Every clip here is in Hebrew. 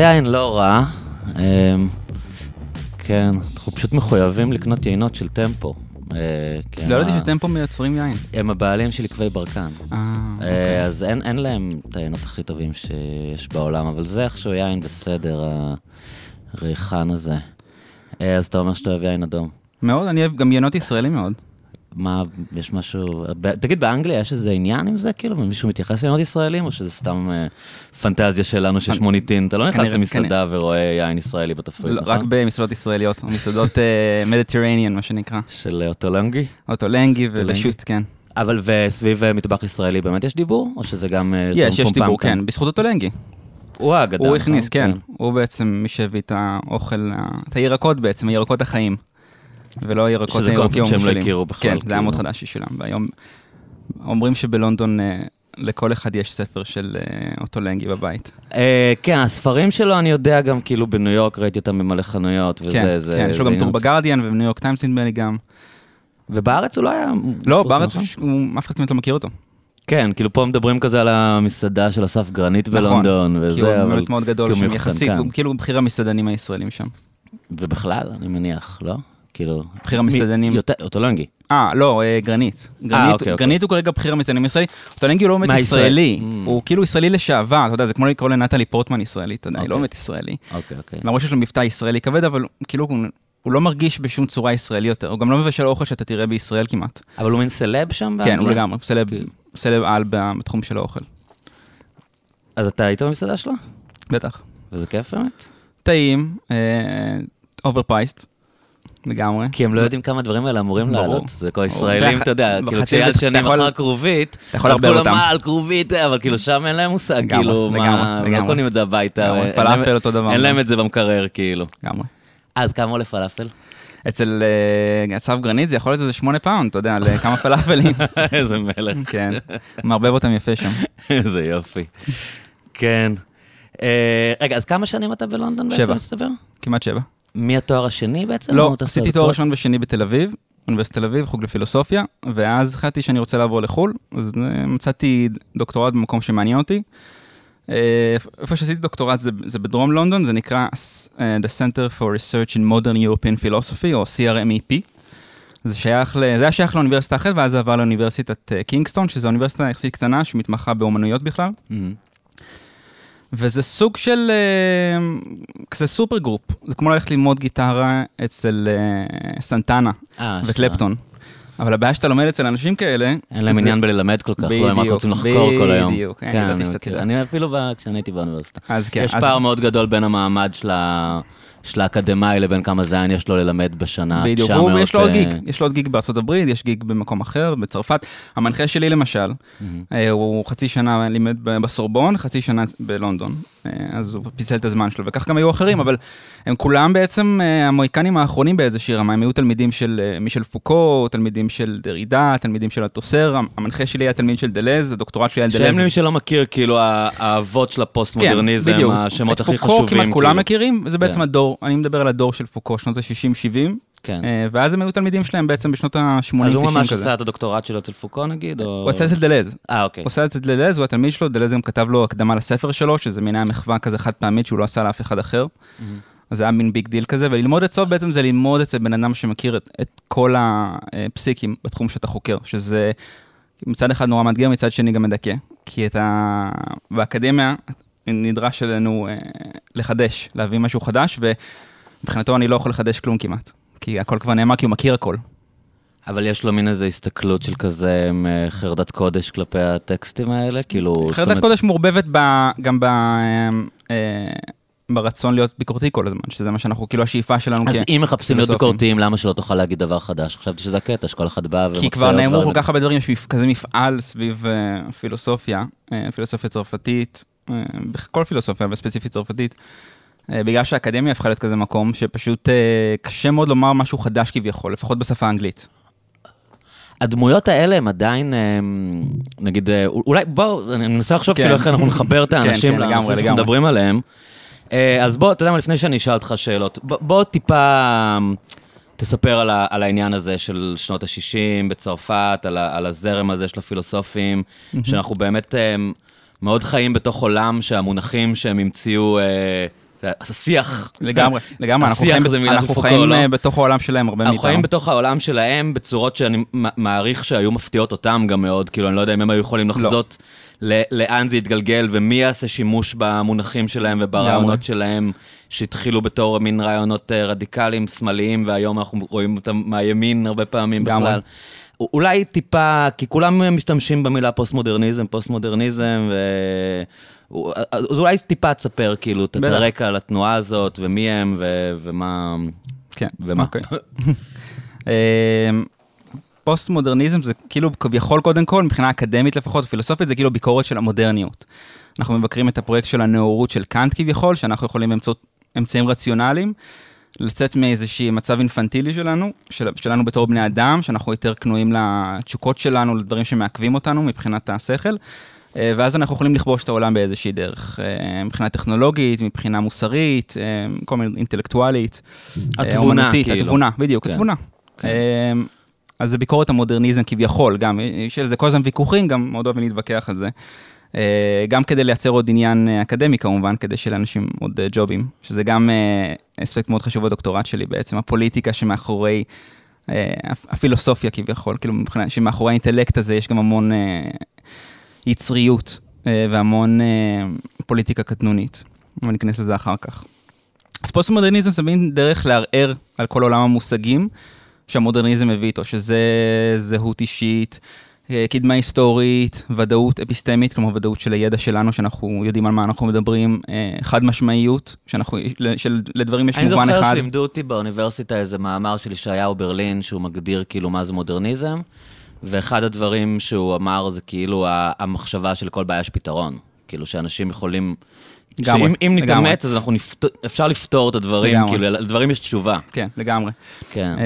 זה יין לא רע. אמ, כן, אנחנו פשוט מחויבים לקנות יינות של טמפו. אה, לא ידעתי שטמפו מייצרים יין. הם הבעלים של עקבי ברקן. אה, אה, אוקיי. אז אין להם את היינות הכי טובים שיש בעולם, אבל זה איכשהו יין בסדר, הריחן הזה. אז אתה אומר שאתה אוהב יין אדום. מאוד, אני אוהב גם יינות ישראלים מאוד. מה, יש משהו... ב- תגיד, באנגליה יש איזה עניין עם זה? כאילו, מישהו מתייחס לעניינות ישראלים, או שזה סתם אה, פנטזיה שלנו שיש מוניטין? אתה לא נכנס כנראה- למסעדה ורואה יין ישראלי בתפריט, לא, נכון? רק במסעדות ישראליות, או מסעדות מדיטרניאן, מה שנקרא. של אה, אוטולנגי? אוטולנגי? ופשוט, כן. אבל וסביב אה, מטבח ישראלי באמת יש דיבור? או שזה גם אה, יש, יש דיבור, כאן? כן, בזכות אוטולנגי. הוא האגדה, הוא נכון? הכניס, כן. הוא בעצם מי שהביא את האוכל, את הירקות בעצם, הירקות החיים. ולא הירקות שזה הירוקים קונספט שהם לא. הכירו בכלל, כן, זה היה מאוד כאילו. חדש בשבילם. והיום אומרים שבלונדון אה, לכל אחד יש ספר של אה, אוטולנגי בבית. אה, כן, הספרים שלו אני יודע גם, כאילו בניו יורק ראיתי אותם במלא חנויות, וזה... כן, זה- כן, יש לו גם טור. בגרדיאן ובניו יורק טיימס נדמה לי גם. ובארץ הוא לא היה... לא, בארץ נכון? הוא- הוא- אף אחד כמעט לא מכיר אותו. כן, כאילו פה מדברים כזה על המסעדה של אסף גרנית בלונדון, נכון, כי וזה, הוא אבל... באמת מאוד גדול כי הוא מיוחד יחסית. הוא כאילו בכיר המסעדנים הישראלים שם. ובכלל, אני מניח, לא? כאילו... בכיר המסעדנים. אוטולנגי. אה, לא, אה, גרנית. גרנית, אוקיי, אוקיי. גרנית הוא כרגע בכיר המסעדנים הישראלי. אוטולנגי הוא לא באמת. ישראלי, Mm. הוא כאילו ישראלי לשעבר, אתה יודע, זה כמו לקרוא לנטלי פורטמן ישראלי, אתה יודע, היא לא אוקיי. באמת ישראלי. אוקיי, אוקיי. למרות שיש לו מבטא ישראלי כבד, אבל כאילו הוא- הוא לא מרגיש בשום צורה ישראלי יותר. הוא גם לא מבשל אוכל שאתה תראה בישראל כמעט. אבל הוא מין סלב שם כן, הוא? לגמרי, סלב-. סלב על בתחום של האוכל. אז אתה היית במסעדה שלו? בטח. וזה כיף באמת? טעים, overpriced, לגמרי. כי הם לא יודעים כמה הדברים האלה אמורים. לעלות. זה כל. ישראלים, אתה- יודע, כאילו אתה שנים אחר כרובית, אז כולם. מה על כרובית, אבל כאילו שם אין להם מושג, כאילו, מה, לא. קונים את זה הביתה. פלאפל אותו דבר. אין להם את זה במקרר, כאילו. לגמרי. אז כמה עולה פלאפל? אצל אה, אסף גרנית זה יכול להיות איזה שמונה פאונד, אתה יודע, לכמה פלאפלים. איזה מלך, כן, מערבב אותם יפה שם. איזה יופי. כן. אה, רגע, אז כמה שנים אתה בלונדון בעצם. מסתבר? כמעט שבע. מהתואר השני בעצם? לא, עשיתי תואר ראשון ושני בתל אביב, אוניברסיטת תל אביב, חוג לפילוסופיה, ואז החלטתי שאני רוצה לעבור לחו"ל, אז אה, מצאתי דוקטורט במקום שמעניין אותי. אה, איפה שעשיתי דוקטורט זה, זה בדרום לונדון, זה נקרא אה, The Center for Research in Modern European Philosophy, או CRMEP. זה שייך, ל... זה היה שייך לאוניברסיטה אחרת, ואז זה עבר לאוניברסיטת קינגסטון, שזו אוניברסיטה יחסית קטנה שמתמחה באומנויות בכלל. מהמם. וזה סוג של אה, כזה super group, זה כמו ללכת ללמוד גיטרה אצל אה, סנטנה אה, וקלפטון. אבל הבעיה שאתה לומד אצל אנשים כאלה, אין להם זה- עניין בללמד כל כך, לא, הם רק בדיוק, רוצים לחקור כל היום. בדיוק, כן, כן, ידעתי אני אפילו כשאני הייתי באוניברסיטה. כן, יש פער מאוד גדול בין המעמד של ה- של האקדמאי לבין כמה זין יש לו ללמד בשנה. בדיוק, 900, הוא- יש לו עוד אה, גיג, יש לו עוד גיג בארצות הברית, יש גיג במקום אחר, בצרפת. המנחה שלי למשל. אה, הוא חצי שנה לימד בסורבון, חצי שנה בלונדון. אה, אז הוא פיצל את הזמן שלו, וכך גם היו אחרים, אבל הם כולם בעצם אה, המוהיקנים האחרונים באיזושהי רמה, הם היו תלמידים של אה, מישל פוקו, תלמידים של דרידה, תלמידים של הטוסר, המנחה שלי היה תלמיד של דלז, הדוקטורט שלי היה שהם דלז. למי שלא מכיר, כאילו האבות של הפוסט-מודרניזם, כן, בדיוק. השמות הכי פוקו חשובים. כמעט כולם כאילו. מכירים, וזה בעצם כן. הדור, אני מדבר על הדור של פוקו, שנות ה-60-70, כן. ואז הם היו תלמידים שלהם בעצם בשנות ה-80-90 אז הוא ממש כזה. עשה את הדוקטורט שלו אצל פוקו נגיד, או... הוא עשה את זה דלז. אה, אוקיי. הוא עשה את זה דלז, הוא התלמיד שלו, דלז גם כתב לו הקדמה לספר שלו, שזה מין היה מחווה כזה חד פעמית שהוא לא עשה לאף אחד אחר. אז זה היה מין big deal כזה, וללמוד אצלו בעצם זה ללמוד אצל בן אדם שמכיר את, את כל הפסיקים בתחום שאתה חוקר, שזה מצד אחד נורא מאתגר, מצד שני גם מדכא. כי את ה... באקדמיה נדרש אלינו אה, לחדש, להביא משהו חדש, ומבחינתו אני לא יכול לחדש כלום כמעט. כי הכל כבר נאמר, כי הוא מכיר הכל. אבל יש לו מין איזו הסתכלות של כזה עם, אה, חרדת קודש כלפי הטקסטים האלה, כאילו... חרדת אומרת- קודש מעורבבת ב, גם ב, אה, אה, ברצון להיות ביקורתי כל הזמן, שזה מה שאנחנו, כאילו השאיפה שלנו אז אם מחפשים להיות. ביקורתיים, למה שלא תוכל להגיד דבר חדש? חשבתי שזה הקטע, שכל אחד בא ומוצא... כי כבר נאמרו. כל כך הרבה דברים, יש כזה מפעל סביב אה, פילוסופיה, אה, פילוסופיה צרפתית, אה, כל פילוסופיה, אבל ספציפית צרפתית, אה, בגלל שהאקדמיה הפכה להיות כזה מקום שפשוט אה, קשה מאוד לומר משהו חדש כביכול, לפחות בשפה האנגלית. הדמויות האלה הם עדיין, נגיד, אולי, בואו, אני מנסה לחשוב כן. כאילו איך אנחנו נחבר את כן, האנשים כן, לגמרי, לנושאים שאנחנו. מדברים עליהם. אז בוא, אתה יודע מה, לפני שאני אשאל אותך שאלות, בוא- בוא טיפה אמ, תספר על ה- על העניין הזה של שנות ה-60 בצרפת, על ה- על הזרם הזה של הפילוסופים, שאנחנו באמת אמ, מאוד חיים בתוך עולם שהמונחים שהם המציאו, אה, השיח. לגמרי, לגמרי, אנחנו חיים, אנחנו חיים לא? בתוך העולם שלהם הרבה מאיתנו. אנחנו חיים בתוך העולם שלהם בצורות שאני מעריך שהיו מפתיעות אותם גם מאוד, כאילו, אני לא יודע אם הם היו יכולים לא. לחזות לא. לאן זה יתגלגל, ומי יעשה שימוש במונחים שלהם וברעיונות שלהם. שהתחילו בתור מין רעיונות רדיקליים, שמאליים, והיום אנחנו רואים אותם מהימין הרבה פעמים בכלל. אולי טיפה, כי כולם משתמשים במילה פוסט-מודרניזם, פוסט-מודרניזם, ו... אז אולי טיפה תספר כאילו את הרקע על התנועה הזאת, ומי הם, ו... ומה... כן, ומה. אוקיי. אמ, פוסט-מודרניזם זה כאילו כביכול קודם כל, מבחינה אקדמית לפחות, פילוסופית, זה כאילו ביקורת של המודרניות. אנחנו מבקרים את הפרויקט של הנאורות של קאנט כביכול, שאנחנו יכולים באמצעות אמצעים רציונליים. לצאת מאיזשהי מצב אינפנטילי שלנו, של, שלנו בתור בני אדם, שאנחנו יותר כנועים לתשוקות שלנו, לדברים שמעכבים אותנו מבחינת השכל, אה, ואז אנחנו יכולים לכבוש את העולם באיזושהי דרך, אה, מבחינה טכנולוגית, מבחינה מוסרית, אה, כל מיני אינטלקטואלית. התבונה, אומנותית, כאילו. התבונה, בדיוק, כן. התבונה. כן. אז זה ביקורת המודרניזם כביכול, גם, יש על זה כל הזמן ויכוחים, גם מאוד אוהבים להתווכח על זה. אה, גם כדי לייצר עוד עניין אה, אקדמי כמובן, כדי שיהיה לאנשים עוד אה, ג'ובים, שזה גם אספקט מאוד חשוב בדוקטורט שלי בעצם, הפוליטיקה שמאחורי, הפילוסופיה כביכול, כאילו מבחינת, שמאחורי האינטלקט הזה יש גם המון יצריות והמון פוליטיקה קטנונית, אבל ניכנס לזה אחר כך. אז פוסט-מודרניזם זה מין דרך לערער על כל עולם המושגים שהמודרניזם מביא איתו, שזה זהות אישית, קדמה היסטורית, ודאות אפיסטמית, כלומר ודאות של הידע שלנו, שאנחנו יודעים על מה אנחנו מדברים, אה, חד משמעיות, שאנחנו, של, לדברים יש מובן אחד. אני זוכר שלימדו אותי באוניברסיטה איזה מאמר של ישעיהו ברלין, שהוא מגדיר כאילו מה זה מודרניזם, ואחד הדברים שהוא אמר זה כאילו המחשבה של כל בעיה יש פתרון. כאילו שאנשים יכולים... לגמרי, שאם אם נתאמץ, אז אנחנו נפתור, אפשר לפתור את הדברים, לגמרי. כאילו, לדברים יש תשובה. כן, לגמרי. כן.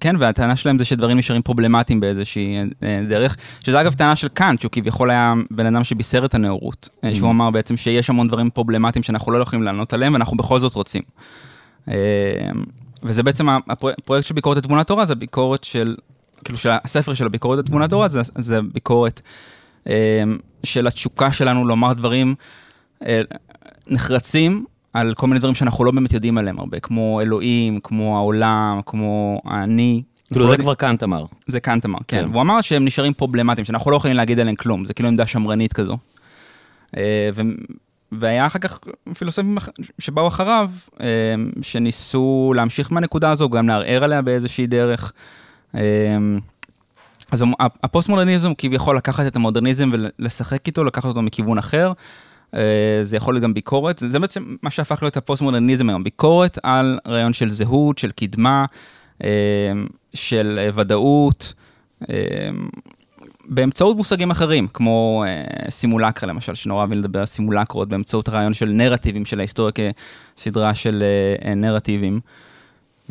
כן, והטענה שלהם זה שדברים נשארים פרובלמטיים באיזושהי אה, דרך, שזה אגב טענה של קאנט, שהוא כביכול היה בן אדם שבישר את הנאורות, אה, שהוא. אמר בעצם שיש המון דברים פרובלמטיים שאנחנו לא יכולים לענות עליהם, ואנחנו בכל זאת רוצים. אה, וזה בעצם הפרויקט של ביקורת התבונת תורה, זה ביקורת של, כאילו שהספר של הביקורת התבונת תורה, זה, זה ביקורת של התשוקה שלנו לומר דברים נחרצים, על כל מיני דברים שאנחנו לא באמת יודעים עליהם הרבה, כמו אלוהים, כמו העולם, כמו אני. כאילו זה כבר קאנט אמר. זה קאנט אמר, כן. כן. והוא אמר שהם נשארים פרובלמטיים, שאנחנו לא יכולים להגיד עליהם כלום, זה כאילו עמדה שמרנית כזו. אה, והיה אחר כך פילוסופים שבאו אחריו, אה, שניסו להמשיך מהנקודה הזו, גם לערער עליה באיזושהי דרך. אה, אז הפוסט-מודרניזם הוא כביכול לקחת את המודרניזם ולשחק איתו, לקחת אותו מכיוון אחר, זה יכול להיות גם ביקורת, זה, זה בעצם מה שהפך להיות הפוסט-מודרניזם היום, ביקורת על רעיון של זהות, של קדמה, אה, של אה, ודאות, באמצעות מושגים אחרים, כמו סימולקרה למשל, שנורא אוהבים לדבר על סימולקרות, באמצעות רעיון של נרטיבים של ההיסטוריה כסדרה של נרטיבים.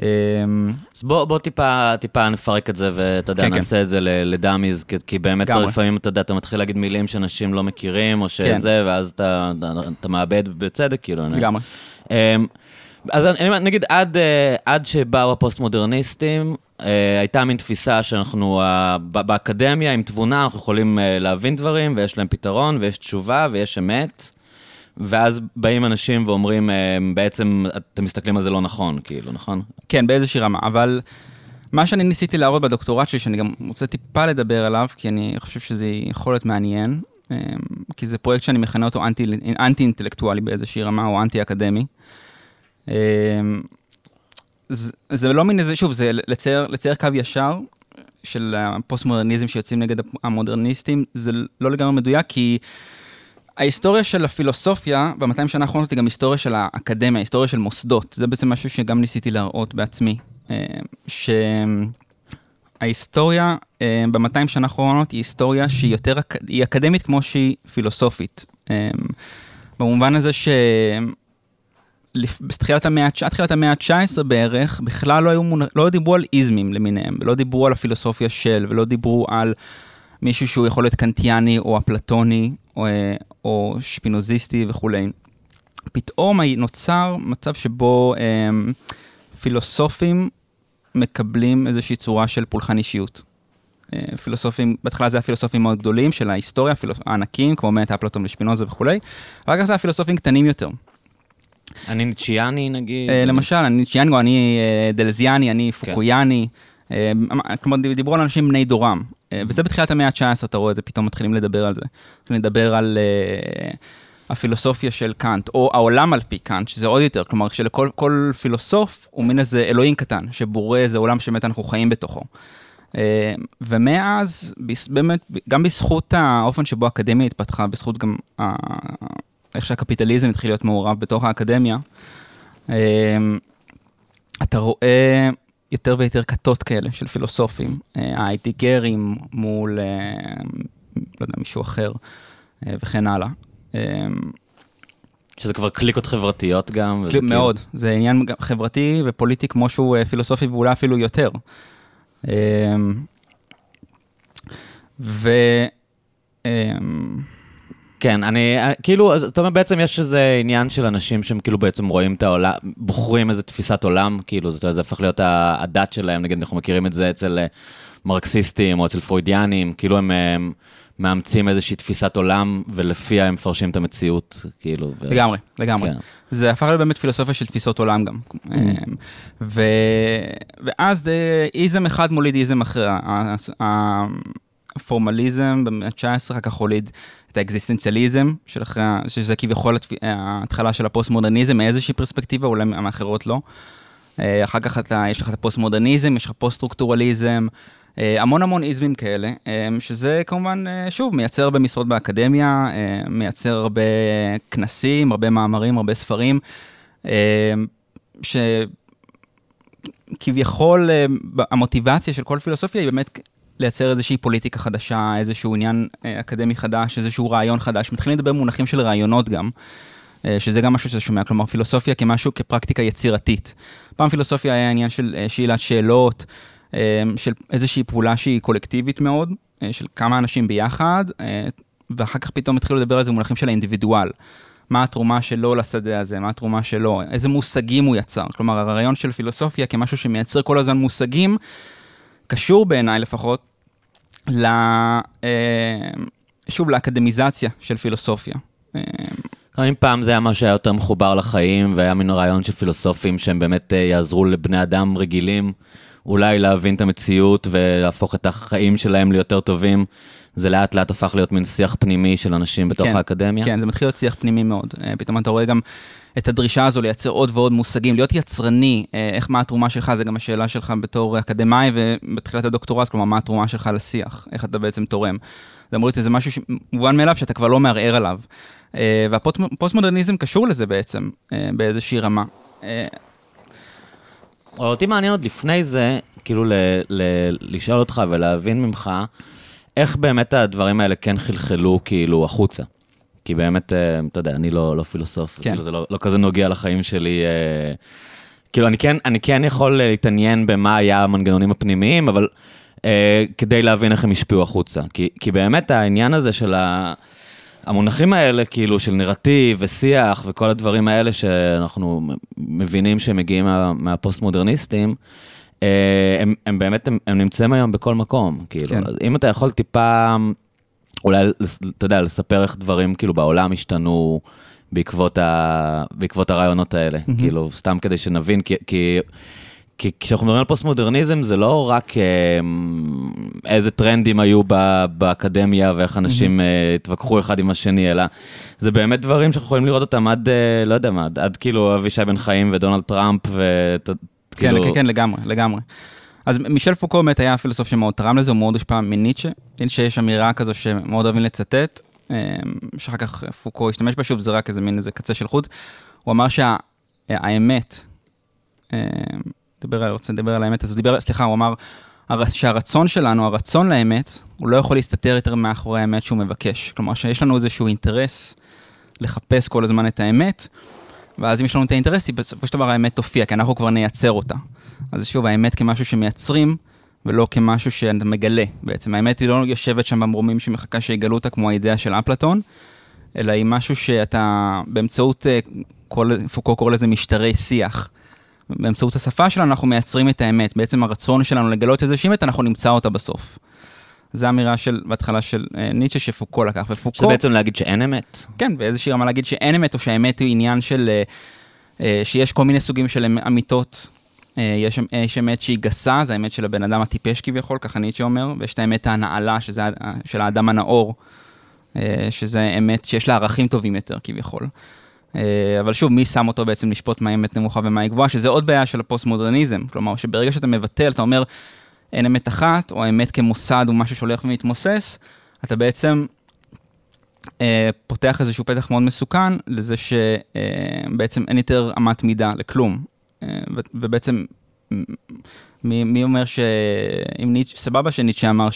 אמ, אז בוא, בוא טיפה, טיפה נפרק את זה, ואתה יודע, כן, כן. נעשה כן. את זה לדאמיז, כי, כי באמת גמרי. לפעמים, אתה יודע, אתה מתחיל להגיד מילים שאנשים לא מכירים, או שזה, כן. ואז אתה, אתה, אתה מאבד בצדק, כאילו. לגמרי. אמ, אז אני נגיד, עד, אה, עד שבאו הפוסט-מודרניסטים, אה, הייתה מין תפיסה שאנחנו, באקדמיה, עם תבונה, אנחנו יכולים אה, להבין דברים, ויש להם פתרון, ויש תשובה, ויש אמת. ואז באים אנשים ואומרים, אה, בעצם אתם מסתכלים על זה לא נכון, כאילו, נכון? כן, באיזושהי רמה, אבל מה שאני ניסיתי להראות בדוקטורט שלי, שאני גם רוצה טיפה לדבר עליו, כי אני חושב שזה יכול להיות מעניין, אה, כי זה פרויקט שאני מכנה אותו אנטי, אנטי-אינטלקטואלי באיזושהי רמה, או אנטי-אקדמי. אה, זה, זה לא מין איזה, שוב, זה לצייר, לצייר קו ישר של הפוסט-מודרניזם שיוצאים נגד המודרניסטים, זה לא לגמרי מדויק, כי... ההיסטוריה של הפילוסופיה ב-200 שנה האחרונות היא גם היסטוריה של האקדמיה, היסטוריה של מוסדות. זה בעצם משהו שגם ניסיתי להראות בעצמי. אה, שההיסטוריה אה, ב-200 שנה האחרונות היא היסטוריה שהיא יותר, היא אקדמית כמו שהיא פילוסופית. אה, במובן הזה ש... בתחילת המאה, תחילת המאה ה-19 בערך, בכלל לא, היו מונ... לא דיברו על איזמים למיניהם, ולא דיברו על הפילוסופיה של, ולא דיברו על מישהו שהוא יכול להיות קנטיאני או אפלטוני, או, או שפינוזיסטי וכולי. פתאום נוצר מצב שבו אה, פילוסופים מקבלים איזושהי צורה של פולחן אישיות. אה, פילוסופים, בהתחלה זה היה פילוסופים מאוד גדולים של ההיסטוריה, הענקים, כמו באמת אפלטון ושפינוזה וכולי, אחר כך זה היה פילוסופים קטנים יותר. אני ניצ'יאני נגיד? למשל, אני ניצ'יאני, אני דלזיאני, אני כן. פוקויאני. כלומר, דיברו על אנשים בני דורם. וזה בתחילת המאה ה-19, אתה רואה את זה, פתאום מתחילים לדבר על זה. מתחילים לדבר על... הפילוסופיה של קאנט, או העולם על פי קאנט, שזה עוד יותר, כלומר שלכל פילוסוף הוא מין איזה אלוהים קטן, שבורא איזה עולם שבאמת אנחנו חיים בתוכו. אה, ומאז, באמת, גם בזכות האופן שבו האקדמיה התפתחה, בזכות גם איך שהקפיטליזם התחיל להיות מעורב בתוך האקדמיה, אה, אתה רואה יותר ויותר כתות כאלה של פילוסופים, האייטיגרים אה, מול, לא יודע, מישהו אחר, וכן הלאה. שזה כבר קליקות חברתיות גם. קליק, מאוד, כאילו... זה עניין חברתי ופוליטי כמו שהוא אה, פילוסופי ואולי אפילו יותר. ו... כן, אני, אה, כאילו, זאת אומרת, בעצם יש איזה עניין של אנשים שהם כאילו בעצם רואים את העולם, בוחרים איזה תפיסת עולם, כאילו, זה, זה הפך להיות הדת שלהם, נגיד, אנחנו מכירים את זה אצל אה, מרקסיסטים או אצל פרוידיאנים, כאילו הם... הם מאמצים איזושהי תפיסת עולם, ולפיה הם מפרשים את המציאות, כאילו. ו... לגמרי, לגמרי. כן. זה הפך להיות באמת פילוסופיה של תפיסות עולם גם. Mm-hmm. ו... ואז איזם אחד מוליד איזם אחר. הפורמליזם במאה ה-19 אחר כך הוליד את האקזיסטנציאליזם, שזה כביכול ההתחלה של הפוסט-מודרניזם מאיזושהי פרספקטיבה, אולי מאחרות לא. אה, אחר כך אתה, יש לך את הפוסט-מודרניזם, יש לך פוסט-סטרוקטורליזם, אה, המון המון איזמים כאלה, אה, שזה כמובן, אה, שוב, מייצר הרבה משרות באקדמיה, מייצר הרבה כנסים, הרבה מאמרים, הרבה ספרים, שכביכול המוטיבציה של כל פילוסופיה היא באמת לייצר איזושהי פוליטיקה חדשה, איזשהו עניין אקדמי חדש, איזשהו רעיון חדש. מתחילים לדבר במונחים של רעיונות גם. שזה גם משהו שאתה שומע, כלומר פילוסופיה כמשהו, כפרקטיקה יצירתית. פעם פילוסופיה היה עניין של שאלת שאלות, של איזושהי פעולה שהיא קולקטיבית מאוד, אה, של כמה אנשים ביחד, אה, ואחר כך פתאום התחילו לדבר על זה במונחים של האינדיבידואל. מה התרומה שלו לשדה הזה, מה התרומה שלו, איזה מושגים הוא יצר. כלומר, הרעיון של פילוסופיה כמשהו שמייצר כל הזמן מושגים, קשור בעיניי לפחות, ל... אה, שוב, לאקדמיזציה של פילוסופיה. אם פעם זה היה מה שהיה יותר מחובר לחיים, והיה מין רעיון של פילוסופים שהם באמת יעזרו לבני אדם רגילים אולי להבין את המציאות ולהפוך את החיים שלהם ליותר טובים. זה לאט לאט הפך להיות מין שיח פנימי של אנשים בתוך כן, האקדמיה. כן, זה מתחיל להיות שיח פנימי מאוד. אה, פתאום אתה רואה גם את הדרישה הזו לייצר עוד ועוד מושגים, להיות יצרני, אה, איך, מה התרומה שלך, זה גם השאלה שלך בתור אקדמאי ובתחילת הדוקטורט, כלומר, מה התרומה שלך לשיח, איך אתה בעצם תורם. זה אמור להיות איזה משהו מובן מאליו שאתה כבר לא מערער עליו. אה, והפוסט-מודרניזם קשור לזה בעצם, באיזושהי רמה. אותי מעניין עוד לפני זה, כאילו ל- ל- לשאול אותך ולהבין ממך, איך באמת הדברים האלה כן חלחלו כאילו החוצה. כי באמת, אה, אתה יודע, אני לא, לא פילוסוף, כן. כאילו זה לא, לא כזה נוגע לחיים שלי. אה, כאילו, אני כן, אני כן יכול להתעניין במה היה המנגנונים הפנימיים, אבל אה, כדי להבין איך הם השפיעו החוצה. כי, כי באמת העניין הזה של ה... המונחים האלה, כאילו, של נרטיב ושיח וכל הדברים האלה שאנחנו מבינים שהם מגיעים מה, מהפוסט-מודרניסטים, אה, הם, הם באמת, הם, הם נמצאים היום בכל מקום. כאילו, כן. אם אתה יכול טיפה, אולי, אתה יודע, לספר איך דברים, כאילו, בעולם השתנו בעקבות, ה, בעקבות הרעיונות האלה. Mm-hmm. כאילו, סתם כדי שנבין, כי... כי כי כשאנחנו מדברים על פוסט-מודרניזם, זה לא רק אה, איזה טרנדים היו באקדמיה ואיך אנשים mm-hmm. התווכחו אחד עם השני, אלא זה באמת דברים שאנחנו יכולים לראות אותם עד, אה, לא יודע מה, עד, עד כאילו אבישי בן חיים ודונלד טראמפ, וכאילו... כן, כן, כן, לגמרי, לגמרי. אז מישל פוקו באמת היה פילוסוף שמאוד תרם לזה, הוא מאוד הושפע מניטשה. ניטשה יש אמירה כזו שמאוד אוהבים לצטט, שאחר כך פוקו השתמש בה, שוב, זה רק איזה מין איזה קצה של חוט. הוא אמר שהאמת, שה, דיבר על, רוצה לדבר על האמת, אז הוא דיבר, סליחה, הוא אמר שהרצון שלנו, הרצון לאמת, הוא לא יכול להסתתר יותר מאחורי האמת שהוא מבקש. כלומר, שיש לנו איזשהו אינטרס לחפש כל הזמן את האמת, ואז אם יש לנו את האינטרס, בסופו של דבר האמת תופיע, כי אנחנו כבר נייצר אותה. אז שוב, האמת כמשהו שמייצרים, ולא כמשהו שאתה מגלה בעצם. האמת היא לא יושבת שם במרומים שמחכה שיגלו אותה כמו האידאה של אפלטון, אלא היא משהו שאתה, באמצעות, אה, כל, פוקו קורא לזה משטרי שיח. באמצעות השפה שלנו אנחנו מייצרים את האמת. בעצם הרצון שלנו לגלות איזושהי אמת, אנחנו נמצא אותה בסוף. זו אמירה של, בהתחלה של אה, ניטשה שפוקו לקח, ופוקו... שזה בעצם להגיד שאין אמת? כן, באיזושהי רמה להגיד שאין אמת, או שהאמת היא עניין של... אה, אה, שיש כל מיני סוגים של אמ- אמיתות. אה, יש, אמ- יש אמת שהיא גסה, זה האמת של הבן אדם הטיפש כביכול, ככה ניטשה אומר, ויש את האמת הנעלה, שזה של האדם הנאור, אה, שזה אמת שיש לה ערכים טובים יותר כביכול. אה, אבל שוב, מי שם אותו בעצם לשפוט מה אמת נמוכה ומה היא גבוהה, שזה עוד בעיה של הפוסט-מודרניזם. כלומר, שברגע שאתה מבטל, אתה אומר, אין אמת אחת, או האמת כמוסד הוא משהו שהולך ומתמוסס, אתה בעצם אה, פותח איזשהו פתח מאוד מסוכן לזה שבעצם אין יותר אמת מידה לכלום. אה, ו- ובעצם, מי, מי אומר ש... אם ניטשה, סבבה שניטשה אמר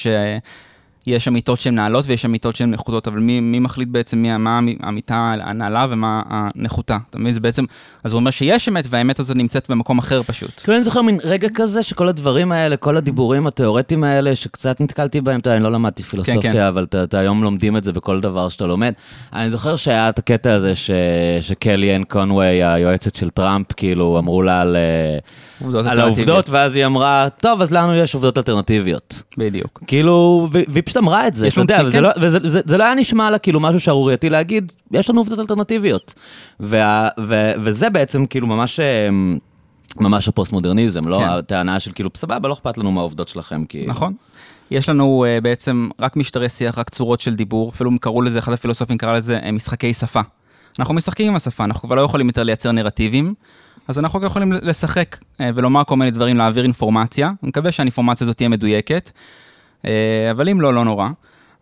שיש אמיתות שהן נעלות ויש אמיתות שהן נחותות, אבל מי, מי מחליט בעצם מי, מה האמיתה הנעלה ומה הנחותה? אתה מבין? זה בעצם, אז הוא אומר שיש אמת והאמת הזו נמצאת במקום אחר פשוט. כאילו אני זוכר מין רגע כזה שכל הדברים האלה, כל הדיבורים התיאורטיים האלה, שקצת נתקלתי בהם, אתה יודע, אני לא למדתי פילוסופיה, כן, כן. אבל אתה, אתה היום לומדים את זה בכל דבר שאתה לומד. אני זוכר שהיה את הקטע הזה ש, שקלי אן קונווי, היועצת של טראמפ, כאילו, אמרו לה על, אה, על העובדות. ואז היא אמרה, טוב, אז לנו יש עובדות אלטרנטיביות. בדיוק. כאילו, והיא פשוט אמרה את זה, יש אתה יודע, וזה כן. לא, וזה, זה, זה לא היה נשמע לה כאילו משהו שערורייתי להגיד, יש לנו עובדות אלטרנטיביות. וה, ו, וזה בעצם כאילו ממש... אה, ממש הפוסט-מודרניזם, לא כן. הטענה של כאילו, סבבה, לא אכפת לנו מהעובדות שלכם, כי... נכון. יש לנו uh, בעצם רק משטרי שיח, רק צורות של דיבור, אפילו קראו לזה, אחד הפילוסופים קרא לזה uh, משחקי שפה. אנחנו משחקים עם השפה, אנחנו כבר לא יכולים יותר לייצר נרטיבים, אז אנחנו רק יכולים לשחק uh, ולומר כל מיני דברים, להעביר אינפורמציה. אני מקווה שהאינפורמציה הזאת תהיה מדויקת, אבל אם לא, לא נורא.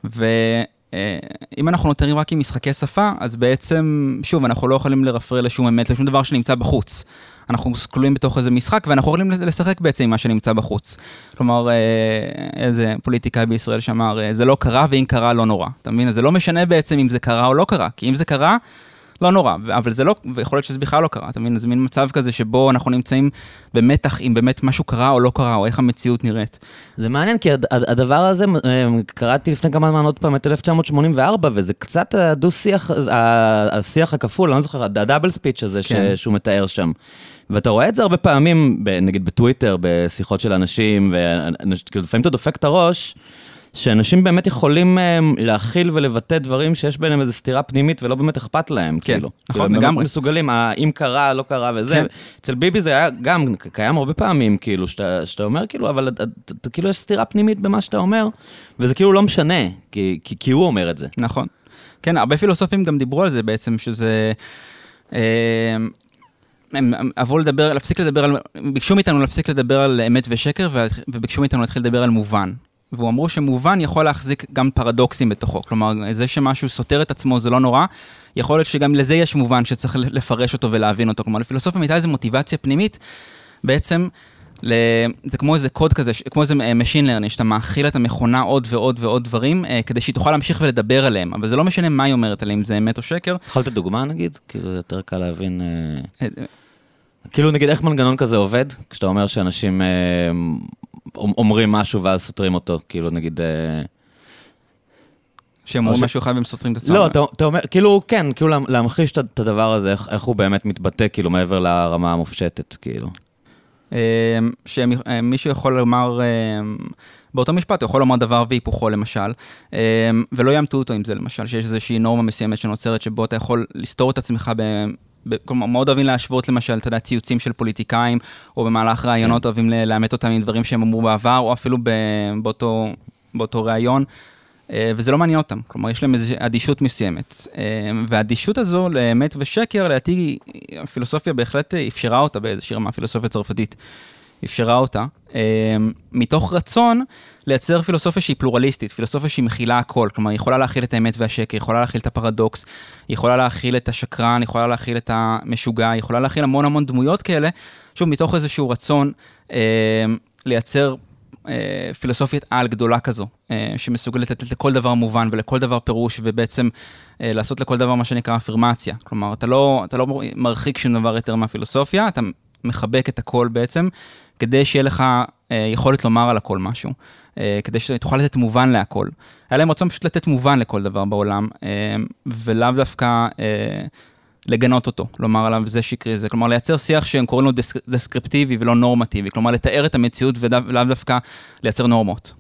ואם אנחנו נותרים רק עם משחקי שפה, אז בעצם, שוב, אנחנו לא יכולים לרפרר לשום אמת, לשום דבר שנמצא בחוץ. אנחנו כלואים בתוך איזה משחק, ואנחנו יכולים לשחק בעצם עם מה שנמצא בחוץ. כלומר, אה, איזה פוליטיקאי בישראל שאמר, אה, זה לא קרה, ואם קרה, לא נורא. אתה מבין? זה לא משנה בעצם אם זה קרה או לא קרה, כי אם זה קרה, לא נורא, אבל זה לא, ויכול להיות שזה בכלל לא קרה, אתה מבין? זה מין מצב כזה שבו אנחנו נמצאים במתח אם באמת משהו קרה או לא קרה, או איך המציאות נראית. זה מעניין, כי הד- הד- הדבר הזה, אה, קראתי לפני כמה זמן עוד פעם את 1984, וזה קצת הדו-שיח, השיח הכפול, אני לא זוכר, הדאבל ספיץ' הזה כן. שהוא מתאר שם. ואתה רואה את זה הרבה פעמים, נגיד בטוויטר, בשיחות של אנשים, ולפעמים אתה דופק את הראש, שאנשים באמת יכולים אה, להכיל ולבטא דברים שיש ביניהם איזו סתירה פנימית ולא באמת אכפת להם, כן, כאילו. נכון, כאילו, הם לגמרי. באמת מסוגלים, ה- אם קרה, לא קרה וזה. כן. אצל ביבי זה היה גם קיים הרבה פעמים, כאילו, שאתה, שאתה אומר, כאילו, אבל כאילו יש סתירה פנימית במה שאתה אומר, וזה כאילו לא משנה, כי, כי, כי הוא אומר את זה. נכון. כן, הרבה פילוסופים גם דיברו על זה בעצם, שזה... אה, הם אהבו לדבר, להפסיק לדבר על, ביקשו מאיתנו להפסיק לדבר על אמת ושקר, וביקשו מאיתנו להתחיל לדבר על מובן. והוא אמרו שמובן יכול להחזיק גם פרדוקסים בתוכו. כלומר, זה שמשהו סותר את עצמו זה לא נורא, יכול להיות שגם לזה יש מובן שצריך לפרש אותו ולהבין אותו. כלומר, לפילוסופיה הייתה איזו מוטיבציה פנימית, בעצם, ל... זה כמו איזה קוד כזה, כמו איזה אה, Machine Learning, שאתה מאכיל את המכונה עוד ועוד ועוד דברים, אה, כדי שהיא תוכל להמשיך ולדבר עליהם, אבל זה לא משנה מה היא אומרת עליהם, זה אמת או שקר. יכול לתת דוגמה נגיד? כאילו, יותר קל להבין... אה, כאילו, נגיד, איך מנגנון כזה עובד? כשאתה אומר שאנשים אה, אומרים משהו ואז סותרים אותו, כאילו, נגיד... אה, שהם או אומרים משהו אחד והם סותרים את עצמם. לא, אתה, אתה אומר, כאילו, כן, כאילו לה- להמחיש את- הדבר הזה, איך, איך הוא באמת מתבטא, כאילו, מעבר לרמה המופשטת, כאילו. אה, שמישהו יכול לומר, אה, באותו משפט, הוא יכול לומר דבר והיפוכו למשל, אה, ולא יעמתו אותו עם זה למשל, שיש איזושהי נורמה מסוימת שנוצרת, שבו אתה יכול לסתור את עצמך כלומר, מאוד אוהבים להשוות למשל, אתה יודע, ציוצים של פוליטיקאים, או במהלך ראיונות אוהבים ל- לאמת אותם עם דברים שהם אמרו בעבר, או אפילו ב- באותו, באותו ראיון, אה, וזה לא מעניין אותם. כלומר, יש להם איזושהי אדישות מסוימת. אה, והאדישות הזו לאמת ושקר, לדעתי, הפילוסופיה בהחלט אפשרה אותה באיזושהי רמה, הפילוסופיה הצרפתית אפשרה אותה, אה, מתוך רצון לייצר פילוסופיה שהיא פלורליסטית, פילוסופיה שהיא מכילה הכל, כלומר, היא יכולה להכיל את האמת והשקר, היא יכולה להכיל את הפרדוקס, היא יכולה להכיל את השקרן, היא יכולה להכיל את המשוגע, היא יכולה להכיל המון המון דמויות כאלה, שוב, מתוך איזשהו רצון אה, לייצר אה, פילוסופיית על גדולה כזו, שמסוגלת לתת לכל דבר מובן ולכל דבר פירוש, ובעצם לעשות לכל דבר מה שנקרא אפירמציה. כלומר, אתה לא, אתה לא מרחיק שום דבר יותר מהפילוסופיה, אתה מחבק את הכל בעצם, כדי שיהיה לך אה, יכולת לומר על הכל משהו, אה, כדי שתוכל לתת מובן להכל. היה להם רצון פשוט לתת מובן לכל דבר בעולם, אה, ולאו דווקא... אה, לגנות אותו, לומר עליו זה שקרי זה, כלומר לייצר שיח שהם קוראים לו דסק, דסקריפטיבי ולא נורמטיבי, כלומר לתאר את המציאות ולאו דווקא לייצר נורמות.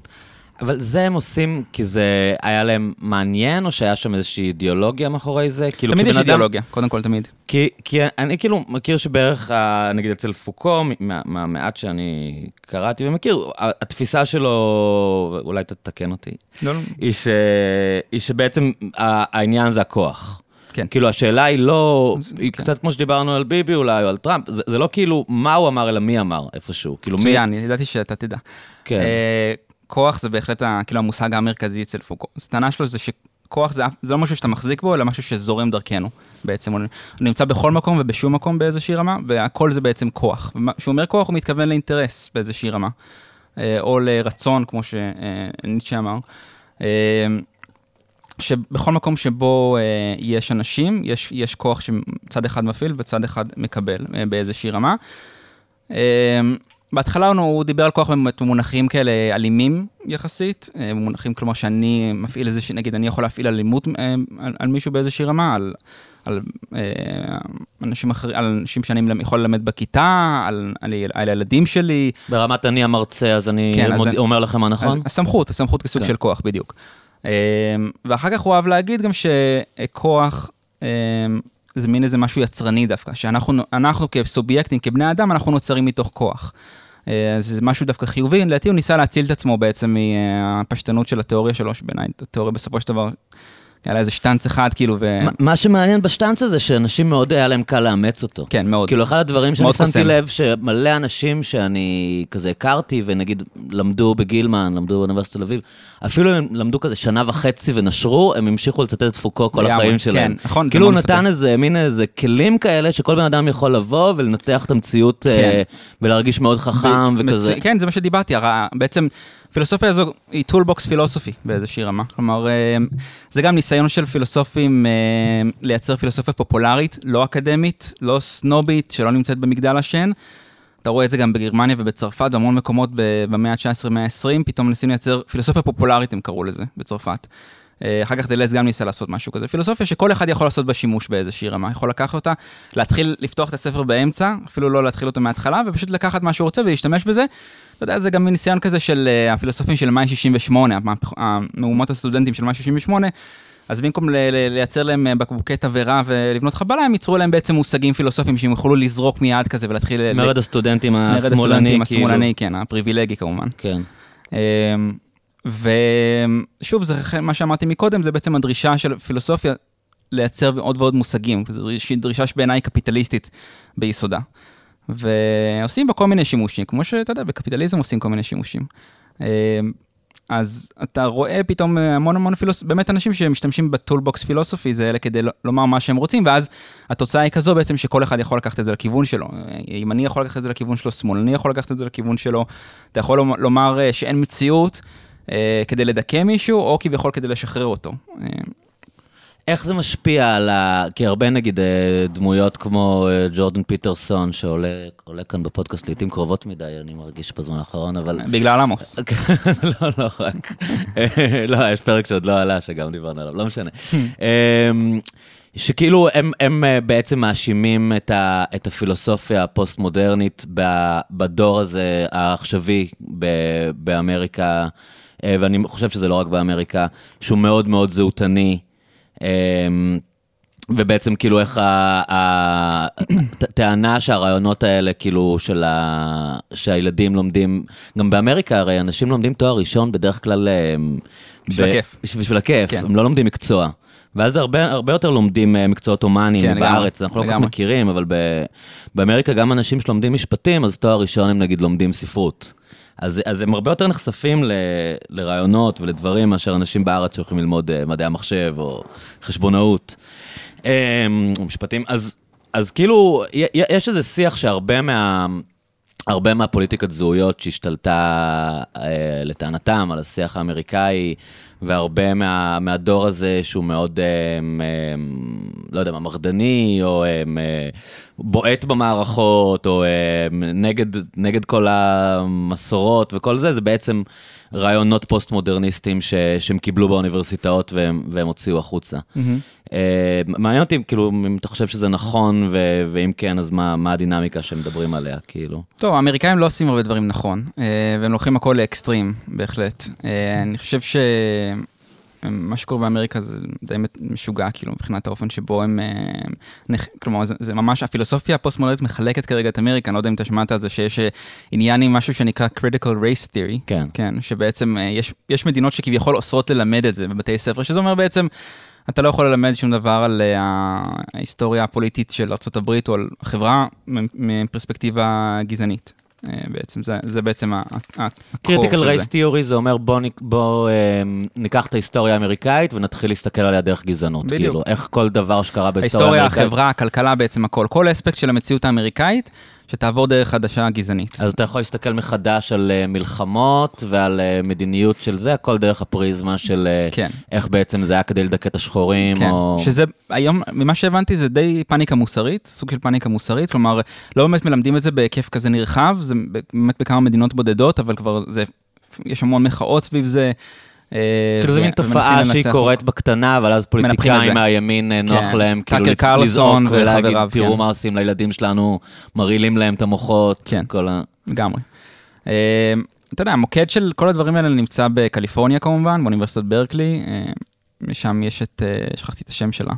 אבל זה הם עושים כי זה היה להם מעניין, או שהיה שם איזושהי אידיאולוגיה מאחורי זה? כאילו, תמיד יש כשבן אדם- אידיאולוגיה, קודם כל תמיד. כי, כי אני כאילו מכיר שבערך, ה- נגיד אצל פוקו, מה- מהמעט שאני קראתי ומכיר, התפיסה שלו, אולי תתקן אותי, לא, לא. היא, ש... היא שבעצם העניין זה הכוח. כן. כאילו, השאלה היא לא, אז- היא כן. קצת כמו שדיברנו על ביבי אולי, או על טראמפ, זה, זה לא כאילו מה הוא אמר, אלא מי אמר איפשהו. כאילו, מי... מצוין, ידעתי שאתה תדע. כן. אה, כוח זה בהחלט ה- כאילו המושג המרכזי אצל פוקו. הטענה שלו זה שכוח זה, זה לא משהו שאתה מחזיק בו, אלא משהו שזורם דרכנו. בעצם הוא נמצא בכל מקום ובשום מקום באיזושהי רמה, והכל זה בעצם כוח. כשהוא אומר כוח, הוא מתכוון לאינטרס באיזושהי רמה. אה, או לרצון, כמו שניטשה אמר. אה, שבכל מקום שבו אה, יש אנשים, יש, יש כוח שצד אחד מפעיל וצד אחד מקבל אה, באיזושהי רמה. אה, בהתחלה הוא, דיבר על כוח במונחים כאלה אלימים יחסית, אה, במונחים כלומר שאני מפעיל איזה, נגיד אני יכול להפעיל אלימות אה, על, על מישהו באיזושהי רמה, על, על, אה, אנשים אחרים, על אנשים שאני יכול ללמד בכיתה, על, על, על הילדים שלי. ברמת אני המרצה, אז אני כן, אז מוד... אני- אומר לכם מה נכון? הסמכות, הסמכות כסוג כן. של כוח, בדיוק. ואחר כך הוא אוהב להגיד גם שכוח זה מין איזה משהו יצרני דווקא, שאנחנו אנחנו כסובייקטים, כבני אדם, אנחנו נוצרים מתוך כוח. אה, אז זה משהו דווקא חיובי, לדעתי הוא ניסה להציל את עצמו בעצם מהפשטנות של התיאוריה שלו, שבעיניי התיאוריה בסופו של דבר, היה לה איזה שטנץ אחד כאילו, ו... מה- מה שמעניין בשטאנץ הזה, שאנשים מאוד היה להם קל לאמץ אותו. כן, מאוד. כאילו, אחד הדברים שאני שמתי קוסם. לב, שמלא אנשים שאני כזה הכרתי, ונגיד למדו בגילמן, למדו באוניברסיטת תל אביב, אפילו אם הם למדו כזה שנה וחצי ונשרו, הם המשיכו לצטט את פוקו כל החיים שלהם. כן, נכון, כאילו הוא נתן. איזה, מין איזה כלים כאלה, שכל בן אדם יכול לבוא ולנתח את המציאות, אה, ולהרגיש מאוד חכם וכזה. כן, זה מה שדיברתי, הרי בעצם פילוסופיה הזו היא toolbox פילוסופי באיזושהי רמה. כלומר, אה, זה גם ניסיון של פילוסופים אה, לייצר פילוסופיה פופולרית, לא אקדמית, לא סנובית, שלא נמצאת במגדל השן. אתה רואה את זה גם בגרמניה ובצרפת, בהמון מקומות במאה ה-19, מאה ה-20, פתאום מנסים לייצר פילוסופיה פופולרית, הם קראו לזה, בצרפת. אה, אחר כך דלז גם ניסה לעשות משהו כזה. פילוסופיה שכל אחד יכול לעשות בה שימוש באיזושהי רמה. יכול לקחת אותה, להתחיל לפתוח את הספר באמצע, אפילו לא להתחיל אותו מההתחלה, ופשוט לקחת מה שהוא רוצה ולהשתמש בזה. אתה יודע, זה גם מין ניסיון כזה של אה, הפילוסופים של מאי 68, המהפכ- המהומות הסטודנטים של מאי 68, אז במקום ל- ל- לייצר להם אה, בקבוקי תבערה ולבנות חבלה, הם ייצרו להם בעצם מושגים פילוסופיים שהם יוכלו לזרוק מיד כזה ולהתחיל... מרד הסטודנטים מרד השמאלני, הסטודנטים כאילו. השמאלני, כן, הפריבילגי כמובן. כן. ושוב, זה מה שאמרתי מקודם, זה בעצם הדרישה של פילוסופיה לייצר עוד ועוד מושגים. זו דריש- דרישה שבעיניי קפיטליסטית ביסודה. ועושים בה כל מיני שימושים, כמו שאתה יודע, בקפיטליזם עושים כל מיני שימושים. אמ, אז אתה רואה פתאום המון המון פילוס... באמת אנשים שמשתמשים בטולבוקס פילוסופי, זה אלה כדי לומר מה שהם רוצים, ואז התוצאה היא כזו בעצם שכל אחד יכול לקחת את זה לכיוון שלו. אם אני יכול לקחת את זה לכיוון שלו, שמאלני יכול לקחת את זה לכיוון שלו. אתה יכול לומר- אה, שאין מציאות אה, כדי לדכא מישהו, או כביכול כדי לשחרר אותו. אה, איך זה משפיע על ה... כי הרבה נגיד אה, דמויות כמו אה, ג'ורדן פיטרסון, שעולה עולה כאן בפודקאסט לעיתים קרובות מדי, אני מרגיש בזמן האחרון, אבל... בגלל עמוס. לא, לא רק. אה, לא, יש פרק שעוד לא עלה, שגם דיברנו עליו, לא משנה. אמ, שכאילו הם, הם אה, בעצם מאשימים את, ה, את הפילוסופיה הפוסט-מודרנית בדור הזה העכשווי באמריקה, אה, ואני חושב שזה לא רק באמריקה, שהוא מאוד מאוד זהותני. אמ, ובעצם כאילו איך הטענה שהרעיונות האלה, כאילו, של ה... שהילדים לומדים, גם באמריקה הרי אנשים לומדים תואר ראשון בדרך כלל... אמ, בשביל ב- הכיף. בשביל הכיף, כן. הם לא לומדים מקצוע. ואז הרבה, הרבה יותר לומדים אה, מקצועות הומניים כן, בארץ, לגמרי, אנחנו לא כל כך. מכירים, אבל ב... באמריקה גם אנשים שלומדים משפטים, אז תואר ראשון הם נגיד לומדים ספרות. אז, אז הם הרבה יותר נחשפים ל, לרעיונות ולדברים מאשר אנשים בארץ שהולכים ללמוד אה, מדעי המחשב או חשבונאות. אה, או משפטים, אז, אז כאילו, יש איזה שיח שהרבה מה... הרבה מהפוליטיקת זהויות שהשתלטה אה, לטענתם על השיח האמריקאי והרבה מה, מהדור הזה שהוא מאוד, אה, אה, לא יודע מרדני, או אה, בועט במערכות, או אה, נגד, נגד כל המסורות וכל זה, זה בעצם רעיונות פוסט-מודרניסטיים ש, שהם קיבלו באוניברסיטאות והם, והם הוציאו החוצה. Mm-hmm. אה, מעניין אותי, כאילו, אם אתה חושב שזה נכון, ו- ואם כן, אז מה, מה הדינמיקה שמדברים עליה, כאילו? טוב, האמריקאים לא עושים הרבה דברים נכון, אה, והם לוקחים הכל לאקסטרים, בהחלט. אה, אני חושב ש... מה שקורה באמריקה זה די משוגע, כאילו, מבחינת האופן שבו הם... כלומר, זה, זה ממש, הפילוסופיה הפוסט-מודרנית מחלקת כרגע את אמריקה, אני לא יודע אם אתה שמעת על זה, שיש עניין עם משהו שנקרא critical race theory. כן. כן, שבעצם יש, יש מדינות שכביכול אוסרות ללמד את זה בבתי ספר, שזה אומר בעצם... אתה לא יכול ללמד שום דבר על uh, ההיסטוריה הפוליטית של ארה"ב או על החברה מפרספקטיבה גזענית. Uh, בעצם, זה, זה בעצם הקור של זה. critical race theory זה אומר בוא, בוא uh, ניקח את ההיסטוריה האמריקאית ונתחיל להסתכל עליה דרך גזענות. בדיוק. כאילו, איך כל דבר שקרה בהיסטוריה האמריקאית. ההיסטוריה, החברה, הכלכלה, בעצם הכל. כל אספקט של המציאות האמריקאית. שתעבור דרך עדשה גזענית. אז אתה יכול להסתכל מחדש על uh, מלחמות ועל uh, מדיניות של זה, הכל דרך הפריזמה של uh, כן. איך בעצם זה היה כדי לדכא את השחורים, כן. או... שזה היום, ממה שהבנתי, זה די פאניקה מוסרית, סוג של פאניקה מוסרית, כלומר, לא באמת מלמדים את זה בהיקף כזה נרחב, זה באמת בכמה מדינות בודדות, אבל כבר זה, יש המון מחאות סביב זה. אה, כאילו זו מין תופעה שהיא קורית בקטנה, אבל אז פוליטיקאים מהימין אה, נוח כן. להם כאילו לזעוק ולהגיד, תראו כן. מה עושים לילדים שלנו, מרעילים להם את המוחות, כן, לגמרי. אה, אתה יודע, המוקד של כל הדברים האלה נמצא בקליפורניה כמובן, באוניברסיטת ברקלי, משם יש את, שכחתי את השם שלה.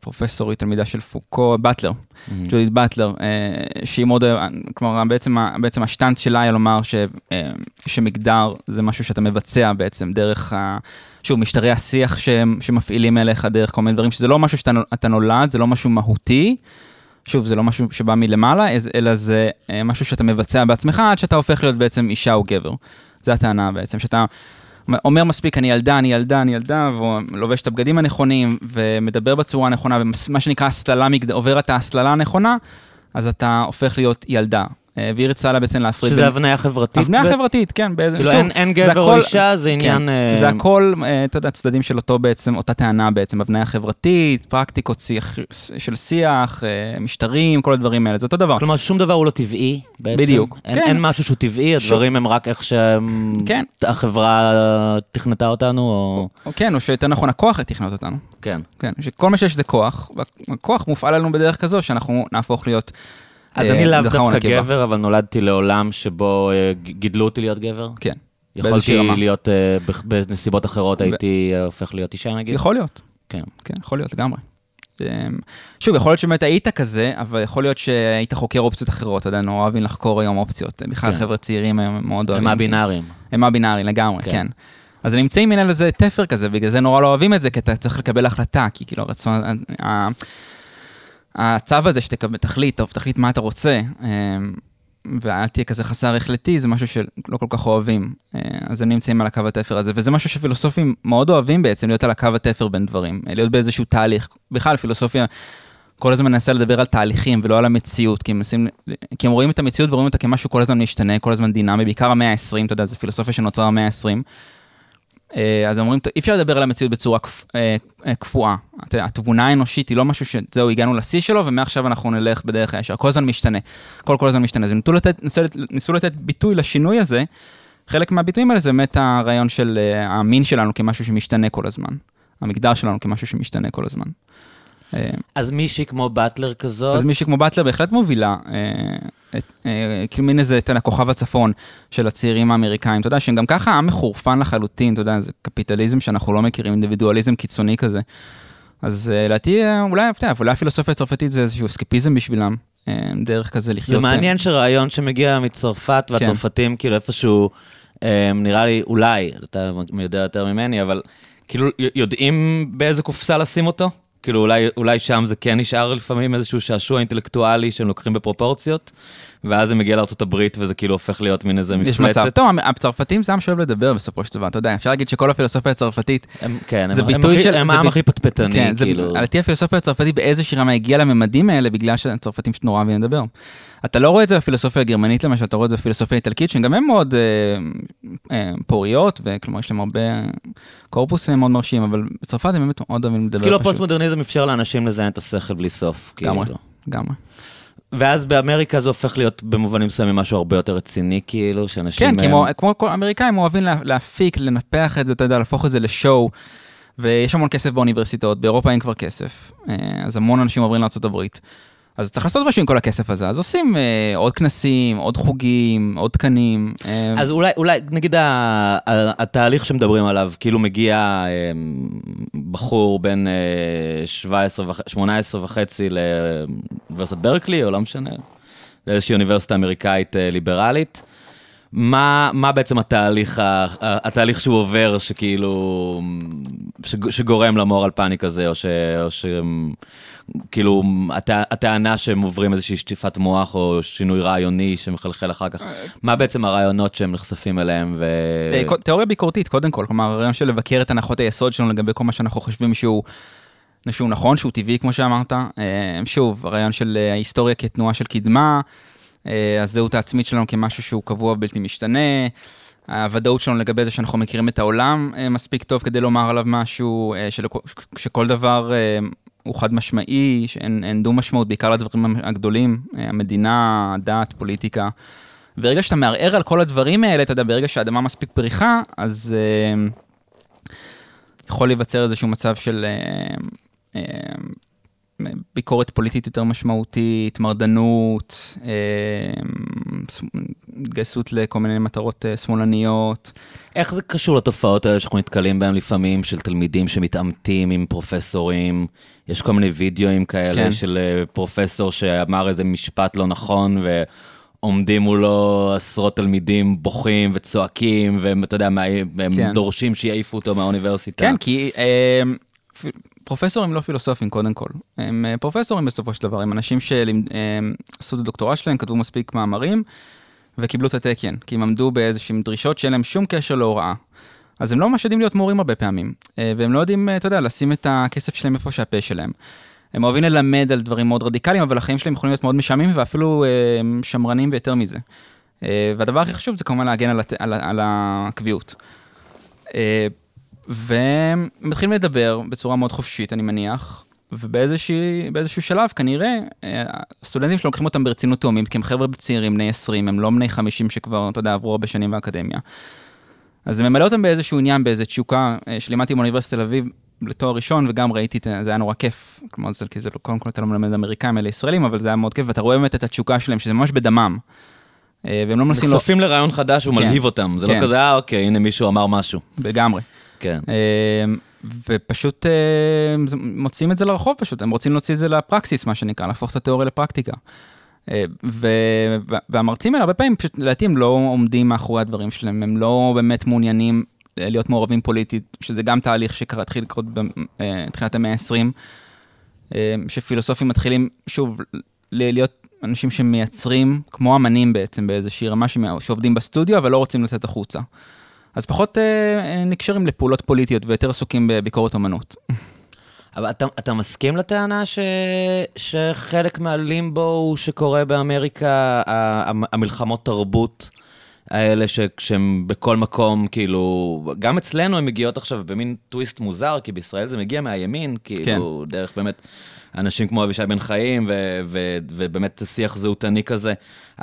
פרופסורית, תלמידה של פוקו, באטלר, mm-hmm. ג'ודית באטלר, שהיא מאוד, כלומר, בעצם, בעצם השטנץ שלה היה לומר ש, שמגדר זה משהו שאתה מבצע בעצם דרך, ה, שוב, משטרי השיח שהם, שמפעילים אליך דרך כל מיני דברים, שזה לא משהו שאתה נולד, זה לא משהו מהותי. שוב, זה לא משהו שבא מלמעלה, אלא זה משהו שאתה מבצע בעצמך עד שאתה הופך להיות בעצם אישה או גבר. זו הטענה בעצם, שאתה אומר מספיק, אני ילדה, אני ילדה, אני ילדה, ולובש את הבגדים הנכונים, ומדבר בצורה הנכונה, ומה שנקרא הסללה, עובר את ההסללה הנכונה, אז אתה הופך להיות ילדה. אה, והיא רצה לה בעצם להפריד. שזה הבניה חברתית? הבניה ב... חברתית, כן. באיזה... כאילו שוב, אין, אין גבר או אישה, זה כן, עניין... כן, זה הכל, אה, אתה יודע, צדדים של אותו בעצם, אותה טענה בעצם, הבניה חברתית, פרקטיקות שיח, של שיח, משטרים, כל הדברים האלה, זה אותו דבר. כלומר, שום דבר הוא לא טבעי בעצם? בדיוק, אין, כן. אין משהו שהוא טבעי, הדברים שוב. הם רק איך שהחברה כן. תכנתה אותנו, או... או... כן, או שיותר נכון, הכוח תכנת אותנו. כן. כן, שכל מה שיש זה כוח, והכוח מופעל לנו בדרך כזו שאנחנו נהפוך להיות... אז אני לאו דווקא גבר, אבל נולדתי לעולם שבו אה, גידלו אותי להיות גבר? כן. יכולתי להיות, אה, בנסיבות אחרות הייתי אה, הופך להיות אישה נגיד? יכול להיות. כן. כן, יכול להיות לגמרי. אמ, שוב, יכול להיות שבאמת היית כזה, אבל יכול להיות שהיית חוקר אופציות אחרות, אתה יודע, נורא אוהבים לחקור היום אופציות. בכלל כן. חבר'ה צעירים הם מאוד אוהבים. הם הבינאריים. הם הבינאריים לגמרי, כן. כן. אז נמצאים מן על איזה תפר כזה, בגלל זה נורא לא אוהבים את זה, כי אתה צריך לקבל החלטה, כי כאילו הרצון, הצו הזה שתקבל, תחליט, טוב, תחליט מה אתה רוצה, אמ, ואל תהיה כזה חסר החלטי, זה משהו שלא כל כך אוהבים. אה, אז הם נמצאים על הקו התפר הזה, וזה משהו שפילוסופים מאוד אוהבים בעצם, להיות על הקו התפר בין דברים, להיות באיזשהו תהליך. בכלל, פילוסופיה כל הזמן מנסה לדבר על תהליכים ולא על המציאות, כי הם, מנסים, כי הם רואים את המציאות ורואים אותה כמשהו כל הזמן משתנה, כל הזמן דינמי, בעיקר המאה ה-20, אתה יודע, זו פילוסופיה שנוצרה במאה ה-20. אה, אז אומרים, אי אפשר לדבר על המציאות בצורה אה, אה, קפואה. התבונה האנושית היא לא משהו שזהו, הגענו לשיא שלו, ומעכשיו אנחנו נלך בדרך הישר. כל הזמן משתנה. כל כל הזמן משתנה. אז ניסו לתת, ניסו לתת ביטוי לשינוי הזה. חלק מהביטויים האלה זה באמת הרעיון של המין שלנו כמשהו שמשתנה כל הזמן. המגדר שלנו כמשהו שמשתנה כל הזמן. אז מישהי כמו באטלר כזאת? אז מישהי כמו באטלר בהחלט מובילה, כאילו מין איזה, אתה יודע, כוכב הצפון של הצעירים האמריקאים, אתה יודע, שהם גם ככה עם מחורפן לחלוטין, אתה יודע, זה קפיטליזם שאנחנו לא מכירים, אינדיבידואליזם קיצוני כזה. אז אה, לדעתי, אולי, אתה יודע, אולי הפילוסופיה הצרפתית זה איזשהו אסקפיזם בשבילם, דרך כזה לחיות. זה מעניין שרעיון שמגיע מצרפת והצרפתים כן. כאילו איפשהו, נראה לי, אולי, אתה יודע יותר ממני, אבל כאילו יודעים באיזה קופסה לשים אותו? כאילו אולי, אולי שם זה כן נשאר לפעמים איזשהו שעשוע אינטלקטואלי שהם לוקחים בפרופורציות, ואז זה מגיע לארה"ב וזה כאילו הופך להיות מין איזה מפלצת. יש מצב. טוב, הצרפתים זה עם שאוהב לדבר בסופו של דבר, אתה יודע, אפשר להגיד שכל הפילוסופיה הצרפתית, הם, כן, זה הם, ביטוי הם, של- הם העם הכי פטפטני, כן, זה, כאילו. לדעתי הפילוסופיה הצרפתית באיזושהי רמה הגיעה לממדים האלה בגלל שהצרפתים פשוט נורא אוהבים לדבר. אתה לא רואה את זה בפילוסופיה הגרמנית למשל, אתה רואה את זה בפילוסופיה האיטלקית, שגם הן מאוד אה, אה, פוריות, וכלומר יש להם הרבה קורפוס מאוד מרשים, אבל בצרפת הם באמת מאוד אוהבים לדבר אז כאילו. הפוסט-מודרניזם אפשר לאנשים לזיין את השכל בלי סוף. לגמרי, כאילו. לגמרי. ואז באמריקה זה הופך להיות במובנים מסוימים משהו הרבה יותר רציני, כאילו, שאנשים... כן, הם- כמו, כמו כל האמריקאים אוהבים לה, להפיק, לנפח את זה, אתה יודע, להפוך את זה לשואו, ויש המון כסף באוניברסיטאות, באירופה אין כבר כסף, אה, אז המון אנשים עוברים לארה"ב. אז צריך לעשות משהו עם כל הכסף הזה, אז עושים אה, עוד כנסים, עוד חוגים, עוד תקנים. אה, אז אולי, אולי, נגיד ה- ה- התהליך שמדברים עליו, כאילו מגיע אה, בחור בן אה, 17, וח- 18 וחצי לאוניברסיטת ברקלי, או לא משנה, לאיזושהי אוניברסיטה אמריקאית אה, ליברלית. מה, מה בעצם התהליך, התהליך שהוא עובר, שכאילו, שג- שגורם למורל פאניק הזה, או ש... או ש כאילו, הט- הטענה שהם עוברים איזושהי שטיפת מוח, או שינוי רעיוני שמחלחל אחר כך, מה בעצם הרעיונות שהם נחשפים אליהם, ו... אה, תיאוריה ביקורתית, קודם כל, כלומר, הרעיון של לבקר את הנחות היסוד שלנו לגבי כל מה שאנחנו חושבים שהוא, שהוא נכון, שהוא טבעי, כמו שאמרת. אה, שוב, הרעיון של אה, ההיסטוריה כתנועה של קדמה, הזהות העצמית שלנו כמשהו שהוא קבוע ובלתי משתנה, הוודאות שלנו לגבי זה שאנחנו מכירים את העולם מספיק טוב כדי לומר עליו משהו, שלכל- שכל דבר הוא חד משמעי, שאין אין דו משמעות, בעיקר לדברים הגדולים, אה, המדינה, הדת, פוליטיקה. ברגע שאתה מערער על כל הדברים האלה, אתה יודע, ברגע שהאדמה מספיק פריחה, אז אה, יכול להיווצר איזשהו מצב של אה, אה, ביקורת פוליטית יותר משמעותית, מרדנות, ס- התגייסות לכל מיני מטרות אה, שמאלניות. איך זה קשור לתופעות האלה שאנחנו נתקלים בהן לפעמים, של תלמידים שמתעמתים עם פרופסורים? יש כל מיני וידאוים כאלה כן. של אה, פרופסור שאמר איזה משפט לא נכון, ועומדים מולו עשרות תלמידים בוכים וצועקים, והם, אתה יודע, הם כן. דורשים שיעיפו אותו מהאוניברסיטה. כן, כי אה, פרופסורים לא פילוסופים קודם כל. הם אה, פרופסורים בסופו של דבר, הם אנשים שעשו את הדוקטורט שלהם, כתבו מספיק מאמרים וקיבלו את התקן, כי הם עמדו באיזשהם דרישות שאין להם שום קשר להוראה. אז הם לא ממש יודעים להיות מורים הרבה פעמים, אה, והם לא יודעים, אה, אתה יודע, לשים את הכסף שלהם איפה שהפה שלהם. הם אוהבים ללמד על דברים מאוד רדיקליים, אבל החיים שלהם יכולים להיות מאוד משעממים ואפילו אה, שמרנים ויותר מזה. אה, והדבר הכי חשוב זה כמובן להגן על, הת... על, על הקביעות. אה, והם מתחילים לדבר בצורה מאוד חופשית, אני מניח, ובאיזשהו שלב כנראה, אה, הסטודנטים שלו לוקחים אותם ברצינות תאומית, כי הם חבר'ה צעירים, בני 20, הם לא בני 50 שכבר, אתה יודע, עברו הרבה שנים באקדמיה. אז זה ממלא אותם באיזשהו עניין, באיזו תשוקה, אה, שלימדתי באוניברסיטת תל אביב לתואר ראשון, וגם ראיתי, זה היה נורא כיף. כלומר, זה, כי זה לא, קודם כל אתה לא מלמד אמריקאים, אלה ישראלים, אבל זה היה מאוד כיף, ואתה רואה באמת את התשוקה שלהם, שזה ממש בדמם. אה, והם לא מנסים... לא... נחשפים לרעיון חדש ומלהיב אותם, זה לא כן. כזה, אה, אוקיי, הנה מישהו אמר משהו. לגמרי. כן. אה, ופשוט אה, מוציאים את זה לרחוב פשוט, הם רוצים להוציא את זה לפרקסיס, מה שנקרא, להפוך את התיאוריה לפרקטיקה. אה, ו- והמרצים האלה הרבה פעמים פשוט, לדעתי הם לא עומדים מאחורי הדברים שלהם, הם לא באמת מעוניינים להיות מעורבים פוליטית, שזה גם תהליך שקרה, התחיל לקרות בתחילת המאה ה-20, אה, שפילוסופים מתחילים, שוב, להיות אנשים שמייצרים, כמו אמנים בעצם, באיזושהי רמה שעובדים בסטודיו, אבל לא רוצים לצאת החוצה. אז פחות אה, אה, נקשרים לפעולות פוליטיות ויותר עסוקים בביקורת אמנות. אבל אתה, אתה מסכים לטענה ש, שחלק מהלימבו שקורה באמריקה, המלחמות תרבות האלה ש, שהן בכל מקום, כאילו, גם אצלנו הן מגיעות עכשיו במין טוויסט מוזר, כי בישראל זה מגיע מהימין, כאילו, כן. דרך באמת אנשים כמו אבישי בן חיים, ו, ו, ובאמת שיח זהותני כזה.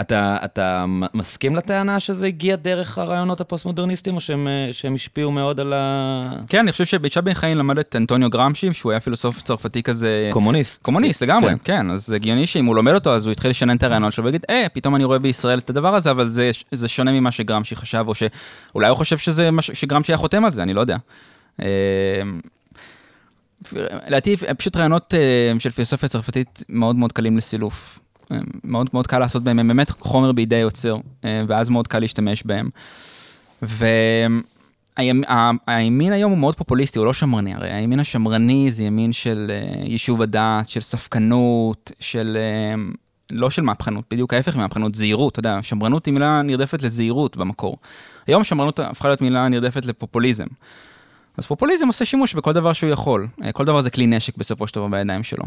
אתה, אתה מסכים לטענה שזה הגיע דרך הרעיונות הפוסט-מודרניסטיים, או שהם, אה, שהם השפיעו מאוד על ה... כן, אני חושב שאבישי בן חיים למד את אנטוניו גרמשי, שהוא היה פילוסוף צרפתי כזה... קומוניסט. קומוניסט לגמרי, כן. כן. אז זה הגיוני שאם הוא לומד אותו, אז הוא יתחיל לשנן את הרעיונות שלו ויגיד, אה, פתאום אני רואה בישראל את הדבר הזה, אבל זה, זה שונה ממה שגרמשי חשב, או שאולי הוא חושב שזה שגרמשי היה חותם על זה, אני לא יודע. אה, לדעתי, פשוט רעיונות אה, של פילוסופיה צרפתית מאוד מאוד קלים לסילוף. אה, מאוד מאוד קל לעשות בהם, הם באמת חומר בידי יוצר, אה, ואז מאוד קל להשתמש בהם. הימין היום הוא מאוד פופוליסטי, הוא לא שמרני, הרי הימין השמרני זה ימין של אה, יישוב הדעת, של ספקנות, של... אה, לא של מהפכנות, בדיוק ההפך ממהפכנות, זהירות, אתה יודע, שמרנות היא מילה נרדפת לזהירות במקור. היום שמרנות הפכה להיות מילה נרדפת לפופוליזם. אז פופוליזם עושה שימוש בכל דבר שהוא יכול. אה, כל דבר זה כלי נשק בסופו של דבר בידיים שלו.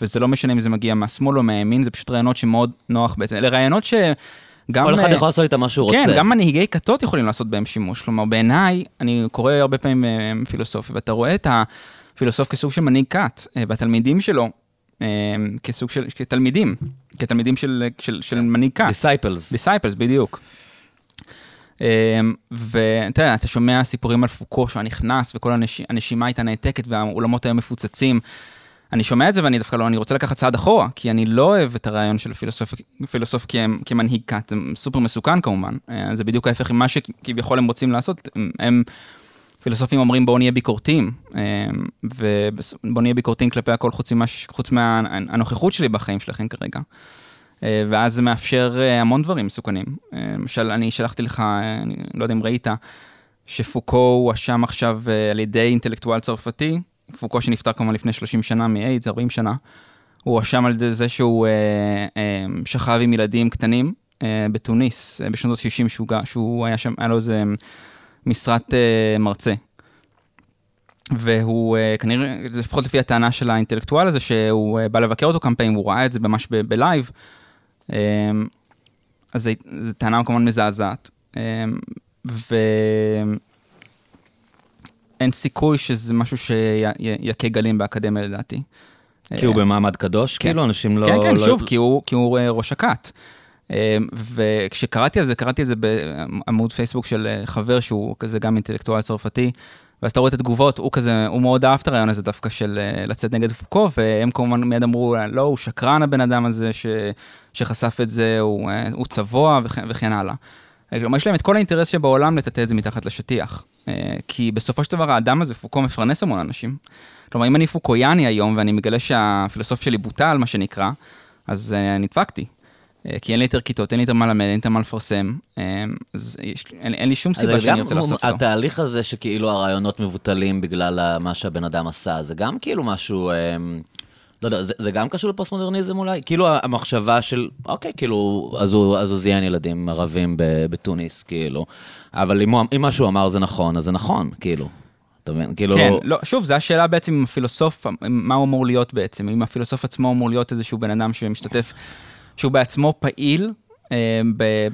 וזה לא משנה אם זה מגיע מהשמאל או מהימין, זה פשוט רעיונות שמאוד נוח בעצם. אלה רעיונות ש... גם... כל אחד יכול לעשות איתם מה שהוא כן, רוצה. כן, גם מנהיגי כתות יכולים לעשות בהם שימוש. כלומר, בעיניי, אני קורא הרבה פעמים אה, פילוסופיה, ואתה רואה את הפילוסוף כסוג של מנהיג כת, אה, והתלמידים שלו, אה, כסוג של, כתלמידים, כתלמידים של, של, של מנהיג כת. Disciples. Disciples, בדיוק. ואתה יודע, אתה שומע סיפורים על פוקו, שהוא נכנס, וכל הנשימה הייתה נעתקת, והאולמות היו מפוצצים. אני שומע את זה ואני דווקא לא, אני רוצה לקחת צעד אחורה, כי אני לא אוהב את הרעיון של הפילוסוף, פילוסוף כמנהיג כת, זה סופר מסוכן כמובן, אה, זה בדיוק ההפך ממה שכביכול הם רוצים לעשות, הם, הם פילוסופים אומרים בואו נהיה ביקורתיים, אה, ובואו נהיה ביקורתיים כלפי הכל חוץ, ממש, חוץ מהנוכחות שלי בחיים שלכם כרגע. אה, ואז זה מאפשר המון דברים מסוכנים. למשל, אני שלחתי לך, אני לא יודע אם ראית, שפוקו הואשם עכשיו על ידי אינטלקטואל צרפתי, פוקו שנפטר כמובן לפני 30 שנה מאיידס, 40 שנה, הוא הואשם על זה שהוא אה, אה, שכב עם ילדים קטנים אה, בתוניס, אה, בשנות ה-60, שהוא, שהוא היה שם, היה לו איזה משרת אה, מרצה. והוא אה, כנראה, לפחות לפי הטענה של האינטלקטואל הזה, שהוא אה, בא לבקר אותו כמה פעמים, הוא ראה את זה ממש בלייב. אה, אז זו טענה כמובן מזעזעת. אה, ו... אין סיכוי שזה משהו שיכה גלים באקדמיה לדעתי. כי הוא במעמד קדוש? כן. כאילו אנשים לא... כן, כן, לא... שוב, כי הוא, כי הוא אה, ראש הכת. אה, וכשקראתי על זה, קראתי על זה בעמוד פייסבוק של אה, חבר שהוא כזה גם אינטלקטואל צרפתי, ואז אתה רואה את התגובות, הוא כזה, הוא מאוד אהב את הרעיון הזה דווקא של לצאת נגד פוקו, והם כמובן מיד אמרו, לא, הוא שקרן הבן אדם הזה ש, שחשף את זה, הוא, הוא צבוע וכן, וכן הלאה. כלומר, יש להם את כל האינטרס שבעולם לטאטא את זה מתחת לשטיח. אה, כי בסופו של דבר האדם הזה, פוקו, מפרנס המון אנשים. כלומר, אם אני פוקויאני היום ואני מגלה שהפילוסוף שלי בוטל, מה שנקרא, אז נדפקתי. Uh, כי אין לי יותר כיתות, אין לי יותר מה למד, אין לי יותר מה לפרסם, uh, אז יש, אין, אין לי שום סיבה שאני ארצה לחשוף אותו. התהליך הזה שכאילו הרעיונות מבוטלים בגלל מה שהבן אדם עשה, זה גם כאילו משהו... Uh, לא יודע, זה, זה גם קשור לפוסט-מודרניזם אולי? כאילו המחשבה של, אוקיי, כאילו, אז הוא, אז הוא זיין ילדים ערבים בתוניס, כאילו. אבל אם, הוא, אם מה שהוא אמר זה נכון, אז זה נכון, כאילו. אתה מבין? כאילו... כן, לא, שוב, זו השאלה בעצם אם הפילוסוף, מה הוא אמור להיות בעצם. אם הפילוסוף עצמו אמור להיות איזשהו בן אדם שמשתתף, שהוא בעצמו פעיל אה,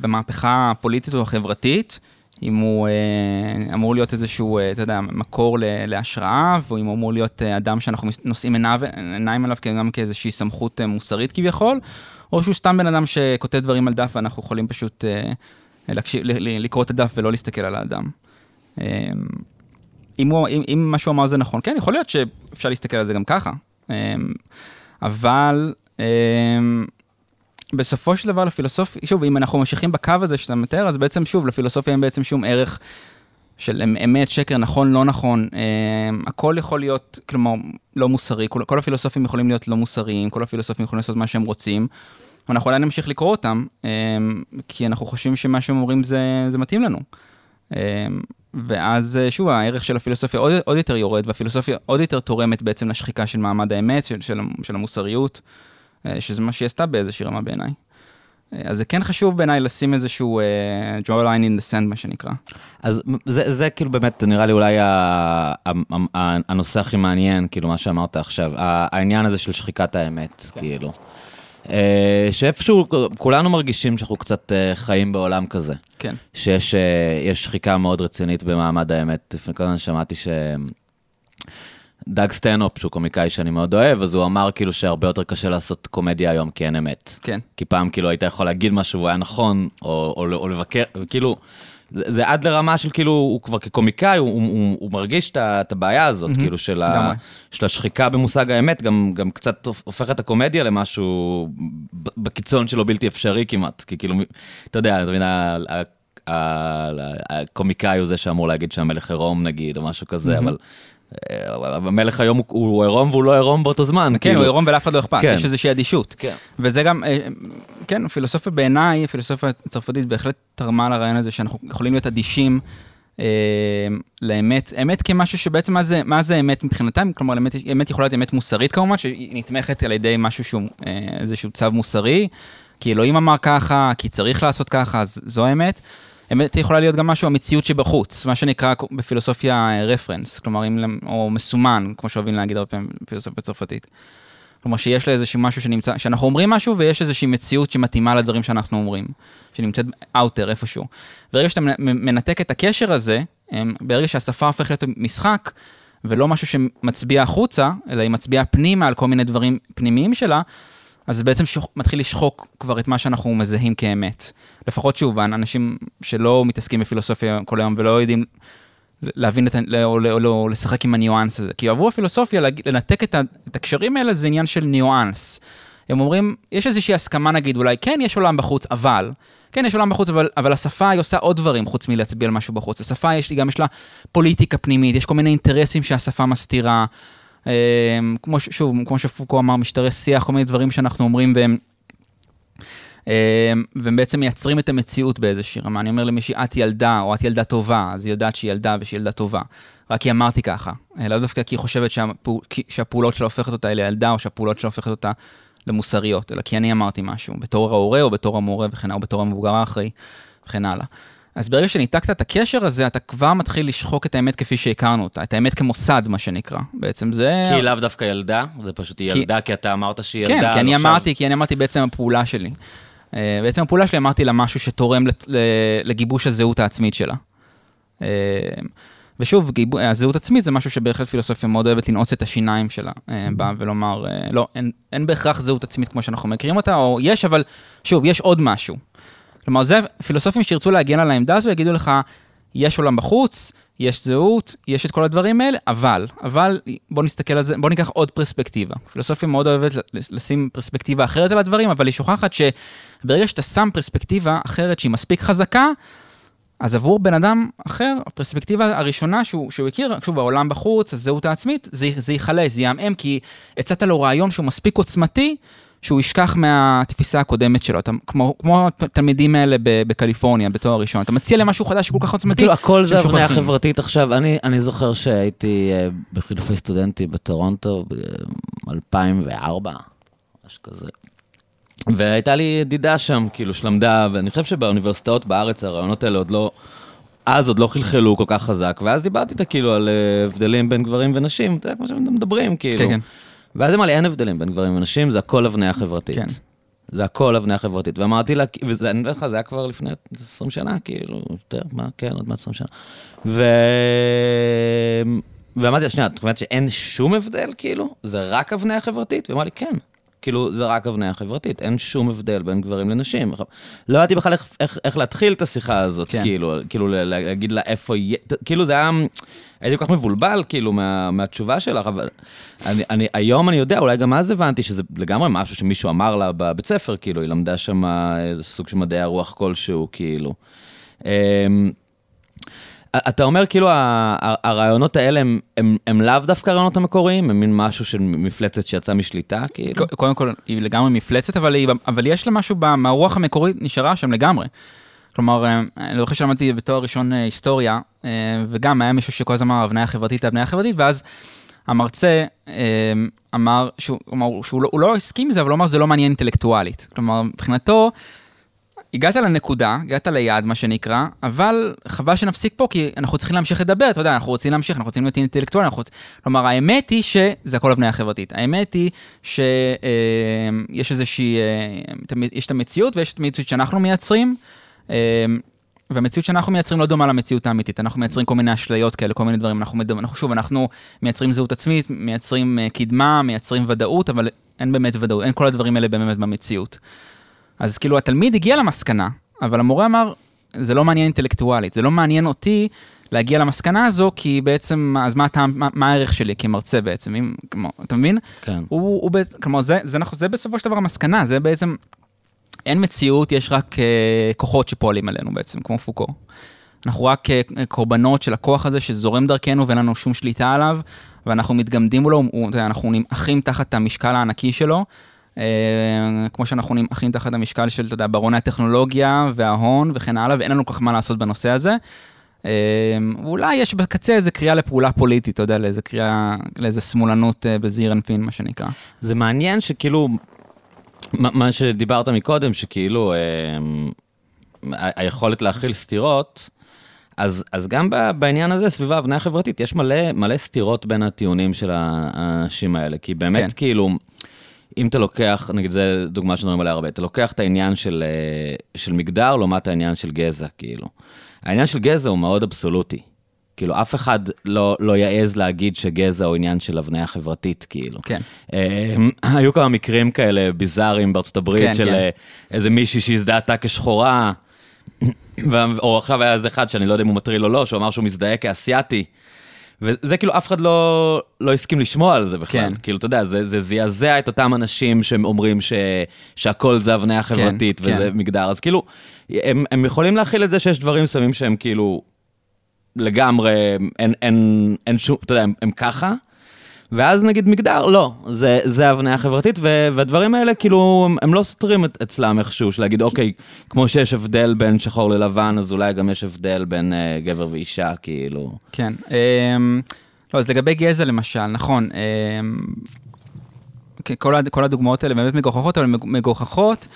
במהפכה הפוליטית או החברתית, אם הוא אה, אמור להיות איזשהו, אה, אתה יודע, מקור להשראה, ואם הוא אמור להיות אה, אדם שאנחנו נושאים עיניו, עיניים אליו גם כאיזושהי סמכות אה, מוסרית כביכול, או שהוא סתם בן אדם שכותב דברים על דף ואנחנו יכולים פשוט אה, להקשיב, לקרוא את הדף ולא להסתכל על האדם. אה, אם, הוא, אם, אם מה שהוא אמר זה נכון, כן, יכול להיות שאפשר להסתכל על זה גם ככה. אה, אבל... אה, בסופו של דבר לפילוסופיה, שוב, אם אנחנו ממשיכים בקו הזה שאתה מתאר, אז בעצם שוב, לפילוסופיה אין בעצם שום ערך של אמת, שקר, נכון, לא נכון. אה, הכל יכול להיות, כלומר, לא מוסרי, כל, כל הפילוסופים יכולים להיות לא מוסריים, כל הפילוסופים יכולים לעשות מה שהם רוצים. ואנחנו עדיין נמשיך לקרוא אותם, אה, כי אנחנו חושבים שמה שהם אומרים זה, זה מתאים לנו. אה, ואז שוב, הערך של הפילוסופיה עוד, עוד יותר יורד, והפילוסופיה עוד יותר תורמת בעצם לשחיקה של מעמד האמת, של, של, של המוסריות. אה, שזה מה שהיא עשתה באיזושהי רמה בעיניי. אה, אז זה כן חשוב בעיניי לשים איזשהו uh, draw line in the sand, מה שנקרא. אז זה, זה כאילו באמת, נראה לי אולי הנושא הכי מעניין, כאילו, מה שאמרת עכשיו, העניין הזה של שחיקת האמת, כן. כאילו. שאיפשהו כולנו מרגישים שאנחנו קצת חיים בעולם כזה. כן. שיש שחיקה מאוד רצינית במעמד האמת. לפני כל הזמן שמעתי ש... דאג סטנהופ, שהוא קומיקאי שאני מאוד אוהב, אז הוא אמר כאילו שהרבה יותר קשה לעשות קומדיה היום, כי אין אמת. כן. כי פעם כאילו היית יכול להגיד משהו והוא היה נכון, או, או, או לבקר, כאילו, זה, זה עד לרמה של כאילו, הוא כבר כקומיקאי, הוא, הוא, הוא מרגיש את הבעיה הזאת, mm-hmm. כאילו, של, ה, של השחיקה במושג האמת, גם, גם קצת הופך את הקומדיה למשהו בקיצון שלו בלתי אפשרי כמעט, כי כאילו, אתה יודע, אתה מבין, הקומיקאי הוא זה שאמור להגיד שהמלך עירום נגיד, או משהו כזה, mm-hmm. אבל המלך היום הוא עירום והוא לא עירום באותו זמן. כן, כאילו. הוא עירום ולאף אחד לא אכפת, כן. יש איזושהי אדישות. כן. וזה גם, אה, כן, פילוסופיה בעיניי, פילוסופיה צרפתית בהחלט תרמה לרעיון הזה שאנחנו יכולים להיות אדישים לאמת, אמת כמשהו שבעצם מה זה, מה זה אמת מבחינתם, כלומר אמת, אמת יכולה להיות אמת מוסרית כמובן, שהיא נתמכת על ידי משהו שהוא איזשהו צו מוסרי, כי אלוהים אמר ככה, כי צריך לעשות ככה, אז זו האמת. אמת יכולה להיות גם משהו, המציאות שבחוץ, מה שנקרא בפילוסופיה רפרנס, כלומר, אם, או מסומן, כמו שאוהבים להגיד הרבה פעמים בפילוסופיה צרפתית. כלומר, שיש לה איזשהו משהו שנמצא, שאנחנו אומרים משהו ויש איזושהי מציאות שמתאימה לדברים שאנחנו אומרים, שנמצאת אאוטר איפשהו. ברגע שאתה מנתק את הקשר הזה, ברגע שהשפה הופכת להיות משחק, ולא משהו שמצביע החוצה, אלא היא מצביעה פנימה על כל מיני דברים פנימיים שלה, אז זה בעצם שוח, מתחיל לשחוק כבר את מה שאנחנו מזהים כאמת. לפחות שוב, אנשים שלא מתעסקים בפילוסופיה כל היום ולא יודעים להבין את, או, או, או, או לשחק עם הניואנס הזה. כי עבור הפילוסופיה, לנתק את, את הקשרים האלה זה עניין של ניואנס. הם אומרים, יש איזושהי הסכמה נגיד, אולי כן יש עולם בחוץ, אבל, כן יש עולם בחוץ, אבל, אבל השפה היא עושה עוד דברים חוץ מלהצביע על משהו בחוץ. השפה יש לי, גם יש לה פוליטיקה פנימית, יש כל מיני אינטרסים שהשפה מסתירה. אמ, כמו שוב, כמו שפוקו אמר, משטרי שיח, כל מיני דברים שאנחנו אומרים והם... אמ, והם בעצם מייצרים את המציאות באיזושהי רמה. אני אומר למישהי, את ילדה, או את ילדה טובה, אז היא יודעת שהיא ילדה ושהיא ילדה טובה. רק כי אמרתי ככה. אה, לאו דווקא כי היא חושבת שהפעול, שהפעולות שלה הופכת אותה לילדה, או שהפעולות שלה הופכת אותה למוסריות, אלא כי אני אמרתי משהו, בתור ההורה או בתור המורה וכן הלאה, או בתור המבוגר האחראי וכן הלאה. אז ברגע שניתקת את הקשר הזה, אתה כבר מתחיל לשחוק את האמת כפי שהכרנו אותה, את האמת כמוסד, מה שנקרא. בעצם זה... כי לאו דווקא ילדה, זה פשוט היא כי... ילדה, כי אתה אמרת שהיא כן, ילדה. כן, כי אני עכשיו... אמרתי, כי אני אמרתי בעצם הפעולה שלי. אה, בעצם הפעולה שלי אמרתי לה משהו שתורם לגיבוש הזהות העצמית שלה. אה, ושוב, גיב... הזהות עצמית זה משהו שבהחלט פילוסופיה מאוד אוהבת לנעוץ את השיניים שלה, אה, בא ולומר, לא, אין, אין בהכרח זהות עצמית כמו שאנחנו מכירים אותה, או יש, אבל שוב, יש עוד משהו. כלומר, זה פילוסופים שירצו להגן על העמדה הזו, יגידו לך, יש עולם בחוץ, יש זהות, יש את כל הדברים האלה, אבל, אבל בוא נסתכל על זה, בוא ניקח עוד פרספקטיבה. פילוסופיה מאוד אוהבת לשים פרספקטיבה אחרת על הדברים, אבל היא שוכחת שברגע שאתה שם פרספקטיבה אחרת שהיא מספיק חזקה, אז עבור בן אדם אחר, הפרספקטיבה הראשונה שהוא, שהוא הכיר, שוב, העולם בחוץ, הזהות העצמית, זה, ייחלש, זה יעמעם, כי הצעת לו רעיון שהוא מספיק עוצמתי, שהוא ישכח מהתפיסה הקודמת שלו, אתה, כמו, כמו התלמידים האלה בקליפורניה, בתואר ראשון, אתה מציע להם משהו חדש שכל כך עוצמתי. כאילו, הכל זה הבניה חברתית עכשיו. אני, אני זוכר שהייתי uh, בחילופי סטודנטים בטורונטו ב-2004, משהו כזה. והייתה לי ידידה שם, כאילו, שלמדה, ואני חושב שבאוניברסיטאות בארץ הרעיונות האלה עוד לא... אז עוד לא חלחלו כל כך חזק, ואז דיברתי איתה כאילו על אה, הבדלים בין גברים ונשים, אתה יודע, כמו שהם מדברים, כאילו. כן, כן. ואז אמרה לי, אין הבדלים בין גברים ונשים, זה הכל הבניה חברתית. כן. זה הכל הבניה חברתית. ואמרתי לה, ואני אומר לך, זה היה כבר לפני 20 שנה, כאילו, יותר, מה, כן, עוד מעט 20 שנה. ו... ואמרתי לה, שנייה, את אומרת שאין שום הבדל, כאילו? זה רק הבניה חברתית? והיא אמרה לי, כן. כאילו, זה רק הבניה חברתית, אין שום הבדל בין גברים לנשים. לא ידעתי בכלל איך, איך, איך להתחיל את השיחה הזאת, כן. כאילו, כאילו להגיד לה איפה יהיה, כאילו זה היה, הייתי כל כך מבולבל, כאילו, מה, מהתשובה שלך, אבל אני, אני, היום אני יודע, אולי גם אז הבנתי שזה לגמרי משהו שמישהו אמר לה בבית ספר, כאילו, היא למדה שם איזה סוג של מדעי הרוח כלשהו, כאילו. אתה אומר כאילו הרעיונות האלה הם, הם, הם לאו דווקא הרעיונות המקוריים, הם מין משהו של מפלצת שיצאה משליטה, כאילו? קודם כל, היא לגמרי מפלצת, אבל, היא, אבל יש לה משהו מהרוח המקורית נשארה שם לגמרי. כלומר, אה, אני זוכר שלמדתי בתואר ראשון אה, היסטוריה, אה, וגם היה מישהו שכל הזמן אמר הבניה חברתית, הבניה חברתית, ואז המרצה אמר שהוא, שהוא לא, לא הסכים עם זה, אבל הוא אמר זה לא מעניין אינטלקטואלית. כלומר, מבחינתו, הגעת לנקודה, הגעת ליעד, מה שנקרא, אבל חבל שנפסיק פה, כי אנחנו צריכים להמשיך לדבר, אתה יודע, אנחנו רוצים להמשיך, אנחנו רוצים להיות אינטלקטואלים, אנחנו... כלומר, האמת היא שזה הכל הבניה החברתית. האמת היא שיש אה, איזושהי, אה, יש את המציאות ויש את המציאות שאנחנו מייצרים. אה, והמציאות שאנחנו מייצרים לא דומה למציאות האמיתית, אנחנו מייצרים כל מיני אשליות כאלה, כל מיני דברים, אנחנו, מדבר, אנחנו שוב, אנחנו מייצרים זהות עצמית, מייצרים קדמה, מייצרים ודאות, אבל אין באמת ודאות, אין כל הדברים האלה באמת במציאות. אז כאילו התלמיד הגיע למסקנה, אבל המורה אמר, זה לא מעניין אינטלקטואלית, זה לא מעניין אותי להגיע למסקנה הזו, כי בעצם, אז מה, אתה, מה, מה הערך שלי כמרצה בעצם, אם, כמו, אתה מבין? כן. הוא, הוא, כלומר, זה, זה, זה, זה בסופו של דבר המסקנה, זה בעצם, אין מציאות, יש רק uh, כוחות שפועלים עלינו בעצם, כמו פוקו. אנחנו רק uh, קורבנות של הכוח הזה שזורם דרכנו ואין לנו שום שליטה עליו, ואנחנו מתגמדים מולו, אנחנו נמעכים תחת המשקל הענקי שלו, אה, כמו שאנחנו נמעכים תחת המשקל של, אתה יודע, ברוני הטכנולוגיה וההון וכן הלאה, ואין לנו כל כך מה לעשות בנושא הזה. אולי יש בקצה איזה קריאה לפעולה פוליטית, אתה יודע, לאיזה קריאה, לאיזה שמאלנות בזעיר אנפין, מה שנקרא. זה מעניין שכאילו, מה שדיברת מקודם, שכאילו היכולת להכיל סתירות, אז, אז גם בעניין הזה, סביב ההבניה החברתית, יש מלא, מלא סתירות בין הטיעונים של האנשים האלה. כי באמת, כן. כאילו, אם אתה לוקח, נגיד, זו דוגמה שנוראים עליה הרבה, אתה לוקח את העניין של, אה, של מגדר לעומת העניין של גזע, כאילו. העניין של גזע הוא מאוד אבסולוטי. כאילו, אף אחד לא, לא יעז להגיד שגזע הוא עניין של הבניה חברתית, כאילו. כן. אה, היו כמה מקרים כאלה ביזאריים בארצות הברית, כן, של כן. אה, איזה מישהי שהזדהתה כשחורה, או עכשיו היה איזה אחד שאני לא יודע אם הוא מטריל או לא, שהוא אמר שהוא מזדהה כאסייתי. וזה כאילו, אף אחד לא, לא הסכים לשמוע על זה בכלל. כן. כאילו, אתה יודע, זה, זה זעזע את אותם אנשים שאומרים ש, שהכל זה הבניה כן, חברתית כן, וזה כן. מגדר. אז כאילו, הם, הם יכולים להכיל את זה שיש דברים מסוימים שהם כאילו לגמרי, אין, אין, אין שום, אתה יודע, הם, הם ככה. ואז נגיד מגדר, לא, זה, זה הבניה חברתית, ו, והדברים האלה כאילו, הם, הם לא סותרים את, אצלם איכשהו, של להגיד, אוקיי, כמו שיש הבדל בין שחור ללבן, אז אולי גם יש הבדל בין uh, גבר ואישה, כאילו. כן. Um, לא, אז לגבי גזע למשל, נכון, um, כל, כל הדוגמאות האלה באמת מגוחכות, אבל מגוחכות,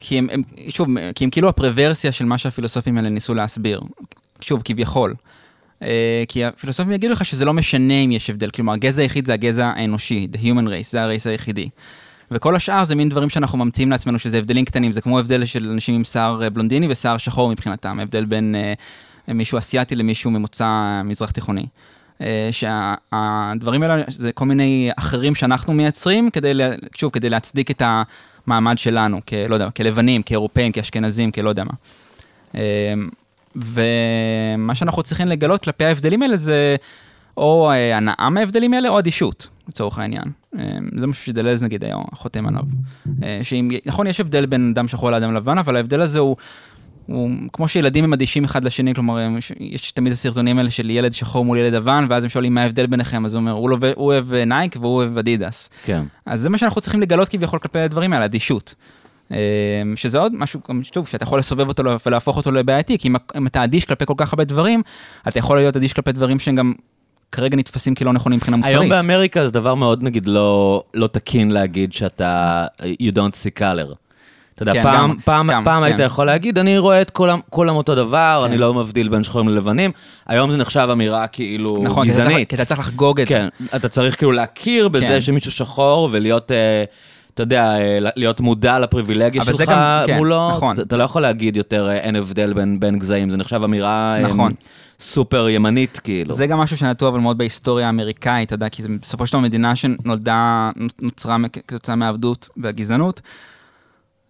כי הם, הם, שוב, כי הם כאילו הפרוורסיה של מה שהפילוסופים האלה ניסו להסביר. שוב, כביכול. אה, כי הפילוסופים יגידו לך שזה לא משנה אם יש הבדל, כלומר, הגזע היחיד זה הגזע האנושי, the human race, זה הרייס היחידי. וכל השאר זה מין דברים שאנחנו ממציאים לעצמנו, שזה הבדלים קטנים, זה כמו הבדל של אנשים עם שיער אה, בלונדיני ושיער שחור מבחינתם, הבדל בין uh, מישהו אסיאתי למישהו ממוצא מזרח תיכוני. Uh, שהדברים האלה זה כל מיני אחרים שאנחנו מייצרים, כדי, שוב, כדי להצדיק את המעמד שלנו, כלא יודע, כלבנים, כאירופאים, כאשכנזים, כלא יודע מה. אה, ומה שאנחנו צריכים לגלות כלפי ההבדלים האלה זה או אה, הנאה מההבדלים האלה או אדישות, לצורך העניין. אה, זה משהו שדלז נגיד היה חותם עליו. אה, שאם, נכון, יש הבדל בין אדם שחור לאדם לבן, אבל ההבדל הזה הוא... הוא כמו שילדים הם אדישים אחד לשני, כלומר, יש תמיד הסרטונים האלה של ילד שחור מול ילד לבן, ואז הם שואלים מה ההבדל ביניכם, אז הוא אומר, הוא, לא, הוא אוהב נייק והוא אוהב אדידס. כן. אז זה מה שאנחנו צריכים לגלות כביכול כלפי הדברים האלה, אדישות. אמ, שזה עוד משהו, שוב, שאתה יכול לסובב אותו ולהפוך אותו לבעייתי, כי אם אתה אדיש כלפי כל כך הרבה דברים, אתה יכול להיות אדיש כלפי דברים שהם גם כרגע נתפסים כלא נכונים מבחינה מוסרית. היום באמריקה זה דבר מאוד, נגיד, לא, לא תקין להגיד שאתה, you don't see color. אתה יודע, כן, פעם, גם, פעם, גם, פעם כן. היית יכול להגיד, אני רואה את כולם, כולם אותו דבר, כן. אני לא מבדיל בין שחורים ללבנים. היום זה נחשב אמירה כאילו נכון, גזענית. נכון, כי אתה צריך לחגוג את כן, זה. כן, אתה צריך כאילו להכיר בזה כן. שמישהו שחור ולהיות... Uh, אתה יודע, אה, להיות מודע לפריבילגיה שלך גם, כן, מולו, נכון. אתה לא יכול להגיד יותר אה, אין הבדל בין, בין גזעים, זה נחשב אמירה אה, נכון. סופר ימנית, כאילו. זה גם משהו שנטוע אבל מאוד בהיסטוריה האמריקאית, אתה יודע, כי זה בסופו של דבר מדינה שנולדה, נוצרה כתוצאה מהעבדות והגזענות.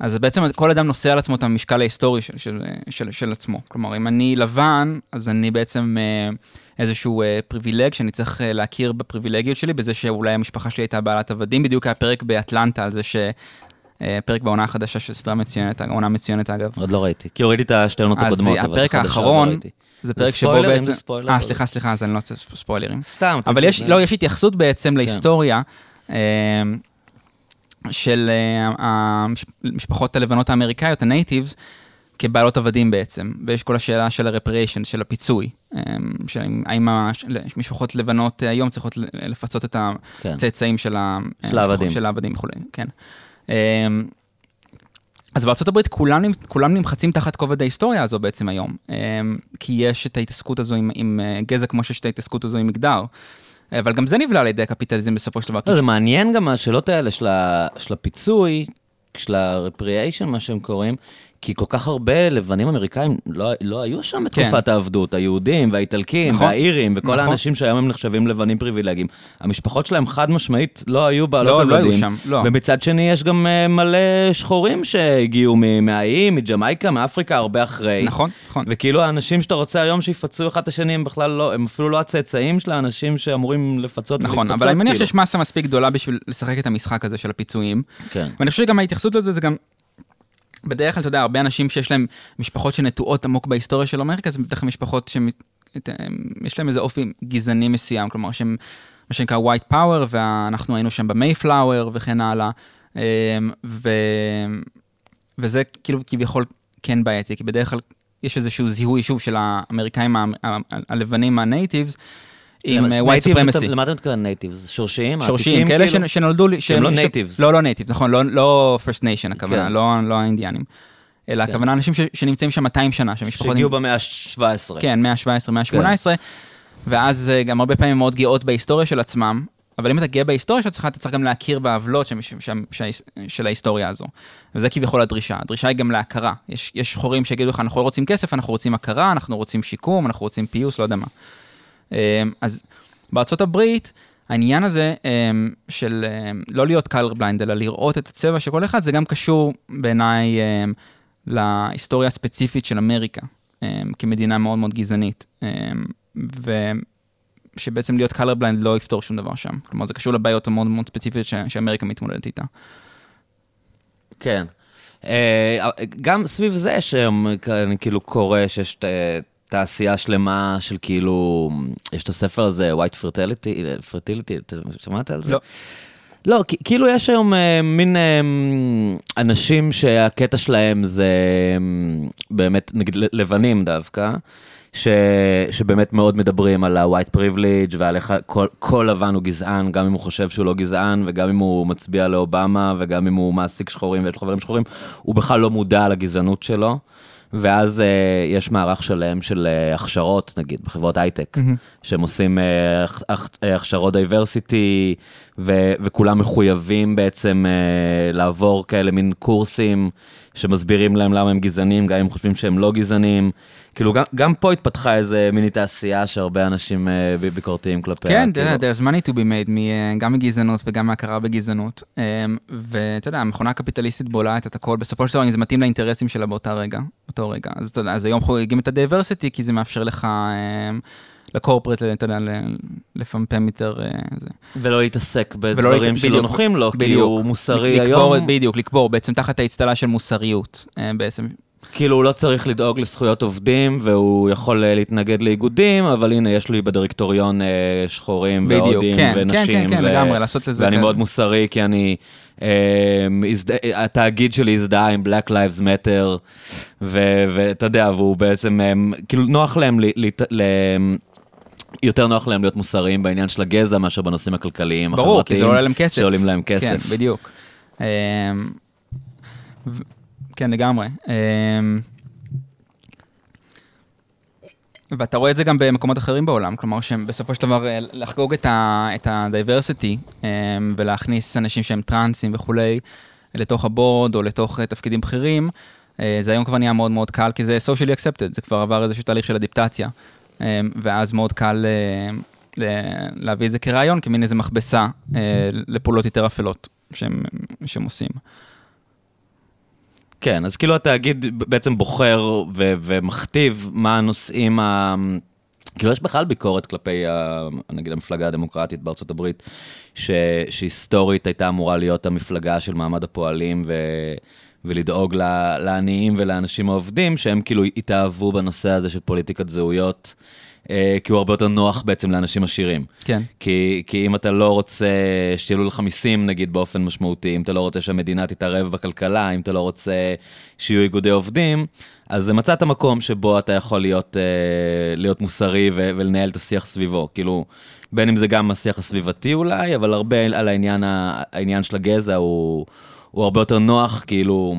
אז בעצם כל אדם נושא על עצמו את המשקל ההיסטורי של, של, של, של עצמו. כלומר, אם אני לבן, אז אני בעצם... אה, איזשהו אה, פריבילג, שאני צריך אה, להכיר בפריבילגיות שלי, בזה שאולי המשפחה שלי הייתה בעלת עבדים. בדיוק היה פרק באטלנטה על זה ש... אה, פרק בעונה החדשה של סדרה מצוינת, עונה מצוינת אגב. עוד לא ראיתי, כי הורידי את השתי עונות הקודמות, אבל הפרק האחרון, לא זה פרק שבו בעצם... אה, סליחה, סליחה, אז אני לא רוצה ספוילרים. סתם. אבל יש, לא, יש התייחסות בעצם כן. להיסטוריה. של המשפחות הלבנות האמריקאיות, הנייטיבס, כבעלות עבדים בעצם, ויש כל השאלה של ה-reparation, של הפיצוי, אמ, של האם המשפחות לבנות היום צריכות לפצות את כן. הצאצאים של העבדים, של העבדים וכולי, כן. אמ, אז בארה"ב כולם, כולם נמחצים תחת כובד ההיסטוריה הזו בעצם היום, אמ, כי יש את ההתעסקות הזו עם, עם אה, גזע כמו שיש את ההתעסקות הזו עם מגדר. אבל גם זה נבלע על ידי הקפיטליזם בסופו של דבר. לא, זה מעניין גם השאלות האלה של הפיצוי, של ה-reparation, מה שהם קוראים, כי כל כך הרבה לבנים אמריקאים לא, לא היו שם בתקופת כן. העבדות, היהודים והאיטלקים נכון, והאירים וכל נכון. האנשים שהיום הם נחשבים לבנים פריבילגיים. המשפחות שלהם חד משמעית לא היו בעלות לא, עבדים. לא היו שם, לא. ומצד שני יש גם uh, מלא שחורים שהגיעו מהאיים, מג'מייקה, מאפריקה, הרבה אחרי. נכון, נכון. וכאילו האנשים שאתה רוצה היום שיפצו אחד את השני, הם בכלל לא, הם אפילו לא הצאצאים של האנשים שאמורים לפצות נכון, אבל אני מניח כאילו. שיש מסה מספיק גדולה בשביל לשחק את המשחק הזה של הפיצויים. כן. ואני חושב שגם ההתייחסות לזה זה גם בדרך כלל, אתה יודע, הרבה אנשים שיש להם משפחות שנטועות עמוק בהיסטוריה של אמריקה, זה כלל משפחות שיש להם איזה אופי גזעני מסוים, כלומר שהם, מה שנקרא white power, ואנחנו היינו שם במייפלאואר וכן הלאה, אמ, ו... וזה כאילו כביכול כן בעייתי, כי בדרך כלל יש איזשהו זיהוי שוב של האמריקאים ה- ה- הלבנים ה natives, עם אה, white supremacy. למה אתה מתכוון natives? שורשיים? שורשיים, כאלה כאילו? שנ- שנולדו לי... שהם לא ש- natives. לא, לא native, נכון, לא- לא first nation הכוונה, כן. לא לא האינדיאנים. אלא כן. הכוונה אנשים ש- שנמצאים שם 200 שנה, שמשפחות... שהגיעו במאה ה-17. כן, מאה ה-17, מאה ה-18, ואז אה, גם הרבה פעמים מאוד גאות בהיסטוריה של עצמם, אבל אם אתה גאה בהיסטוריה שלך, אתה צריך גם להכיר בעוולות של, של, של, של ההיסטוריה הזו. וזה כביכול הדרישה. הדרישה היא גם להכרה. יש, יש שחורים שיגידו לך, אנחנו לא רוצים כסף, אנחנו רוצים הכרה, אנחנו רוצים שיקום, אנחנו רוצים פיוס, לא יודע מה. אה, אז בארצות הברית, העניין הזה אה, של אה, לא להיות color blind, אלא לראות את הצבע של כל אחד, זה גם קשור בעיניי אה, להיסטוריה הספציפית של אמריקה, אה, כמדינה מאוד מאוד גזענית. אה, ושבעצם להיות color blind לא יפתור שום דבר שם. כלומר, זה קשור לבעיות המאוד מאוד ספציפיות ש- שאמריקה מתמודדת איתה. כן. אה, גם סביב זה שאני כאילו קורא שיש ת- תעשייה שלמה של כאילו, יש את הספר הזה, White Fertility, Fertility, אתה שמעת על זה? לא. לא, כאילו יש היום אה, מין אה, אנשים שהקטע שלהם זה אה, באמת, נגיד לבנים דווקא, ש, שבאמת מאוד מדברים על ה-white privilege ועל איך כל, כל לבן הוא גזען, גם אם הוא חושב שהוא לא גזען, וגם אם הוא מצביע לאובמה, וגם אם הוא מעסיק שחורים ויש לו חברים שחורים, הוא בכלל לא מודע לגזענות שלו. ואז אה, יש מערך שלם של אה, הכשרות, נגיד, בחברות הייטק, שהם עושים אה, הכ- הכ- הכשרות diversity, ו- וכולם מחויבים בעצם אה, לעבור כאלה מין קורסים שמסבירים להם למה הם גזענים, גם אם חושבים שהם לא גזענים. כאילו, גם, גם פה התפתחה איזה מיני תעשייה שהרבה אנשים אה, ביקורתיים כלפיה. כן, כאילו. there's money to be made, מ- גם מגזענות וגם מהכרה בגזענות. אמ, ואתה יודע, המכונה הקפיטליסטית בולעת את הכל, בסופו של דבר, אם זה מתאים לאינטרסים שלה באותה רגע, באותו רגע. אז אתה יודע, אז היום חוגגים את הדייברסיטי, כי זה מאפשר לך, אמ, לקורפרט, אתה יודע, לפמפם יותר, אה, זה. ולא להתעסק ולא בדברים להת- שלא בדיוק, נוחים לו, כי בדיוק. הוא מוסרי לקבור, היום. בדיוק, לקבור, בעצם תחת האצטלה של מוסריות, אה, בעצם. כאילו, הוא לא צריך לדאוג לזכויות עובדים, והוא יכול אה, להתנגד לאיגודים, אבל הנה, יש לי בדירקטוריון אה, שחורים בדיוק, והודים כן, ונשים. כן, כן, כן, ו- לגמרי, לעשות לזה ואני כאלה. מאוד מוסרי, כי אני... אה, התאגיד שלי הזדהה עם Black Lives Matter, ואתה יודע, והוא בעצם, אה, כאילו, נוח להם ל... ל- ל- יותר נוח להם להיות מוסריים בעניין של הגזע מאשר בנושאים הכלכליים, ברור, כי זה עולה להם כסף. שעולים להם כסף. כן, בדיוק. כן, לגמרי. אמ, ואתה רואה את זה גם במקומות אחרים בעולם, כלומר שבסופו של דבר אה, לחגוג את ה-diversity אמ, ולהכניס אנשים שהם טרנסים וכולי לתוך הבורד או לתוך אה, תפקידים בכירים, אה, זה היום כבר נהיה מאוד מאוד קל, כי זה socially accepted, זה כבר עבר איזשהו תהליך של אדיפטציה, אמ, ואז מאוד קל להביא את זה כרעיון, כמין איזה מכבסה לפעולות יותר אפלות שהם, שהם עושים. כן, אז כאילו התאגיד בעצם בוחר ו- ומכתיב מה הנושאים ה... כאילו יש בכלל ביקורת כלפי, ה- נגיד, המפלגה הדמוקרטית בארצות הברית, ש- שהיסטורית הייתה אמורה להיות המפלגה של מעמד הפועלים ו... ולדאוג ל- לעניים ולאנשים העובדים, שהם כאילו התאהבו בנושא הזה של פוליטיקת זהויות, כי הוא הרבה יותר נוח בעצם לאנשים עשירים. כן. כי, כי אם אתה לא רוצה שיעלו לך מיסים, נגיד, באופן משמעותי, אם אתה לא רוצה שהמדינה תתערב בכלכלה, אם אתה לא רוצה שיהיו איגודי עובדים, אז מצאת מקום שבו אתה יכול להיות, אה, להיות מוסרי ו- ולנהל את השיח סביבו. כאילו, בין אם זה גם השיח הסביבתי אולי, אבל הרבה על העניין, העניין של הגזע הוא, הוא הרבה יותר נוח, כאילו...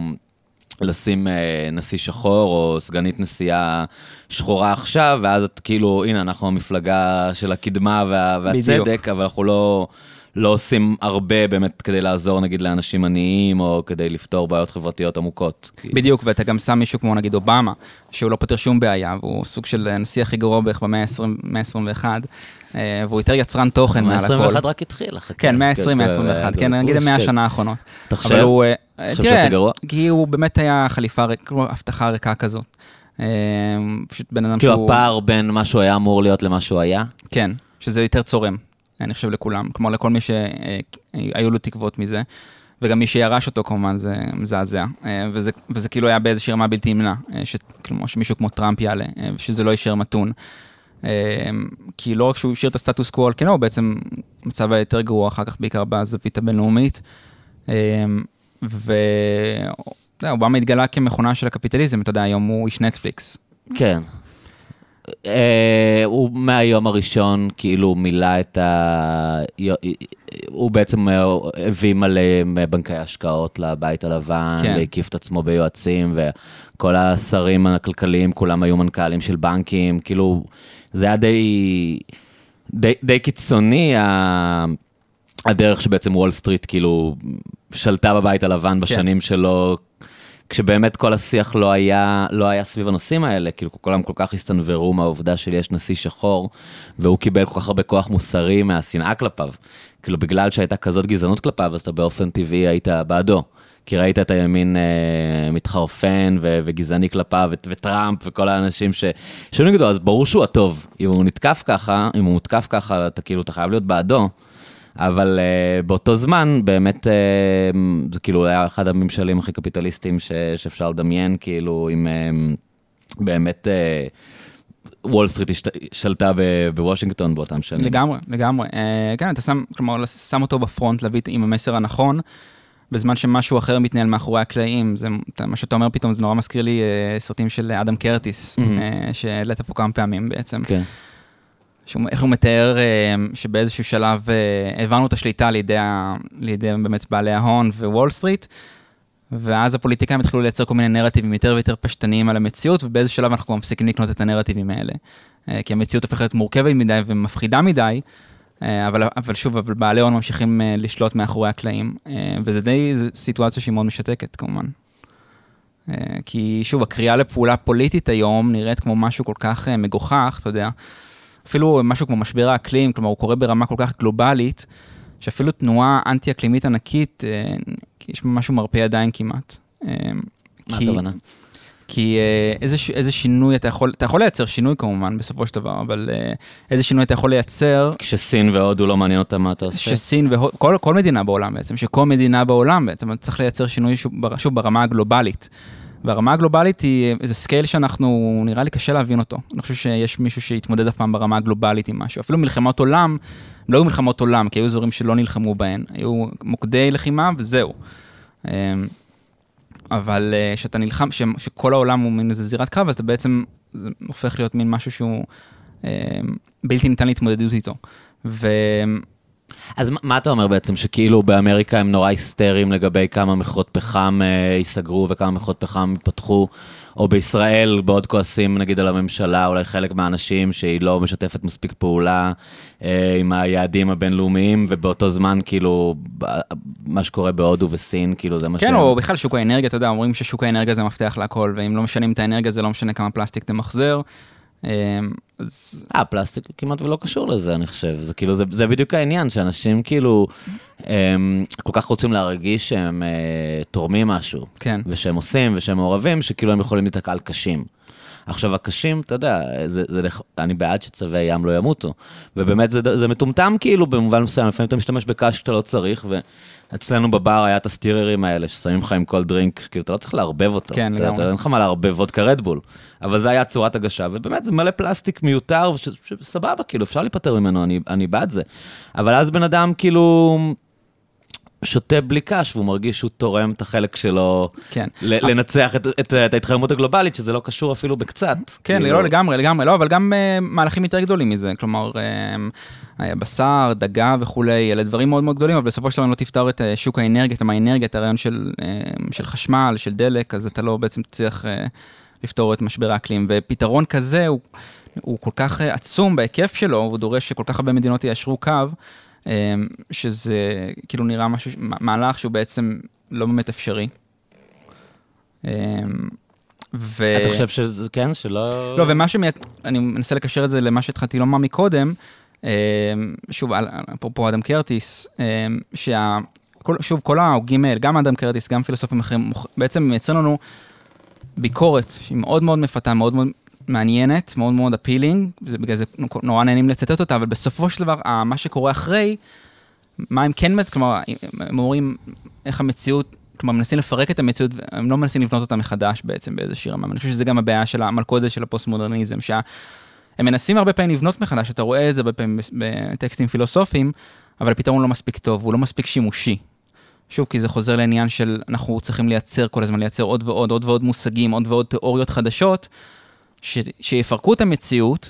לשים אה, נשיא שחור או סגנית נשיאה שחורה עכשיו, ואז את כאילו, הנה, אנחנו המפלגה של הקדמה וה, והצדק, בדיוק. אבל אנחנו לא, לא עושים הרבה באמת כדי לעזור נגיד לאנשים עניים, או כדי לפתור בעיות חברתיות עמוקות. בדיוק, ואתה גם שם מישהו כמו נגיד אובמה, שהוא לא פותר שום בעיה, והוא סוג של הנשיא הכי גרוע בערך במאה ה-21, והוא יותר יצרן תוכן מעל הכל. 21 רק התחיל, חכה. כן, 120, 121, כן, נגיד המאה השנה האחרונות. אתה חושב? אבל הוא... אה, אתה חושב תראה? כי הוא באמת היה חליפה, הבטחה ריקה כזאת. אה, פשוט בן אדם כאילו שהוא... הפער בין מה שהוא היה אמור להיות למה שהוא היה? כן, שזה יותר צורם, אני חושב לכולם. כלומר, לכל מי שהיו לו תקוות מזה. וגם מי שירש אותו כמובן זה מזעזע, אה, וזה, וזה כאילו היה באיזושהי רמה בלתי נמנע, אה, ש- כלומר שמישהו כמו טראמפ יעלה, אה, ושזה לא יישאר מתון. כי לא רק שהוא השאיר את הסטטוס קוו על כנו, הוא בעצם מצב היה יותר גרוע אחר כך, בעיקר בזווית הבינלאומית. ואובמה התגלה כמכונה של הקפיטליזם, אתה יודע, היום הוא איש נטפליקס. כן. אה, הוא מהיום הראשון כאילו מילא את ה... הוא בעצם אה, הביא מלא בנקי השקעות לבית הלבן, כן. והקיף את עצמו ביועצים, וכל השרים הכלכליים, כולם היו מנכ"לים של בנקים, כאילו, זה היה די, די, די קיצוני, הדרך שבעצם וול סטריט כאילו שלטה בבית הלבן כן. בשנים שלו, כשבאמת כל השיח לא היה, לא היה סביב הנושאים האלה, כאילו כולם כל כך הסתנוורו מהעובדה שיש נשיא שחור, והוא קיבל כל כך הרבה כוח מוסרי מהשנאה כלפיו. כאילו בגלל שהייתה כזאת גזענות כלפיו, אז אתה באופן טבעי היית בעדו. כי ראית את הימין אה, מתחרפן ו- וגזעני כלפיו, ו- וטראמפ וכל האנשים ש... שהיו נגדו, אז ברור שהוא הטוב. אם הוא נתקף ככה, אם הוא מותקף ככה, אתה כאילו, אתה חייב להיות בעדו. אבל אה, באותו זמן, באמת, אה, זה כאילו היה אחד הממשלים הכי קפיטליסטיים ש, שאפשר לדמיין, כאילו, עם אה, באמת... וול סטריט שלטה בוושינגטון באותם שנים. לגמרי, לגמרי. אה, כן, אתה שם, כלומר, שם אותו ב front להביא עם המסר הנכון, בזמן שמשהו אחר מתנהל מאחורי הקלעים. זה, מה שאתה אומר פתאום, זה נורא מזכיר לי אה, סרטים של אדם קרטיס, mm-hmm. אה, שהעלית פה כמה פעמים בעצם. כן. איך הוא מתאר אה, שבאיזשהו שלב אה, העברנו את השליטה לידי, לידי באמת בעלי ההון ווול סטריט, ואז הפוליטיקאים התחילו לייצר כל מיני נרטיבים יותר ויותר פשטניים על המציאות, ובאיזשהו שלב אנחנו מפסיקים לקנות את הנרטיבים האלה. אה, כי המציאות הופכת מורכבת מדי ומפחידה מדי, אבל, אבל שוב, אבל בעלי הון ממשיכים לשלוט מאחורי הקלעים, וזה די סיטואציה שהיא מאוד משתקת כמובן. כי שוב, הקריאה לפעולה פוליטית היום נראית כמו משהו כל כך מגוחך, אתה יודע. אפילו משהו כמו משבר האקלים, כלומר הוא קורה ברמה כל כך גלובלית, שאפילו תנועה אנטי-אקלימית ענקית, אה, יש משהו מרפה ידיים כמעט. אה, מה הכוונה? כי אה, איזה, איזה שינוי אתה יכול, אתה יכול לייצר שינוי כמובן בסופו של דבר, אבל איזה שינוי אתה יכול לייצר... כשסין והודו לא מעניין אותם מה אתה עושה? שסין והודו, כל, כל מדינה בעולם בעצם, שכל מדינה בעולם בעצם צריך לייצר שינוי שוב, שוב ברמה הגלובלית. והרמה הגלובלית היא איזה scale שאנחנו, נראה לי קשה להבין אותו. אני חושב שיש מישהו שהתמודד אף פעם ברמה הגלובלית עם משהו. אפילו מלחמות עולם, לא היו מלחמות עולם, כי היו אזורים שלא נלחמו בהן. היו מוקדי לחימה וזהו. אמ, אבל אה, כשאתה נלחם, שכל העולם הוא מין איזה זירת קרב, אז אתה בעצם, זה הופך להיות מין משהו שהוא אמ, בלתי ניתן להתמודדות איתו. ו... אז מה אתה אומר בעצם, שכאילו באמריקה הם נורא היסטריים לגבי כמה מכרות פחם אה, ייסגרו וכמה מכרות פחם יפתחו, או בישראל מאוד כועסים נגיד על הממשלה, אולי חלק מהאנשים שהיא לא משתפת מספיק פעולה אה, עם היעדים הבינלאומיים, ובאותו זמן כאילו, מה שקורה בהודו וסין, כאילו זה מה כן, ש... כן, או בכלל שוק האנרגיה, אתה יודע, אומרים ששוק האנרגיה זה מפתח להכל, ואם לא משנים את האנרגיה זה לא משנה כמה פלסטיק תמחזר. אמ, אז... אה, פלסטיק כמעט ולא קשור לזה, אני חושב. זה כאילו, זה, זה בדיוק העניין, שאנשים כאילו הם, כל כך רוצים להרגיש שהם אה, תורמים משהו. כן. ושהם עושים, ושהם מעורבים, שכאילו הם יכולים להתקע על קשים. עכשיו, הקשים, אתה יודע, זה, זה, אני בעד שצווי ים לא ימותו. ובאמת, זה, זה מטומטם כאילו, במובן מסוים, לפעמים אתה משתמש בקש שאתה לא צריך, ואצלנו בבר היה את הסטיררים האלה, ששמים לך עם כל דרינק, כאילו, אתה לא צריך לערבב אותו. כן, לגמרי. אין לך מה לערבב וודקה רדבול. אבל זה היה צורת הגשה, ובאמת, זה מלא פלסטיק מיותר, שסבבה, כאילו, אפשר להיפטר ממנו, אני, אני בעד זה. אבל אז בן אדם, כאילו... שותה בלי קש, והוא מרגיש שהוא תורם את החלק שלו כן. לנצח את, את, את ההתחממות הגלובלית, שזה לא קשור אפילו בקצת. כן, כאילו... לא לגמרי, לגמרי, לא, אבל גם uh, מהלכים יותר גדולים מזה, כלומר, uh, בשר, דגה וכולי, אלה דברים מאוד מאוד גדולים, אבל בסופו של דבר לא תפתר את uh, שוק האנרגיה, את האנרגיה, את הרעיון של, uh, של חשמל, של דלק, אז אתה לא בעצם תצליח uh, לפתור את משבר האקלים, ופתרון כזה הוא, הוא כל כך uh, עצום בהיקף שלו, הוא דורש שכל כך הרבה מדינות יישרו קו. אמ, שזה כאילו נראה משהו, מהלך שהוא בעצם לא באמת אפשרי. אמ, ו... אתה חושב שזה כן, שלא... לא, ומה שמייצ... אני מנסה לקשר את זה למה שהתחלתי לומר מקודם, שוב, אפרופו אדם קרטיס, שה... שוב, כל ההוגים האלה, גם אדם קרטיס, גם פילוסופים אחרים, בעצם מייצרים לנו ביקורת שהיא מאוד מאוד מפתה, מאוד מאוד מעניינת, מאוד מאוד אפילינג, בגלל זה נורא נהנים לצטט אותה, אבל בסופו של דבר, מה שקורה אחרי, מה הם כן, כלומר, הם אומרים איך המציאות, כלומר, מנסים לפרק את המציאות, הם לא מנסים לבנות אותה מחדש בעצם באיזושהי רמה. אני חושב שזה גם הבעיה של המלכודת של הפוסט-מודרניזם, שהם מנסים הרבה פעמים לבנות מחדש, אתה רואה את זה הרבה פעמים בטקסטים פילוסופיים, אבל הפתרון לא מספיק טוב, הוא לא מספיק שימושי. שוב, כי זה חוזר לעניין של אנחנו צריכים לייצר כל הזמן, לייצר עוד ועוד, עוד ועוד מושגים, עוד ועוד תיאוריות חדשות, ש, שיפרקו את המציאות,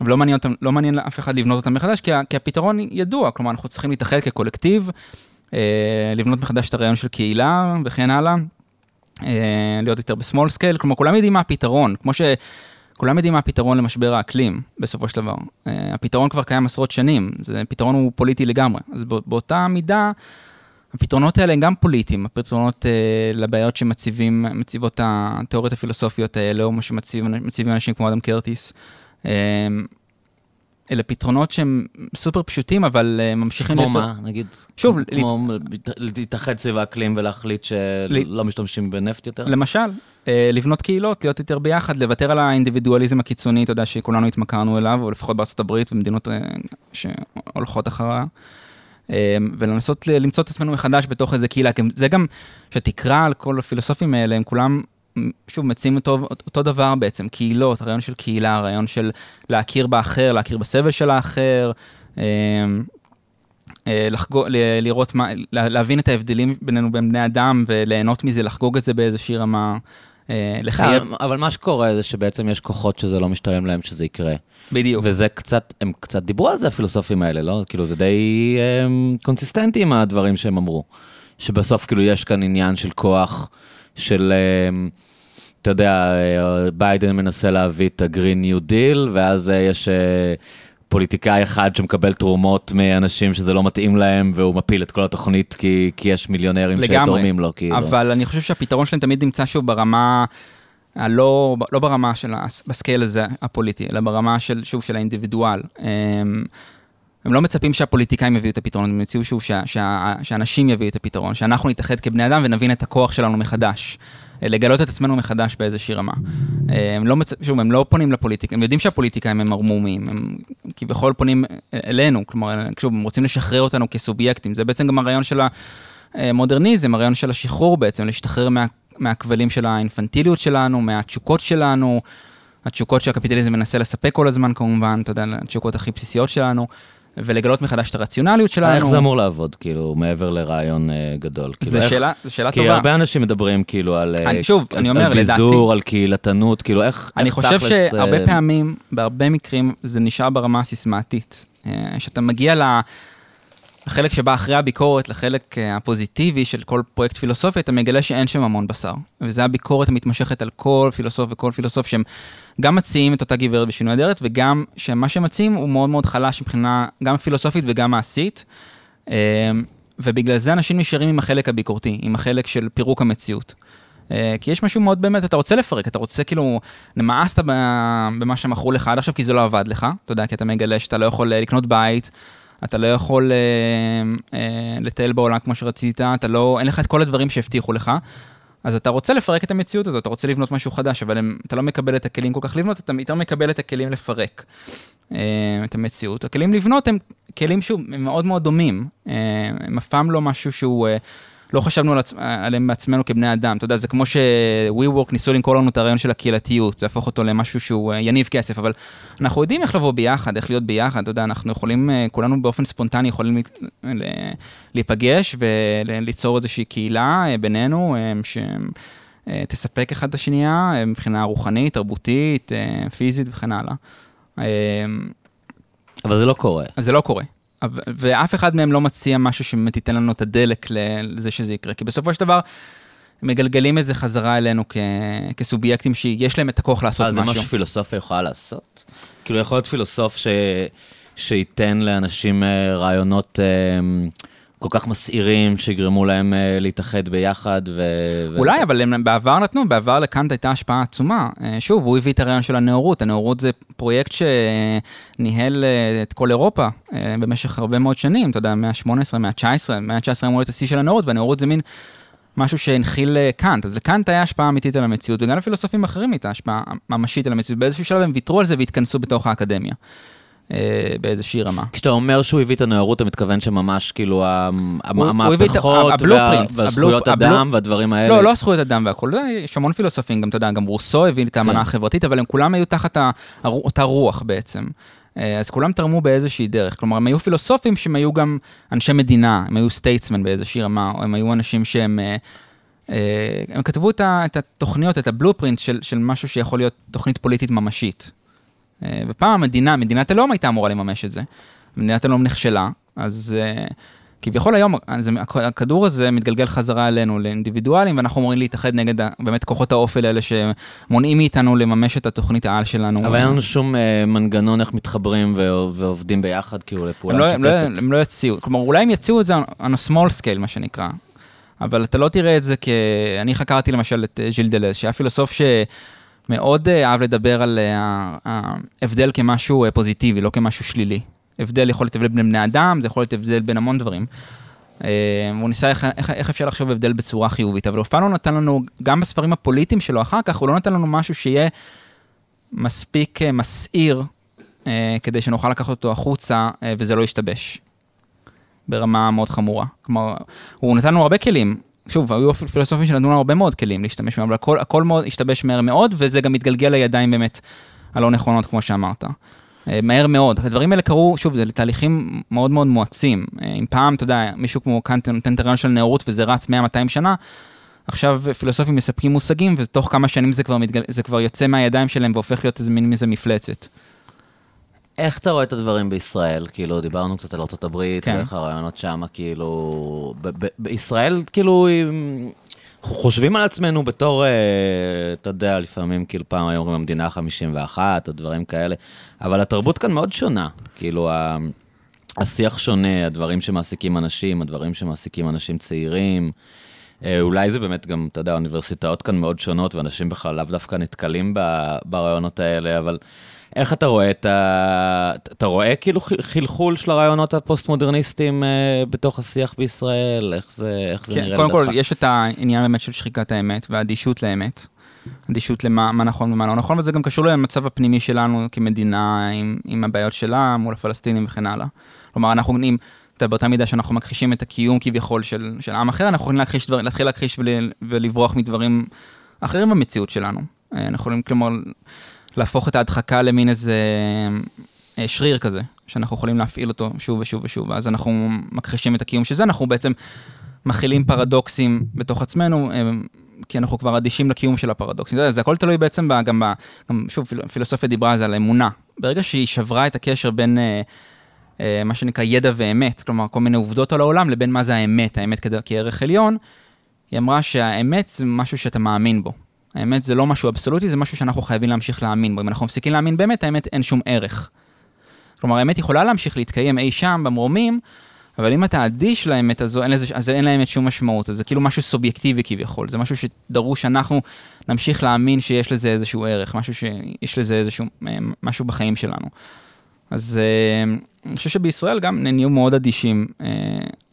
ולא מעניין, אותם, לא מעניין אף אחד לבנות אותם מחדש, כי, כי הפתרון ידוע, כלומר, אנחנו צריכים להתאחד כקולקטיב, אה, לבנות מחדש את הרעיון של קהילה וכן הלאה, אה, להיות יותר ב small scale, כלומר, כולם יודעים מה הפתרון, כמו ש... כולם יודעים מה הפתרון למשבר האקלים, בסופו של דבר. אה, הפתרון כבר קיים עשרות שנים, זה פתרון הוא פוליטי לגמרי. אז באותה מידה, הפתרונות האלה הם גם פוליטיים, הפתרונות אה, לבעיות שמציבים, מציבות התיאוריות הפילוסופיות האלה, או מה שמציבים אנשים כמו אדם קרטיס. אה, אלה פתרונות שהם סופר פשוטים, אבל uh, ממשיכים לייצר... כמו מה, נגיד? שוב... כמו להתאחד סביב האקלים ולהחליט שלא משתמשים בנפט יותר? למשל, uh, לבנות קהילות, להיות יותר ביחד, לוותר על האינדיבידואליזם הקיצוני, אתה יודע, שכולנו התמכרנו אליו, או לפחות בארצות הברית ומדינות uh, שהולכות אחריה. ולנסות למצוא את עצמנו מחדש בתוך איזה קהילה. זה גם, שתקרא על כל הפילוסופים האלה, הם כולם שוב, מציעים אותו, אותו דבר בעצם, קהילות, הרעיון של קהילה, הרעיון של להכיר באחר, להכיר בסבל של האחר, אה, אה, לחגוג, לראות מה, להבין את ההבדלים בינינו בין בני אדם וליהנות מזה, לחגוג את זה באיזושהי רמה, לחייב. אבל מה שקורה זה שבעצם יש כוחות שזה לא משתלם להם שזה יקרה. בדיוק. וזה קצת, הם קצת דיברו על זה, הפילוסופים האלה, לא? כאילו, זה די קונסיסטנטי עם הדברים שהם אמרו. שבסוף כאילו יש כאן עניין של כוח. של, אמ, אתה יודע, ביידן מנסה להביא את ה-Green New Deal, ואז אה, יש אה, פוליטיקאי אחד שמקבל תרומות מאנשים שזה לא מתאים להם, והוא מפיל את כל התוכנית כי, כי יש מיליונרים לגמרי, שתורמים לו, כאילו. אבל אני חושב שהפתרון שלהם תמיד נמצא שוב ברמה... הלא, לא ברמה של, בסקייל הזה הפוליטי, אלא ברמה של, שוב, של האינדיבידואל. אמ, הם לא מצפים שהפוליטיקאים יביאו את הפתרון, הם יציעו שוב שה, שה, שאנשים יביאו את הפתרון, שאנחנו נתאחד כבני אדם ונבין את הכוח שלנו מחדש. לגלות את עצמנו מחדש באיזושהי רמה. הם לא, מצ... שוב, הם לא פונים לפוליטיקה, הם יודעים שהפוליטיקאים הם ערמומיים, הם כביכול פונים אלינו, כלומר, שוב, הם רוצים לשחרר אותנו כסובייקטים, זה בעצם גם הרעיון של המודרניזם, הרעיון של השחרור בעצם, להשתחרר מה... מהכבלים של האינפנטיליות שלנו, מהתשוקות שלנו, התשוקות שהקפיטליזם מנסה לספק כל הזמן כמובן, אתה יודע, התשוקות הכי בסיסיות שלנו. ולגלות מחדש את הרציונליות שלנו. איך זה אמור לעבוד, כאילו, מעבר לרעיון uh, גדול? זו כאילו, שאלה, שאלה כי טובה. כי הרבה אנשים מדברים, כאילו, על, אני, אה, שוב, על, אני אומר, על ביזור, לדעתי, על קהילתנות, כאילו, איך, אני איך חושב תכלס... שהרבה uh... פעמים, בהרבה מקרים, זה נשאר ברמה הסיסמטית. כשאתה מגיע ל... החלק שבא אחרי הביקורת, לחלק הפוזיטיבי של כל פרויקט פילוסופי, אתה מגלה שאין שם המון בשר. וזו הביקורת המתמשכת על כל פילוסוף וכל פילוסוף שהם גם מציעים את אותה גברת בשינוי אדרת, וגם שמה שהם מציעים הוא מאוד מאוד חלש מבחינה גם פילוסופית וגם מעשית. אמ, ובגלל זה אנשים נשארים עם החלק הביקורתי, עם החלק של פירוק המציאות. אה, כי יש משהו מאוד באמת, אתה רוצה לפרק, אתה רוצה כאילו, נמאסת במה שמכרו לך עד עכשיו כי זה לא עבד לך, אתה יודע, כי אתה מגלה שאתה לא יכול אה, לקנות בית, אתה לא יכול אה, אה, לטייל בעולם כמו שרצית, אתה לא, אין לך את כל הדברים שהבטיחו לך, אז אתה רוצה לפרק את המציאות הזאת, אתה רוצה לבנות משהו חדש, אבל הם, אתה לא מקבל את הכלים כל כך לבנות, אתה יותר מקבל את הכלים לפרק אה, את המציאות. הכלים לבנות הם כלים שוב, הם מאוד מאוד דומים, אה, הם אף פעם לא משהו שהוא... אה, לא חשבנו על עצ... עליהם בעצמנו כבני אדם. אתה יודע, זה כמו ש-WeWork ניסו למכור לנו את הרעיון של הקהילתיות, להפוך אותו למשהו שהוא אה, יניב כסף, אבל אנחנו יודעים איך לבוא ביחד, איך להיות ביחד, אתה יודע, אנחנו יכולים, אה, כולנו באופן ספונטני יכולים להיפגש וליצור איזושהי קהילה אה, בינינו, שתספק אחד את השנייה מבחינה רוחנית, תרבותית, פיזית וכן הלאה. אבל זה לא קורה. זה לא קורה. ואף אחד מהם לא מציע משהו שבאמת ייתן לנו את הדלק לזה שזה יקרה. כי בסופו של דבר, מגלגלים את זה חזרה אלינו כ... כסובייקטים שיש להם את הכוח לעשות משהו. אז זה משהו שפילוסופיה יכולה לעשות? כאילו, יכול להיות פילוסוף ש... שייתן לאנשים אה, רעיונות... אה, כל כך מסעירים, שיגרמו להם uh, להתאחד ביחד. ו... אולי, ו... אבל הם בעבר נתנו, בעבר לקאנט הייתה השפעה עצומה. Uh, שוב, הוא הביא את הרעיון של הנאורות. הנאורות זה פרויקט שניהל uh, את כל אירופה במשך הרבה מאוד שנים, אתה יודע, מאה ה-18, מאה ה-19, מאה ה-19 אמור להיות השיא של הנאורות, והנאורות זה מין... משהו שהנחיל קאנט, אז לקאנט היה השפעה אמיתית על המציאות, וגם לפילוסופים אחרים הייתה השפעה ממשית על המציאות. באיזשהו שלב הם ויתרו על זה והתכנסו בתוך האקדמיה. אה, באיזושהי רמה. כשאתה אומר שהוא הביא את הנאורות, אתה מתכוון שממש כאילו המהפכות והזכויות אדם והדברים האלה? לא, לא זכויות אדם והכול, יש המון פילוסופים, גם אתה יודע, גם רוסו הביא את האמנה כן. החברתית, אבל הם כולם היו תחת אותה רוח בעצם. אה, אז כולם תרמו באיזושהי דרך, כלומר, הם היו פילוסופים שהם היו גם אנשי מדינה, הם היו סטייטסמן באיזושהי רמה, או הם היו אנשים שהם... הם כתבו את התוכניות, את הבלופרינט של, של משהו שיכול להיות תוכנית פוליטית ממשית. ופעם המדינה, מדינת הלאום הייתה אמורה לממש את זה. מדינת הלאום נכשלה, אז כביכול היום הכדור הזה מתגלגל חזרה אלינו, לאינדיבידואלים, ואנחנו אמורים להתאחד נגד באמת כוחות האופל האלה שמונעים מאיתנו לממש את התוכנית העל שלנו. אבל אין לנו שום אה, מנגנון איך מתחברים ועובדים ביחד, כאילו, לפעולה לא- משותפת. הם, לא, הם לא יציעו, כלומר, אולי הם יציעו את זה on a small scale, מה שנקרא. אבל אתה לא תראה את זה כ... אני חקרתי למשל את ז'יל דלז, שהיה פילוסוף שמאוד אה, אהב לדבר על אה, ההבדל כמשהו פוזיטיבי, לא כמשהו שלילי. הבדל יכול להיות הבדל בין בני אדם, זה יכול להיות הבדל בין המון דברים. אה, הוא ניסה איך, איך, איך אפשר לחשוב הבדל בצורה חיובית, אבל הוא אף פעם לא נתן לנו, גם בספרים הפוליטיים שלו אחר כך, הוא לא נתן לנו משהו שיהיה מספיק אה, מסעיר, אה, כדי שנוכל לקחת אותו החוצה וזה לא ישתבש. ברמה מאוד חמורה. כלומר, הוא נתן לנו הרבה כלים. שוב, היו פילוסופים שנתנו לנו הרבה מאוד כלים להשתמש בהם, אבל הכל, הכל מאוד השתבש מהר מאוד, וזה גם מתגלגל לידיים באמת הלא נכונות, כמו שאמרת. אה, מהר מאוד. הדברים האלה קרו, שוב, זה תהליכים מאוד מאוד מואצים. אה, אם פעם, אתה יודע, מישהו כמו קאנט נותן את הרעיון של נאורות וזה רץ 100-200 שנה, עכשיו פילוסופים מספקים מושגים, ותוך כמה שנים זה כבר, מתגל... זה כבר יוצא מהידיים שלהם והופך להיות איזה מין איזה מפלצת. איך אתה רואה את הדברים בישראל? כאילו, דיברנו קצת על ארה"ב, כן. ואיך הרעיונות שם, כאילו... בישראל, כאילו, אנחנו חושבים על עצמנו בתור, אה, אתה יודע, לפעמים, כאילו פעם היו אומרים המדינה ה-51, או דברים כאלה, אבל התרבות כאן מאוד שונה. כאילו, השיח שונה, הדברים שמעסיקים אנשים, הדברים שמעסיקים אנשים צעירים. אה, אולי זה באמת גם, אתה יודע, האוניברסיטאות כאן מאוד שונות, ואנשים בכלל לאו דווקא נתקלים ברעיונות האלה, אבל... איך אתה רואה את ה... אתה רואה כאילו חלחול של הרעיונות הפוסט-מודרניסטיים אה, בתוך השיח בישראל? איך זה, איך זה כן, נראה לדעתך? קודם כל, יש את העניין באמת של שחיקת האמת והאדישות לאמת. אדישות למה נכון ומה לא נכון, וזה גם קשור למצב הפנימי שלנו כמדינה עם, עם הבעיות שלה מול הפלסטינים וכן הלאה. כלומר, אנחנו, אתה באותה מידה שאנחנו מכחישים את הקיום כביכול של, של עם אחר, אנחנו יכולים להכחיש דבר, להתחיל להכחיש ול, ולברוח מדברים אחרים במציאות שלנו. אה, אנחנו יכולים, כלומר, להפוך את ההדחקה למין איזה אה, שריר כזה, שאנחנו יכולים להפעיל אותו שוב ושוב ושוב, ואז אנחנו מכחישים את הקיום של זה, אנחנו בעצם מכילים פרדוקסים בתוך עצמנו, אה, כי אנחנו כבר אדישים לקיום של הפרדוקסים. זה, זה הכל תלוי בעצם ב, גם ב... גם, שוב, פילוסופיה דיברה על זה, על אמונה. ברגע שהיא שברה את הקשר בין... אה, מה שנקרא ידע ואמת, כלומר כל מיני עובדות על העולם, לבין מה זה האמת, האמת כערך עליון, היא אמרה שהאמת זה משהו שאתה מאמין בו. האמת זה לא משהו אבסולוטי, זה משהו שאנחנו חייבים להמשיך להאמין בו. אם אנחנו מפסיקים להאמין באמת, האמת אין שום ערך. כלומר, האמת יכולה להמשיך להתקיים אי שם במרומים, אבל אם אתה אדיש לאמת הזו, אין לזה, אז אין לאמת שום משמעות. אז זה כאילו משהו סובייקטיבי כביכול, זה משהו שדרוש שאנחנו נמשיך להאמין שיש לזה איזשהו ערך, משהו שיש לזה איזשהו, אה, משהו בחיים שלנו. אז אה, אני חושב שבישראל גם נהיו מאוד אדישים אה,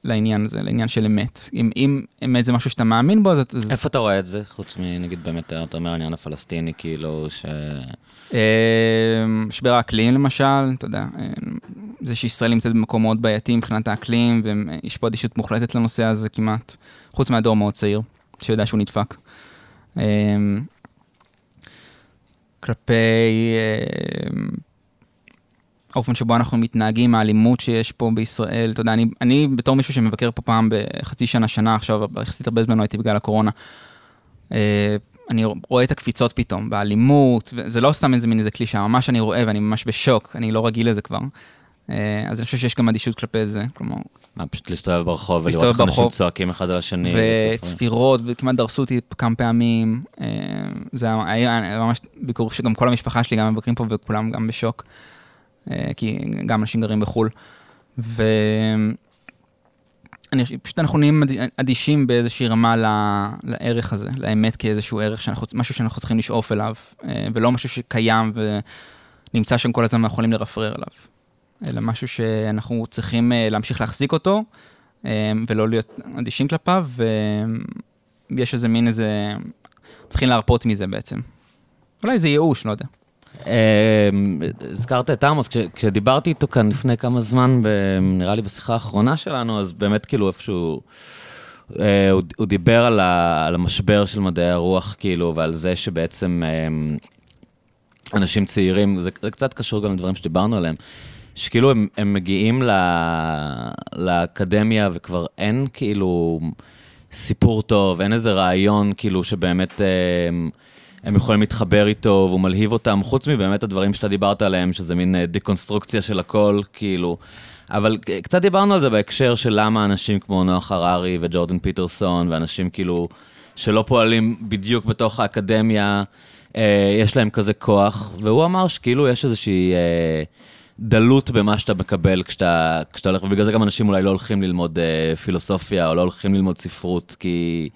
לעניין הזה, לעניין של אמת. אם, אם אמת זה משהו שאתה מאמין בו, אז... איפה. אתה רואה את זה? חוץ מנגיד באמת, אתה אומר העניין הפלסטיני, כאילו, ש... אה, משבר האקלים למשל, אתה יודע, אה, זה שישראל נמצאת במקום מאוד בעייתי מבחינת האקלים, ויש פה אדישות מוחלטת לנושא הזה כמעט, חוץ מהדור מאוד צעיר, שיודע שהוא נדפק. אה, כלפי האופן שבו אנחנו מתנהגים, האלימות שיש פה בישראל, אתה יודע, אני, אני בתור מישהו שמבקר פה פעם בחצי שנה, שנה, עכשיו יחסית הרבה זמן לא הייתי בגלל הקורונה, אה, אני רואה את הקפיצות פתאום, באלימות, זה לא סתם איזה מין איזה קלישה, ממש אני רואה ואני ממש בשוק, אני לא רגיל לזה כבר. אה, אז אני חושב שיש גם אדישות כלפי זה, כלומר... מה, פשוט להסתובב ברחוב ולראות איך אנשים צועקים אחד על השני. וצפירות, וכמעט דרסו אותי כמה פעמים. אה, זה היה ממש ביקור שגם כל המשפחה שלי גם מבקרים פה וכולם גם בשוק. אה, כי גם אנשים גרים בחו"ל. ואני חושב, פשוט אנחנו נהיים אדישים באיזושהי רמה לערך הזה, לאמת כאיזשהו ערך, שאנחנו, משהו שאנחנו צריכים לשאוף אליו, אה, ולא משהו שקיים ונמצא שם כל הזמן ויכולים לרפרר עליו, אלא משהו שאנחנו צריכים אה, להמשיך להחזיק אותו, ולא להיות אדישים כלפיו, ויש איזה מין איזה, מתחילים להרפות מזה בעצם. אולי זה ייאוש, לא יודע. אמ, הזכרת את עמוס, כשדיברתי איתו כאן לפני כמה זמן, נראה לי בשיחה האחרונה שלנו, אז באמת כאילו איפשהו... אה, הוא, דיבר על, המשבר של מדעי הרוח, כאילו, ועל זה שבעצם אמ, אנשים צעירים, זה, קצת קשור גם לדברים שדיברנו עליהם, שכאילו הם, מגיעים לאקדמיה וכבר אין כאילו סיפור טוב, אין איזה רעיון כאילו שבאמת אה, הם יכולים להתחבר איתו והוא מלהיב אותם, חוץ מבאמת הדברים שאתה דיברת עליהם, שזה מין אה, דיקונסטרוקציה של הכל, כאילו. אבל קצת דיברנו על זה בהקשר של למה אנשים כמו נוח הררי וג'ורדן פיטרסון, ואנשים כאילו שלא פועלים בדיוק בתוך האקדמיה, אה, יש להם כזה כוח, והוא אמר שכאילו יש איזושהי אה, דלות במה שאתה מקבל כשאתה, כשאתה הולך, ובגלל זה גם אנשים אולי לא הולכים ללמוד אה, פילוסופיה, או לא הולכים ללמוד ספרות, כי...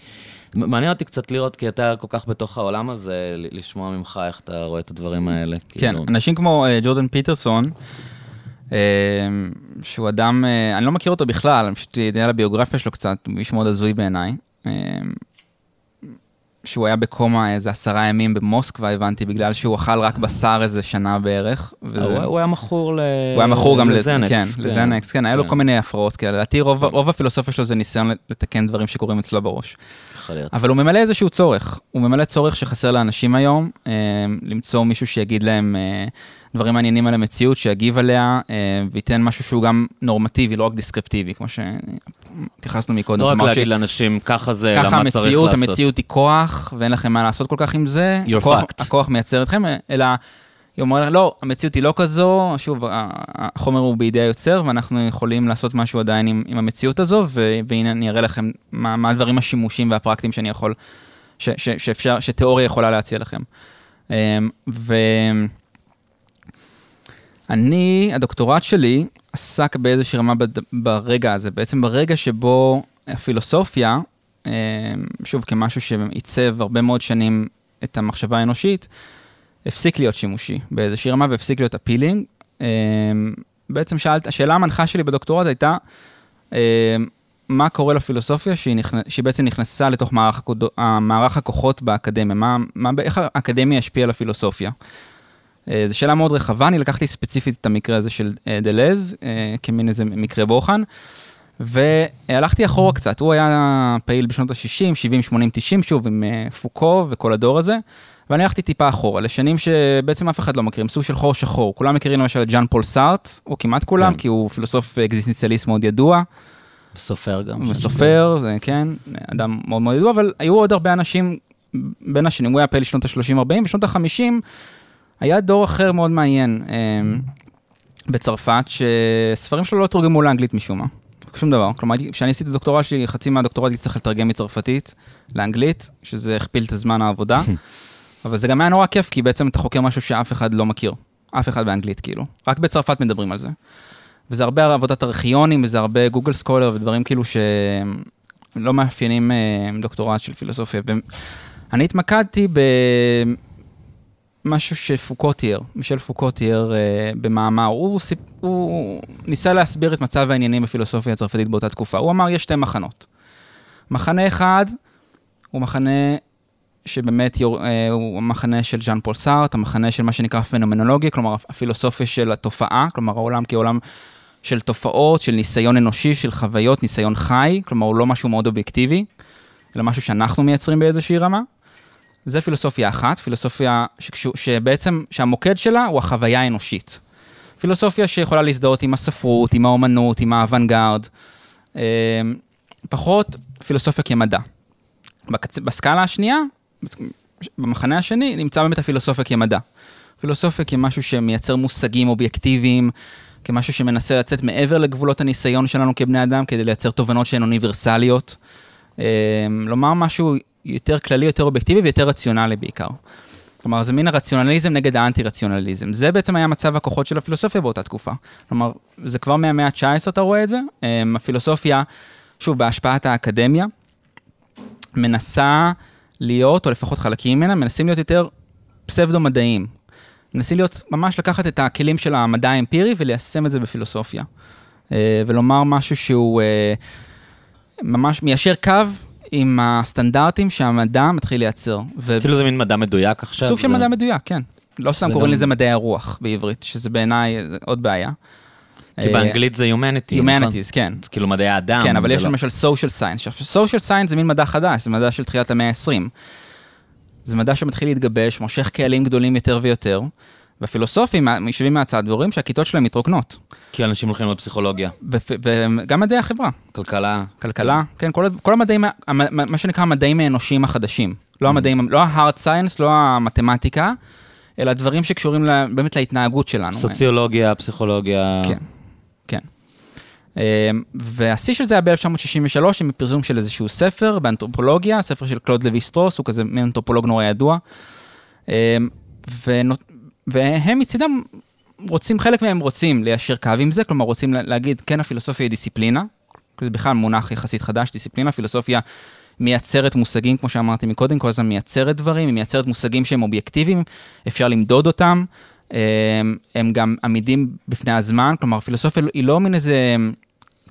מעניין אותי קצת לראות, כי אתה כל כך בתוך העולם הזה, לשמוע ממך איך אתה רואה את הדברים האלה. כן, כאילו... אנשים כמו uh, ג'ורדן פיטרסון, uh, שהוא אדם, uh, אני לא מכיר אותו בכלל, אני פשוט יודע על הביוגרפיה שלו קצת, הוא איש מאוד הזוי בעיניי. Uh, שהוא היה בקומה איזה עשרה ימים במוסקבה, הבנתי, בגלל שהוא אכל רק בשר איזה שנה בערך. וזה... הוא, היה מכור ל... הוא היה מכור גם לזנקס. כן, כן, לזנקס, כן, היה לו כן. כל מיני הפרעות כאלה. לדעתי רוב, כן. רוב הפילוסופיה שלו זה ניסיון לתקן דברים שקורים אצלו בראש. יכול להיות. אבל הוא ממלא איזשהו צורך. הוא ממלא צורך שחסר לאנשים היום, אה, למצוא מישהו שיגיד להם... דברים מעניינים על המציאות, שיגיב עליה, אה, וייתן משהו שהוא גם נורמטיבי, לא רק דיסקרפטיבי, כמו שהתייחסנו מקודם. לא רק להגיד לאנשים, ככה זה, למה צריך לעשות. ככה המציאות, המציאות היא כוח, ואין לכם מה לעשות כל כך עם זה. You're הכוח, fact. הכוח מייצר אתכם, אלא... היא אומרת, לא, המציאות היא לא כזו, שוב, החומר הוא בידי היוצר, ואנחנו יכולים לעשות משהו עדיין עם, עם המציאות הזו, והנה אני אראה לכם מה, מה הדברים השימושים והפרקטיים שאני יכול, ש, ש, שאפשר, שתיאוריה יכולה להציע לכם. אמ, ו... אני, הדוקטורט שלי עסק באיזושהי רמה ברגע הזה, בעצם ברגע שבו הפילוסופיה, אה, שוב, כמשהו שעיצב הרבה מאוד שנים את המחשבה האנושית, הפסיק להיות שימושי באיזושהי רמה והפסיק להיות אפילינג. אה, בעצם שאלת, השאלה המנחה שלי בדוקטורט הייתה, אה, מה קורה לפילוסופיה שהיא, נכנס, שהיא בעצם נכנסה לתוך מערך, מערך הכוחות באקדמיה, מה, מה, איך האקדמיה השפיעה על הפילוסופיה. אה, זו שאלה מאוד רחבה, אני לקחתי ספציפית את המקרה הזה של אה, דלז, אה, כמין איזה מקרה בוחן, והלכתי אחורה קצת, הוא היה פעיל בשנות ה-60, 70, 80, 90, שוב, עם פוקו וכל הדור הזה, ואני הלכתי טיפה אחורה, לשנים שבעצם אף אחד לא מכיר, סוג של חור שחור. כולם מכירים למשל את ז'אן פול סארטר, או כמעט כולם, כן. כי הוא פילוסוף אקזיסטנציאליסט מאוד ידוע. סופר גם. וסופר, זה כן, אדם מאוד מאוד ידוע, אבל היו עוד הרבה אנשים בין השנים, הוא היה פעיל שנות ה-30-40, בשנות ה-50, היה דור אחר מאוד מעניין אמ, בצרפת, שספרים שלו לא תורגמו לאנגלית משום מה. שום דבר. כלומר, כשאני עשיתי דוקטורט שלי, חצי מהדוקטורט הייתי צריך לתרגם מצרפתית לאנגלית, שזה הכפיל את הזמן העבודה. אבל זה גם היה נורא כיף, כי בעצם אתה חוקר משהו שאף אחד לא מכיר. אף אחד באנגלית, כאילו. רק בצרפת מדברים על זה. וזה הרבה עבודת ארכיונים, וזה הרבה גוגל סקולר ודברים כאילו שלא מאפיינים אה, דוקטורט של פילוסופיה. ואני התמקדתי ב... משהו שפוקו תיאר, מישל פוקו תיאר uh, במאמר, הוא, סיפ... הוא ניסה להסביר את מצב העניינים בפילוסופיה הצרפתית באותה תקופה. הוא אמר, יש שתי מחנות. מחנה אחד הוא מחנה שבאמת יור... uh, הוא המחנה של ז'אן פול סארט, המחנה של מה שנקרא פנומנולוגיה, כלומר הפילוסופיה של התופעה, כלומר העולם כעולם של תופעות, של ניסיון אנושי, של חוויות, ניסיון חי, כלומר הוא לא משהו מאוד אובייקטיבי, אלא משהו שאנחנו מייצרים באיזושהי רמה. זה פילוסופיה אחת, פילוסופיה שקשור, שבעצם, שהמוקד שלה הוא החוויה האנושית. פילוסופיה שיכולה להזדהות עם הספרות, עם האומנות, עם האוונגרד, אה, פחות פילוסופיה כמדע. בקצ... בסקאלה השנייה, במחנה השני, נמצא באמת הפילוסופיה כמדע. פילוסופיה כמשהו שמייצר מושגים אובייקטיביים, כמשהו שמנסה לצאת מעבר לגבולות הניסיון שלנו כבני אדם, כדי לייצר תובנות שהן אוניברסליות. אה, לומר משהו יותר כללי, יותר אובייקטיבי ויותר רציונלי בעיקר. כלומר, זה מין הרציונליזם נגד האנטי-רציונליזם. זה בעצם היה מצב הכוחות של הפילוסופיה באותה תקופה. כלומר, זה כבר מהמאה ה-19 אתה רואה את זה. אמ, הפילוסופיה, שוב, בהשפעת האקדמיה, מנסה להיות, או לפחות חלקים ממנה, מנסים להיות יותר פסבדו-מדעיים. מנסים להיות, ממש לקחת את הכלים של המדע האמפירי וליישם את זה בפילוסופיה. אה, ולומר משהו שהוא אה, ממש מיישר קו עם הסטנדרטים שהמדע מתחיל לייצר. ו... כאילו זה מין מדע מדויק עכשיו? סוג של מדע מדויק, כן. לא סתם קוראים גם... לזה מדעי הרוח בעברית, שזה בעיניי עוד בעיה. כי אה, באנגלית זה Humanities, נכון? Humanities, כן. זה כאילו מדעי האדם. כן, אבל יש לא- למשל social science. עכשיו, social science זה מין מדע חדש, זה מדע של תחילת המאה ה-20. זה מדע שמתחיל להתגבש, מושך קהלים גדולים יותר ויותר, והפילוסופים יושבים מהצד ורואים שהכיתות שלהם מתרוקנות. כי אנשים הולכים ללמוד פסיכולוגיה. וגם מדעי החברה. כלכלה. כלכלה, כן, כל, כל המדעים, מה שנקרא המדעים האנושיים החדשים. לא המדעים, לא ה-hard science, לא המתמטיקה, אלא דברים שקשורים לה, באמת להתנהגות שלנו. סוציולוגיה, פסיכולוגיה. כן, כן. אמ, והשיא של זה היה ב-1963 עם פרסום של איזשהו ספר באנתרופולוגיה, ספר של קלוד לוי סטרוס, הוא כזה מין אנתרופולוג נורא ידוע. אמ, והם מצידם רוצים, חלק מהם רוצים ליישר קו עם זה, כלומר רוצים להגיד, כן, הפילוסופיה היא דיסציפלינה, זה בכלל מונח יחסית חדש, דיסציפלינה, פילוסופיה מייצרת מושגים, כמו שאמרתי מקודם, כל הזמן מייצרת דברים, היא מייצרת מושגים שהם אובייקטיביים, אפשר למדוד אותם, אמ, הם גם עמידים בפני הזמן, כלומר, פילוסופיה היא לא מין איזה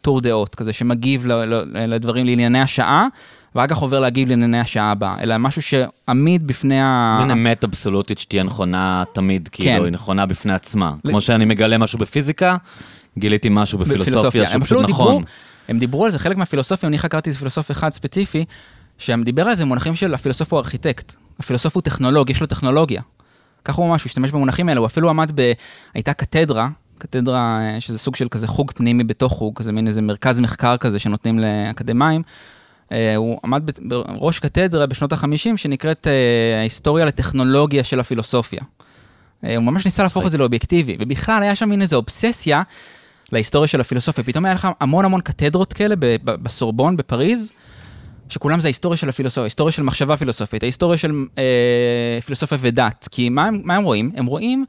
טור דעות כזה שמגיב לדברים לענייני השעה, ואחר כך עובר להגיב לענייני השעה הבאה, אלא משהו שעמיד בפני ה... מין אמת אבסולוטית שתהיה נכונה תמיד, כאילו, כן. היא נכונה בפני עצמה. ל... כמו שאני מגלה משהו בפיזיקה, גיליתי משהו בפילוסופיה שהוא פשוט נכון. דיברו, הם דיברו על זה, חלק מהפילוסופיה, אני חקרתי פילוסוף אחד ספציפי, שהם דיבר על זה מונחים של הפילוסוף הוא ארכיטקט. הפילוסוף הוא טכנולוג, יש לו טכנולוגיה. ככה הוא ממש, הוא השתמש במונחים האלה, הוא אפילו עמד ב... הייתה קתדרה, קתדרה אה, שזה סוג של כזה חוג פנימי בתוך חוג, כזה מין איזה מרכז מחקר כזה שנותנים לאקדמאים. אה, הוא עמד בראש קתדרה בשנות ה-50 שנקראת אה, ההיסטוריה לטכנולוגיה של הפילוסופיה. הוא ממש ניסה להפוך את זה לאובייקטיבי, ובכלל היה שם מין איזו אובססיה להיסטוריה של הפילוסופיה. פתאום היה לך המון המון קתדרות כאלה בסורבון, בפריז, שכולם זה ההיסטוריה של הפילוסופיה, ההיסטוריה של מחשבה פילוסופית, ההיסטוריה של אה, פילוסופיה ודת. כי מה, מה הם רואים? הם רואים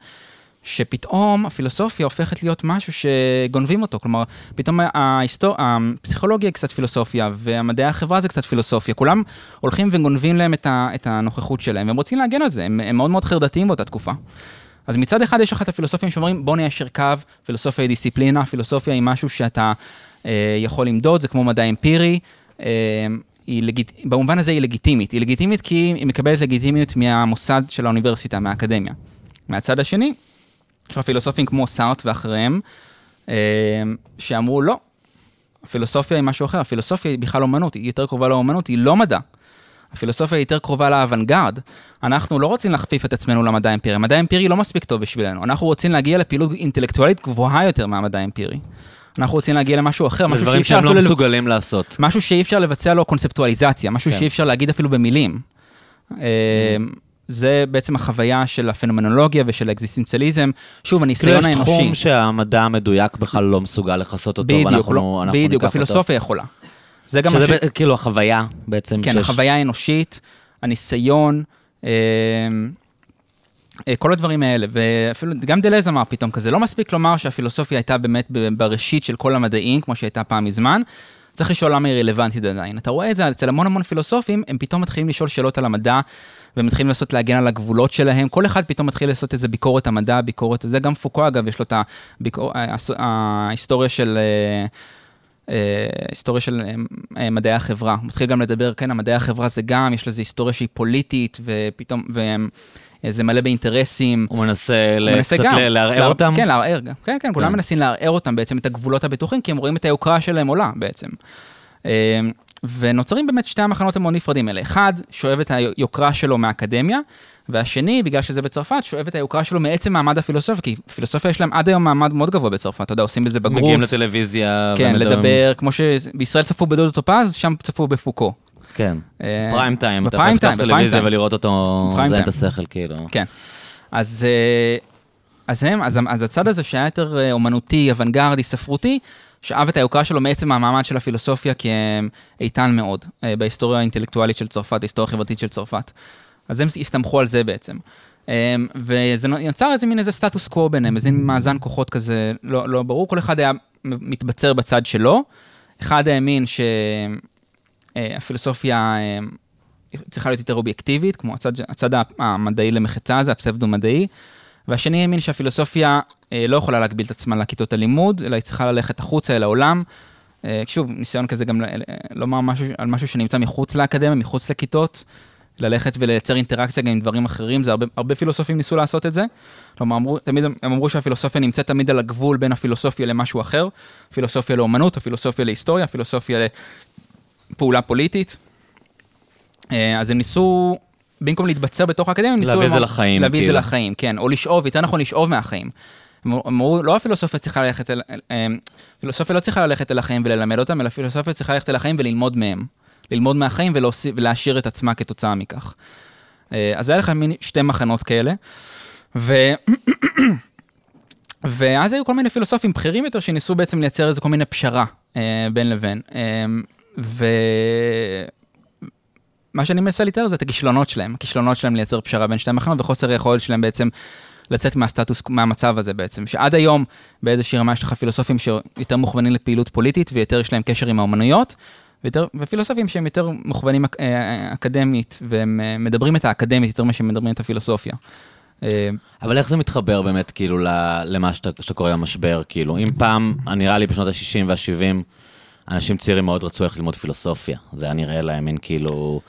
שפתאום הפילוסופיה הופכת להיות משהו שגונבים אותו. כלומר, פתאום ההיסטור... הפסיכולוגיה היא קצת פילוסופיה, והמדעי החברה זה קצת פילוסופיה. כולם הולכים וגונבים להם את, ה... את הנוכחות שלהם, והם רוצים להגן על זה, הם, הם מאוד מאוד חרדתיים באותה תקופה. אז מצד אחד יש לך את הפילוסופים שאומרים, בוא ניישר קו, פילוסופיה היא דיסציפלינה, פילוסופיה היא משהו שאתה אה, יכול למדוד, זה כמו מדע אמפירי. אה, היא לגיט... במובן הזה היא לגיטימית. היא לגיטימית כי היא מקבלת לגיטימיות מהמוסד של האוניברסיטה, מהאקדמיה. מהצד השני, פילוסופים כמו סארט ואחריהם, אה, שאמרו, לא, הפילוסופיה היא משהו אחר, הפילוסופיה היא בכלל אומנות, היא יותר קרובה לאומנות, היא לא מדע. הפילוסופיה היא יותר קרובה לאוונגרד. אנחנו לא רוצים להכפיף את עצמנו למדע האמפירי. המדע האמפירי לא מספיק טוב בשבילנו. אנחנו רוצים להגיע לפעילות אינטלקטואלית גבוהה יותר מהמדע האמפירי. אנחנו רוצים להגיע למשהו אחר, משהו שאי אפשר... דברים שהם לא מסוגלים לעשות. משהו שאי אפשר לבצע לו קונספטואליזציה, משהו כן. שאי אפשר להגיד אפילו במילים. אה, זה בעצם החוויה של הפנומנולוגיה ושל האקזיסטנציאליזם. שוב, הניסיון האנושי. כאילו יש תחום שהמדע המדויק בכלל לא מסוגל לכסות אותו, בדיוק, ואנחנו לא, אנחנו בדיוק, הפילוסופיה אותו. יכולה. זה גם שזה ש... כאילו החוויה בעצם. כן, שיש... החוויה האנושית, הניסיון, אה, אה, כל הדברים האלה, ואפילו, גם דלז אמר פתאום כזה, לא מספיק לומר שהפילוסופיה הייתה באמת בראשית של כל המדעים, כמו שהייתה פעם מזמן, צריך לשאול למה היא רלוונטית עדיין. אתה רואה את זה אצל המון המון פילוסופים, הם פתאום מתחילים לשאול שאלות על המדע, ומתחילים לנסות להגן על הגבולות שלהם. כל אחד פתאום מתחיל לעשות איזה ביקורת המדע, ביקורת זה. גם פוקו, אגב, יש לו את הביקור... ההיסטוריה של... היסטוריה של מדעי החברה. הוא מתחיל גם לדבר, כן, המדעי החברה זה גם, יש לזה היסטוריה שהיא פוליטית, ופתאום, והם זה מלא באינטרסים. הוא מנסה, הוא מנסה קצת גם, לערער לה, אותם? כן, לערער, כן, כן, כן, כולם מנסים לערער אותם בעצם, את הגבולות הבטוחים, כי הם רואים את היוקרה שלהם עולה בעצם. ונוצרים באמת שתי המחנות המאוד נפרדים האלה. אחד, שואב את היוקרה שלו מהאקדמיה, והשני, בגלל שזה בצרפת, שואב את היוקרה שלו מעצם מעמד הפילוסופיה, כי פילוסופיה יש להם עד היום מעמד מאוד גבוה בצרפת, אתה יודע, עושים בזה בגרות. מגיעים לטלוויזיה. כן, לדבר, כמו שבישראל צפו בדודו טופז, שם צפו בפוקו. כן, אה, פריים טיים, אתה יכול לפתוח טלוויזיה ולראות אותו, זה את השכל, כאילו. כן, אז... אה, אז הם, אז, אז הצד הזה שהיה יותר אה, אומנותי, אוונגרדי, ספרותי, שאב את היוקרה שלו מעצם המעמד של הפילוסופיה הם איתן מאוד בהיסטוריה האינטלקטואלית של צרפת, ההיסטוריה החברתית של צרפת. אז הם הסתמכו על זה בעצם. וזה יצר איזה מין איזה סטטוס קוו ביניהם, איזה מאזן כוחות כזה לא, לא ברור, כל אחד היה מתבצר בצד שלו. אחד האמין ש... אה, אה, צריכה להיות יותר אובייקטיבית, כמו הצד, הצד המדעי למחצה הזה, הפסבדו-מדעי, והשני האמין שהפילוסופיה אה, לא יכולה להגביל את עצמה לכיתות הלימוד, אלא היא צריכה ללכת החוצה אל העולם. שוב, ניסיון כזה גם לומר משהו על משהו שנמצא מחוץ לאקדמיה, מחוץ לכיתות, ללכת ולייצר אינטראקציה גם עם דברים אחרים, זה הרבה, הרבה פילוסופים ניסו לעשות את זה. כלומר, אמרו, תמיד הם אמרו שהפילוסופיה נמצאת תמיד על הגבול בין הפילוסופיה למשהו אחר, פילוסופיה לאומנות, הפילוסופיה להיסטוריה, הפילוסופיה פעולה פוליטית. אה, אז הם ניסו במקום להתבצר בתוך האקדמיה, ניסו... להביא את זה לחיים, להביא את זה כאילו. לחיים, כן. או לשאוב, יותר נכון לשאוב מהחיים. הם אמרו, לא הפילוסופיה צריכה ללכת אל... אל- אמ, לא צריכה ללכת אל החיים וללמד אותם, אלא פילוסופיה צריכה ללכת אל החיים וללמוד מהם. ללמוד מהחיים ולהעשיר את עצמה כתוצאה מכך. אה, אז היה לך מין שתי מחנות כאלה, ו... ואז היו כל מיני פילוסופים בכירים יותר שניסו בעצם לייצר איזה כל מיני פשרה אה, בין לבין. אה, ומה שאני מנסה לתאר זה את הכישלונות שלהם, הכישלונות שלהם לייצר פשרה בין שתי המחנות וחוסר היכולת שלהם בעצם לצאת מהסטטוס, מהמצב הזה בעצם. שעד היום באיזושהי רמה יש לך פילוסופים שיותר מוכוונים לפעילות פוליטית ויותר יש להם קשר עם האומנויות. ויותר, ופילוסופים שהם יותר מוכוונים אק- אה, אקדמית, והם אה, מדברים את האקדמית יותר ממה שהם מדברים את הפילוסופיה. אה, אבל איך זה מתחבר באמת, כאילו, למה שאתה, שאתה קורא המשבר, כאילו? אם פעם, נראה לי בשנות ה-60 וה-70, אנשים צעירים מאוד רצו איך ללמוד פילוסופיה. זה היה נראה להם מין כאילו...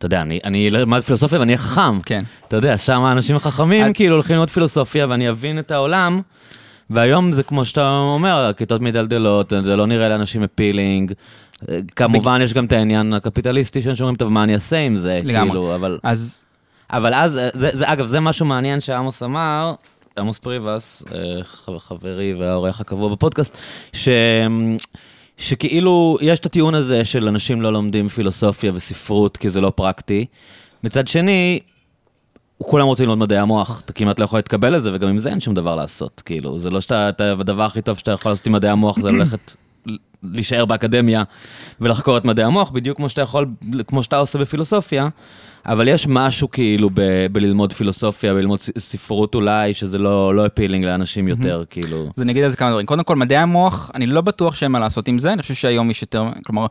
אתה יודע, אני, אני אלמד פילוסופיה ואני אהיה חכם. כן. אתה יודע, שם האנשים החכמים את- כאילו הולכים ללמוד פילוסופיה ואני אבין את העולם. והיום זה כמו שאתה אומר, הכיתות מדלדלות, זה לא נראה לאנשים אפילינג. כמובן, יש גם את העניין הקפיטליסטי שאומרים, טוב, מה אני אעשה עם זה? לגמרי. כאילו, אבל... אז אבל אז, זה, זה, אגב, זה משהו מעניין שעמוס אמר, עמוס פריבס, אה, חברי והאורח הקבוע בפודקאסט, ש... שכאילו יש את הטיעון הזה של אנשים לא לומדים פילוסופיה וספרות כי זה לא פרקטי. מצד שני, כולם רוצים ללמוד מדעי המוח, אתה כמעט לא יכול להתקבל לזה, וגם עם זה אין שום דבר לעשות. כאילו, זה לא שאתה, אתה, הדבר הכי טוב שאתה יכול לעשות עם מדעי המוח זה ללכת, להישאר באקדמיה ולחקור את מדעי המוח, בדיוק כמו שאתה יכול, כמו שאתה עושה בפילוסופיה. אבל יש משהו כאילו ב- בללמוד פילוסופיה, בללמוד ספרות אולי, שזה לא, לא אפילינג לאנשים יותר, כאילו. אז אני אגיד על זה כמה דברים. קודם כל, מדעי המוח, אני לא בטוח שאין מה לעשות עם זה, אני חושב שהיום יש יותר, כלומר,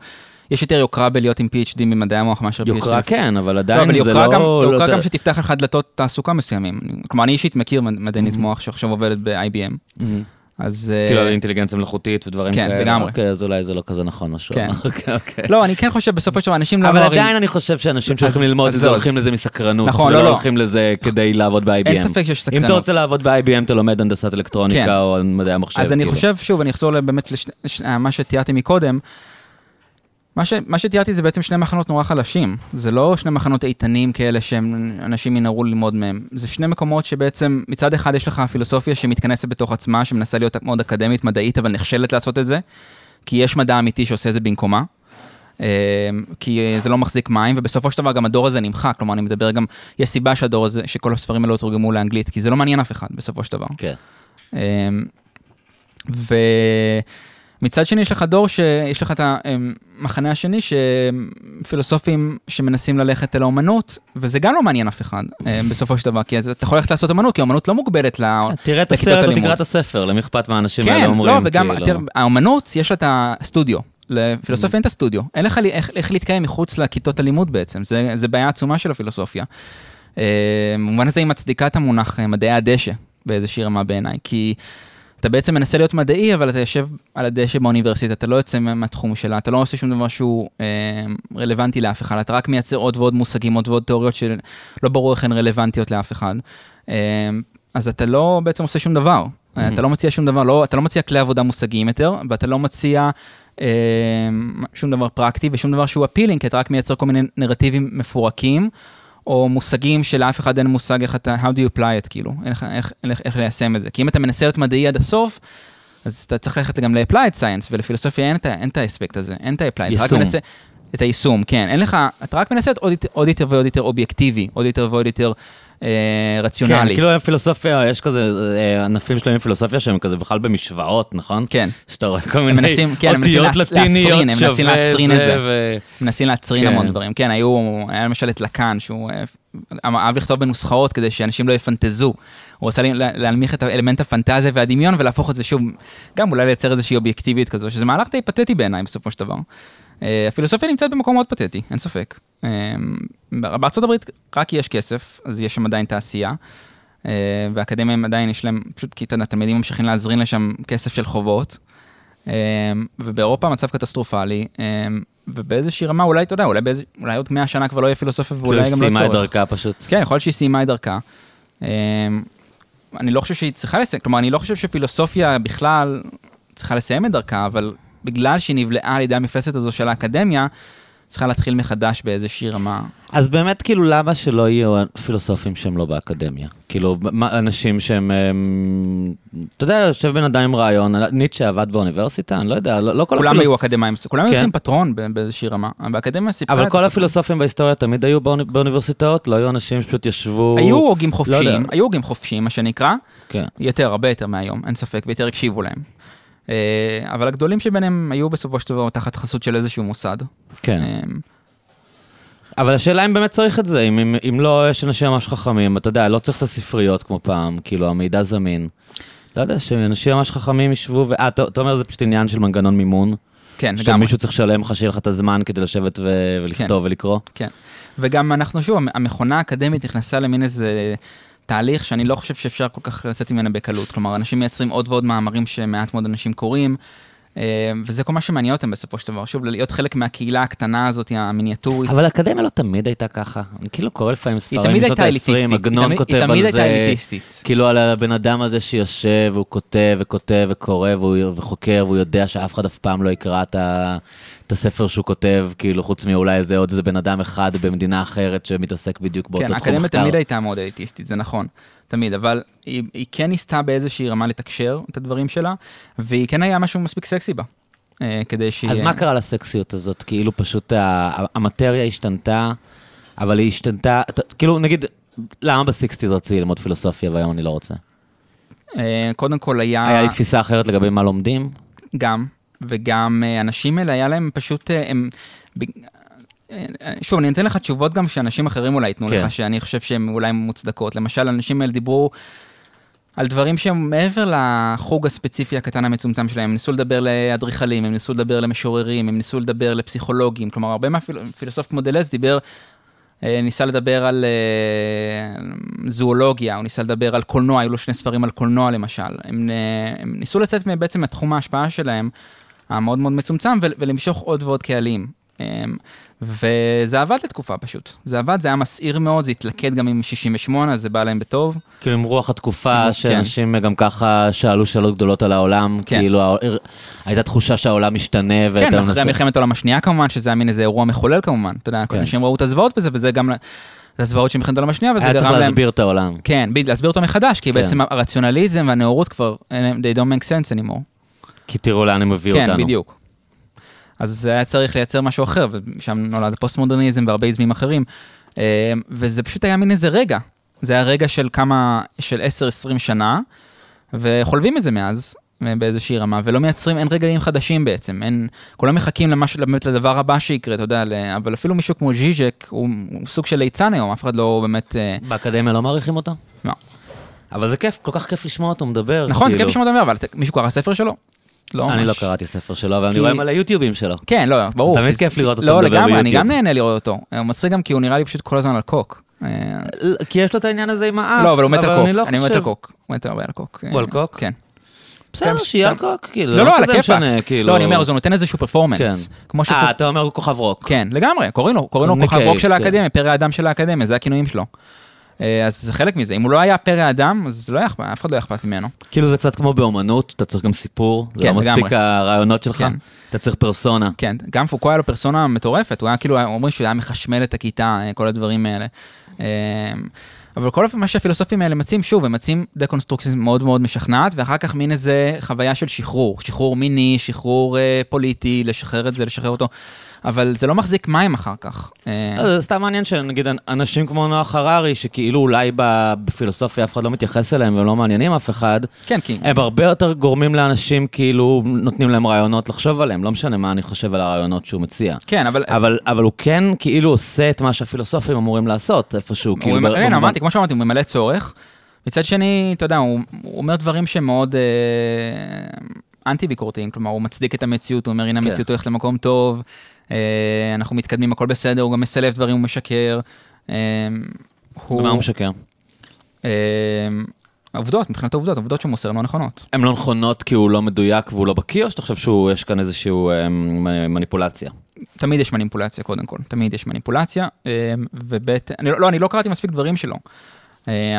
יש יותר יוקרה בלהיות עם PhD ממדעי המוח מאשר PhD. יוקרה כן, אבל לא, עדיין אבל זה לא... גם, לא- יוקרה אתה- גם שתפתח לך דלתות תעסוקה מסוימים. כלומר, אני אישית מכיר מד- מדענית מוח שעכשיו עובדת ב-IBM. מהמם. אז... אה, כאילו על אינטליגנציה מלאכותית ודברים כן, כאלה. לגמרי. אוקיי, אז אולי זה לא כזה נכון משהו. כן. אוקיי, אוקיי. לא, אני כן חושב בסופו של דבר, אנשים לא אבל. עדיין אני חושב שאנשים שהולכים ללמוד את זה הולכים לזה מסקרנות, נכון, לא, לא. הולכים לזה כדי לעבוד ב-IBM. אין ספק שיש אם אתה סקרנות. רוצה לעבוד ב-IBM, אתה לומד הנדסת כן. אלקטרוניקה או מדעי המחשב. אז אני כאילו. חושב, שוב, אני אחזור באמת למה שתיארתי מקודם. מה, ש, מה שתיארתי זה בעצם שני מחנות נורא חלשים. זה לא שני מחנות איתנים כאלה שאנשים ינהרו ללמוד מהם. זה שני מקומות שבעצם, מצד אחד יש לך פילוסופיה שמתכנסת בתוך עצמה, שמנסה להיות מאוד אקדמית, מדעית, אבל נכשלת לעשות את זה, כי יש מדע אמיתי שעושה את זה במקומה. אה, כי זה לא מחזיק מים, ובסופו של דבר גם הדור הזה נמחק. כלומר, אני מדבר גם, יש סיבה שהדור הזה, שכל הספרים האלה לא תורגמו לאנגלית, כי זה לא מעניין אף אחד בסופו של דבר. כן. אמ, ומצד שני יש לך דור שיש לך את המחנה השני שפילוסופים שמנסים ללכת אל האומנות, וזה גם לא מעניין אף אחד אמ, בסופו של דבר, כי אתה יכול ללכת לעשות אמנות, כי האומנות לא מוגבלת ל... תראה את הסרט או. תקרא את הספר, למי אכפת מה האנשים האלה כן, אומרים. לא, וגם, כאילו. תראה, האומנות, יש לה את הסטודיו. לפילוסופיה אין את הסטודיו. אין לך איך, איך להתקיים מחוץ לכיתות הלימוד בעצם, זה, זה בעיה עצומה של הפילוסופיה. אה, במובן הזה היא מצדיקה את המונח אה, מדעי הדשא באיזושהי רמה בעיניי, כי אתה בעצם מנסה להיות מדעי, אבל אתה יושב על הדשא באוניברסיטה, אתה לא יוצא מה- מהתחום שלה, אתה לא עושה שום דבר שהוא אה, רלוונטי לאף אחד, אתה רק מייצר עוד ועוד מושגים, עוד ועוד תיאוריות שלא ברור איך הן רלוונטיות לאף אחד. אה, אז אתה לא בעצם עושה שום דבר. אתה לא מציע שום דבר, לא, אתה לא מציע כלי עבודה מושגיים יותר, ואתה לא מציע אה, שום דבר פרקטי ושום דבר שהוא אפילינג, כי אתה רק מייצר כל מיני נרטיבים מפורקים, או מושגים שלאף אחד אין מושג איך אתה, how do you apply it, כאילו, איך, איך, איך, איך ליישם את זה. כי אם אתה מנסה להיות מדעי עד הסוף, אז אתה צריך ללכת גם ל-applied science, ולפילוסופיה אין את, אין את האספקט הזה, אין את ה-applied. יישום. מנסה, את היישום, כן. אין לך, אתה רק מנסה להיות עוד, יותר- עוד יותר ועוד יותר אובייקטיבי, עוד יותר ועוד יותר אה, רציונלי. כן, כאילו פילוסופיה, יש כזה אה, ענפים שלמים בפילוסופיה שהם כזה בכלל במשוואות, נכון? כן. שאתה רואה כל מיני מנסים- כן, אותיות לטיניות להצרין, הם מנסים שווה להצרין את זה. ו- מנסים להצרין כן. המון דברים. כן, היו, היה למשל את לקאן, שהוא אה, אהב לכתוב בנוסחאות כדי שאנשים לא יפנטזו. הוא רצה לה- להנמיך את אלמנט הפנטזיה והדמיון ולהפוך את זה שוב, גם אולי לייצר איזושהי אובייקטיביות כזו, שזה מהלך די פתטי בעיניי בסופו של דבר. אה, הפילוסופיה נמצאת במקום מאוד פתטי, אין ספק. אה, בארצות הברית רק יש כסף, אז יש שם עדיין תעשייה. אה, והאקדמיה עדיין יש להם, פשוט כי אתה יודע, תלמידים ממשיכים להזרין לשם כסף של חובות. ובאירופה המצב קטסטרופלי, ובאיזושהי רמה אולי, אתה יודע, אולי, באיז... אולי עוד 100 שנה כבר לא יהיה פילוסופיה ואולי כאילו גם לא סיימה את צורך. דרכה פשוט. כן, יכול להיות שהיא סיימה את דרכה. אני לא חושב שהיא צריכה לסיים, כלומר, אני לא חושב שפילוסופיה בכלל צריכה לסיים את דרכה, אבל בגלל שהיא נבלעה על ידי המפלצת הזו של האקדמיה, צריכה להתחיל מחדש באיזושהי רמה. אז באמת, כאילו, למה שלא יהיו פילוסופים שהם לא באקדמיה? כאילו, אנשים שהם... הם, אתה יודע, יושב בן אדם עם רעיון, ניטשה עבד באוניברסיטה, אני לא יודע, לא, לא כל כולם היו אקדמאים, כולם היו כן. צריכים פטרון באיזושהי רמה. באקדמיה סיפרה... אבל כל הפילוסופים בהיסטוריה תמיד היו באוני, באוניברסיטאות? לא היו אנשים שפשוט ישבו... היו הוגים לא חופשיים, היו הוגים חופשיים, מה שנקרא. כן. יותר, הרבה יותר מהיום, אין ספק, ויותר הקשיבו להם. אה, אבל הגדולים שביניהם היו בסופו של דבר תחת חסות של איזשהו מוסד. כן. אה, אבל השאלה אם באמת צריך את זה, אם, אם, אם לא, יש אנשים ממש חכמים, אתה יודע, לא צריך את הספריות כמו פעם, כאילו, המידע זמין. לא יודע, שאנשים ממש חכמים ישבו, ו... אה, אתה אומר, זה פשוט עניין של מנגנון מימון. כן, לגמרי. שמישהו צריך לשלם לך, שיהיה לך את הזמן כדי לשבת ו... ולכתוב כן, ולקרוא. כן. וגם אנחנו, שוב, המכונה האקדמית נכנסה למין איזה תהליך שאני לא חושב שאפשר כל כך לצאת ממנה בקלות. כלומר, אנשים מייצרים עוד ועוד מאמרים שמעט מאוד אנשים קוראים. אה, וזה כל מה שמעניין אותם בסופו של דבר. שוב, להיות חלק מהקהילה הקטנה הזאת, המיניאטורית. אבל האקדמיה לא תמיד הייתה ככה. אני כאילו קורא לפעמים ספרים משנות ה-20, עגנון כותב על זה. היא תמיד הייתה אליטיסטית. כאילו על הבן אדם הזה שיושב, והוא כותב וכותב וקורא וחוקר, והוא יודע שאף אחד אף פעם לא יקרא את ה... את הספר שהוא כותב, כאילו, חוץ מאולי איזה עוד איזה בן אדם אחד במדינה אחרת שמתעסק בדיוק באותו כן, תחום מחקר. כן, האקדמיה תמיד הייתה מאוד אליטיסטית, זה נכון. תמיד, אבל היא, היא כן ניסתה באיזושהי רמה לתקשר את הדברים שלה, והיא כן היה משהו מספיק סקסי בה. אה, כדי שהיא... אז מה קרה לסקסיות הזאת? כאילו פשוט המטריה השתנתה, אבל היא השתנתה, כאילו נגיד, למה בסיקסטיז רציתי ללמוד פילוסופיה והיום אני לא רוצה? אה, קודם כל היה... היה לי תפיסה אחרת לגבי מה לומדים? גם, וגם האנשים אה, האלה, היה להם פשוט, הם... שוב, אני אתן לך תשובות גם שאנשים אחרים אולי ייתנו כן. לך, שאני חושב שהן אולי מוצדקות. למשל, האנשים האלה דיברו על דברים שהם מעבר לחוג הספציפי הקטן המצומצם שלהם, הם ניסו לדבר לאדריכלים, הם ניסו לדבר למשוררים, הם ניסו לדבר לפסיכולוגים, כלומר, הרבה מהפילוסוף כמו דלז דיבר, אה, ניסה לדבר על אה, זואולוגיה, הוא ניסה לדבר על קולנוע, היו לו שני ספרים על קולנוע למשל. הם, אה, הם ניסו לצאת בעצם מתחום ההשפעה שלהם, המאוד מאוד מצומצם, ולמשוך עוד ועוד קהלים. וזה עבד לתקופה פשוט. זה עבד, זה היה מסעיר מאוד, זה התלכד גם עם 68, אז זה בא להם בטוב. כאילו עם רוח התקופה. שאנשים כן. גם ככה שאלו שאלות גדולות על העולם, כן. כאילו הייתה תחושה שהעולם משתנה, ואתה כן, אחרי מלחמת העולם השנייה כמובן, שזה היה מין איזה אירוע מחולל כמובן. אתה יודע, כן. אנשים ראו את הזוועות בזה, וזה גם... זה הזוועות של מלחמת העולם השנייה, וזה גרם להם... היה צריך להסביר את העולם. כן, להסביר אותו מחדש, כי כן. בעצם הרציונליזם והנאורות כבר, they don't make sense anymore. כי תראו לאן הם הביאו כן, אותנו. כן, בדיוק. אז היה צריך לייצר משהו אחר, ושם נולד פוסט-מודרניזם והרבה איזמים אחרים. אה, וזה פשוט היה מין איזה רגע. זה היה רגע של כמה, של 10-20 שנה, וחולבים את זה מאז, באיזושהי רמה, ולא מייצרים, אין רגעים חדשים בעצם, אין, כולם מחכים למש, באמת לדבר הבא שיקרה, אתה יודע, אבל אפילו מישהו כמו ז'יז'ק, הוא, הוא סוג של ליצן היום, אף אחד לא באמת... אה, באקדמיה לא מעריכים אותו? לא. אבל זה כיף, כל כך כיף לשמוע אותו מדבר. נכון, כאילו... זה כיף לשמוע אותו מדבר, אבל מישהו קרא ספר שלו? לא אני לא קראתי ספר שלו, אבל אני רואה על היוטיובים שלו. כן, לא, ברור. תמיד כיף לראות אותו לא, מדבר ביוטיוב. לא, לגמרי, אני גם נהנה לראות אותו. הוא מצחיק גם כי הוא נראה לי פשוט כל הזמן על קוק. אה, כי יש לו את העניין הזה עם האף, לא, אבל הוא מת על קוק. אני מת על קוק. הוא מת הרבה על קוק. הוא על קוק? כן. בסדר, כן, שיהיה על קוק, כאילו, לא, לא, על הכיפאק. כאילו... לא, אני אומר, אז הוא נותן איזשהו performance. כן. אה, אתה אומר כוכב רוק. כן, לגמרי, קוראים לו, קוראים לו כוכב רוק של כן. האקדמיה, פרא האדם של האקדמיה, זה הכינויים שלו. אה, אז זה חלק מזה. אם הוא לא היה פרא אדם, אז לא היה, אף אחד לא היה אכפת ממנו. כאילו זה קצת כמו באומנות, אתה צריך גם סיפור. כן, זה לא מספיק הרעיונות שלך, כן. אתה צריך פרסונה. כן, גם פוקו היה לו פרסונה מטורפת, הוא היה כאילו, אומרים שהוא היה מחשמל את הכיתה, אה, כל הדברים האלה. אה, אבל כל מה שהפילוסופים האלה מציעים, שוב, הם מציעים דקונסטרוקציה מאוד מאוד משכנעת, ואחר כך מין איזה חוויה של שחרור. שחרור מיני, שחרור אה, פוליטי, לשחרר את זה, לשחרר אותו. אבל זה לא מחזיק מים אחר כך. אה, זה סתם מעניין שנגיד אנשים כמו נוח הררי, שכאילו אולי בפילוסופיה אף אחד לא מתייחס אליהם והם לא מעניינים אף אחד, כן, כי... הם הרבה יותר גורמים לאנשים, כאילו, נותנים להם רעיונות לחשוב עליהם, לא משנה מה אני חושב על הרעיונות שהוא מציע. כן, אבל... אבל, אבל הוא כן כאילו עושה את מה שהפילוסופים אמורים לעשות, איפשהו, כאילו... כן, במובן... אמרתי, כמו שאמרתי, הוא ממלא צורך. מצד שני, אתה יודע, הוא, הוא אומר דברים שהם מאוד אה, אנטי-ביקורתיים, כלומר, הוא מצדיק את המציאות, הוא אומר, הנה כן. המציאות הולכת למקום טוב, אנחנו מתקדמים, הכל בסדר, הוא גם מסלף דברים, הוא משקר. אה, הוא... במה הוא משקר? אה, מבחינת העובדות, העובדות שהוא מוסר לא נכונות. הן לא נכונות כי הוא לא מדויק והוא לא בקיא, או שאתה חושב שיש כאן איזושהי מניפולציה? תמיד יש מניפולציה קודם כל, תמיד יש מניפולציה, ובית, אני, לא, לא, אני לא קראתי מספיק דברים שלו, אה,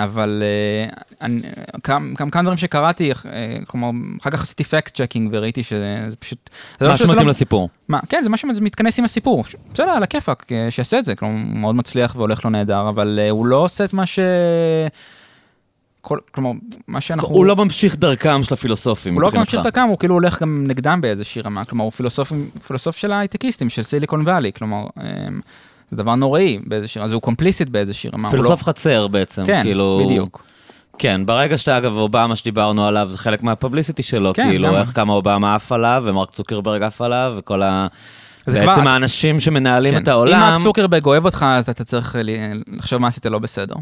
אבל אה, אני- כמה דברים שקראתי, אה, כלומר, אחר כך עשיתי fact checking וראיתי שזה פשוט... זה לא מה שמתאים לא- לסיפור. כן, זה מה שמתכנס עם הסיפור. בסדר, על הכיפאק, אה, שיעשה את זה. כלומר, הוא מאוד מצליח והולך לו נהדר, אבל אה, הוא לא עושה את מה ש... כל, כלומר, מה שאנחנו... הוא לא ממשיך דרכם של הפילוסופים, הוא לא. ממשיך דרכם, הוא כאילו הולך גם נגדם באיזושהי רמה. כלומר, הוא פילוסוף, פילוסוף של ההייטקיסטים, של סיליקון וואלי. כלומר, זה דבר נוראי באיזושהי אז הוא קומפליסיט באיזושהי רמה. הוא פילוסוף לא... חצר בעצם, כן, כאילו... בדיוק. כן, ברגע שאתה, אגב, אובמה שדיברנו עליו, זה חלק מהפבליסיטי שלו, כן, כאילו, גם. איך כמה אובמה עף עליו, ומרק צוקרברג עף עליו, וכל ה... בעצם כבר- האנשים שמנהלים כן. את העולם, אם מרק צוקרברג אוהב אותך, אז אתה צריך ל- לחשוב מה עשית לא בסדר.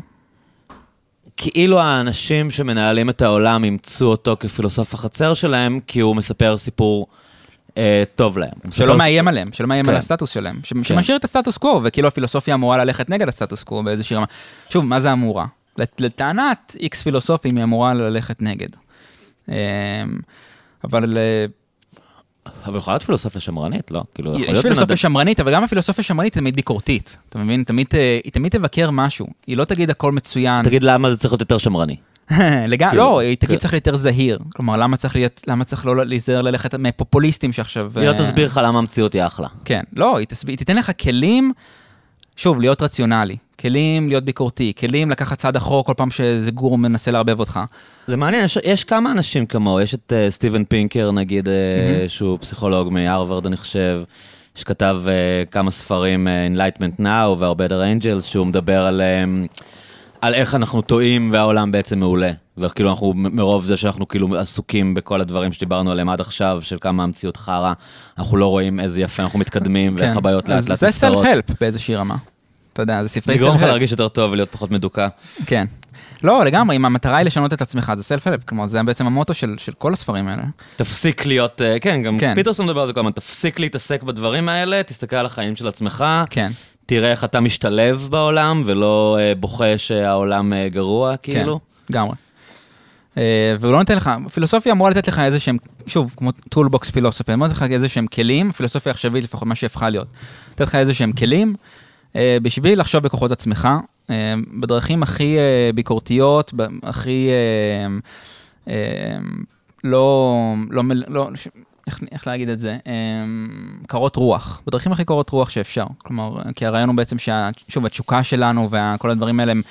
כאילו האנשים שמנהלים את העולם אימצו אותו כפילוסוף החצר שלהם, כי הוא מספר סיפור טוב להם. שלא מאיים עליהם, שלא מאיים כן. על הסטטוס שלהם. ש- שמשאיר את הסטטוס קוו, וכאילו הפילוסופיה אמורה ללכת נגד הסטטוס קוו באיזושהי רמה. שוב, מה זה אמורה? לט- לטענת איקס פילוסופים היא אמורה ללכת נגד. אמ, אבל אה, אבל יכולה להיות פילוסופיה שמרנית, לא? כאילו, יכול יש להיות בן פילוסופיה אדם- שמרנית, אבל גם הפילוסופיה שמרנית היא תמיד ביקורתית. אתה מבין? תמיד, אה, היא תמיד תבקר משהו. היא לא תגיד הכל מצוין. תגיד למה זה צריך להיות יותר שמרני. לגמרי, כאילו, לא, היא תגיד כן. צריך להיות יותר זהיר. כלומר, למה צריך להיות, למה צריך לא להיזהר ללכת מפופוליסטים שעכשיו... היא לא אה, תסביר לך למה המציאות היא אחלה. כן, לא, היא, תיתן לך כלים, שוב, להיות רציונלי, כלים להיות ביקורתי, כלים לקחת צעד אחורה כל פעם שאיזה גור מנסה לערבב אותך. זה מעניין, יש, יש כמה אנשים כמוהו, יש את uh, סטיבן פינקר נגיד, uh, שהוא פסיכולוג מהרווארד אני חושב, שכתב uh, כמה ספרים, uh, Enlightenment Now והרבה other Angels, שהוא מדבר על, um, על איך אנחנו טועים והעולם בעצם מעולה. וכאילו אנחנו, מרוב זה שאנחנו כאילו עסוקים בכל הדברים שדיברנו עליהם עד עכשיו, של כמה המציאות חרא, אנחנו לא רואים איזה יפה אנחנו מתקדמים, ואיך הבעיות לאט כן. אז לאט זה נפתרות. סלף-הלפ באיזושהי רמה. אתה יודע, זה ספרי לגרום לך. להרגיש יותר טוב ולהיות פחות מדוכא. כן. לא, לגמרי, אם המטרה היא לשנות את עצמך, זה self-help, כלומר, זה בעצם המוטו של, של כל הספרים האלה. תפסיק להיות, אה, כן, גם כן. פיטרסון מדבר על זה כל הזמן, תפסיק להתעסק בדברים האלה, תסתכל על החיים של עצמך, כן. תראה איך אתה משתלב בעולם, ולא אה, בוכה שהעולם אה, גרוע, כאילו. כן, לגמרי. אה, והוא לא נותן לך, פילוסופיה אמורה לתת לך איזה שהם, שוב, כמו toolbox פילוסופיה, אמורה לתת לך איזה שהם כלים, פילוסופיה עכשווית לפחות, מה שהפכה להיות. לתת לך איזה שהם כלים, אה, בשביל לחשוב בכוחות עצמך, אה, בדרכים הכי אה, ביקורתיות, הכי אה, אה, לא, לא, לא, איך, איך להגיד את זה? אה, קרות רוח, בדרכים הכי קרות רוח שאפשר. כלומר, כי הרעיון הוא בעצם שה... שוב, התשוקה שלנו וכל הדברים האלה הם...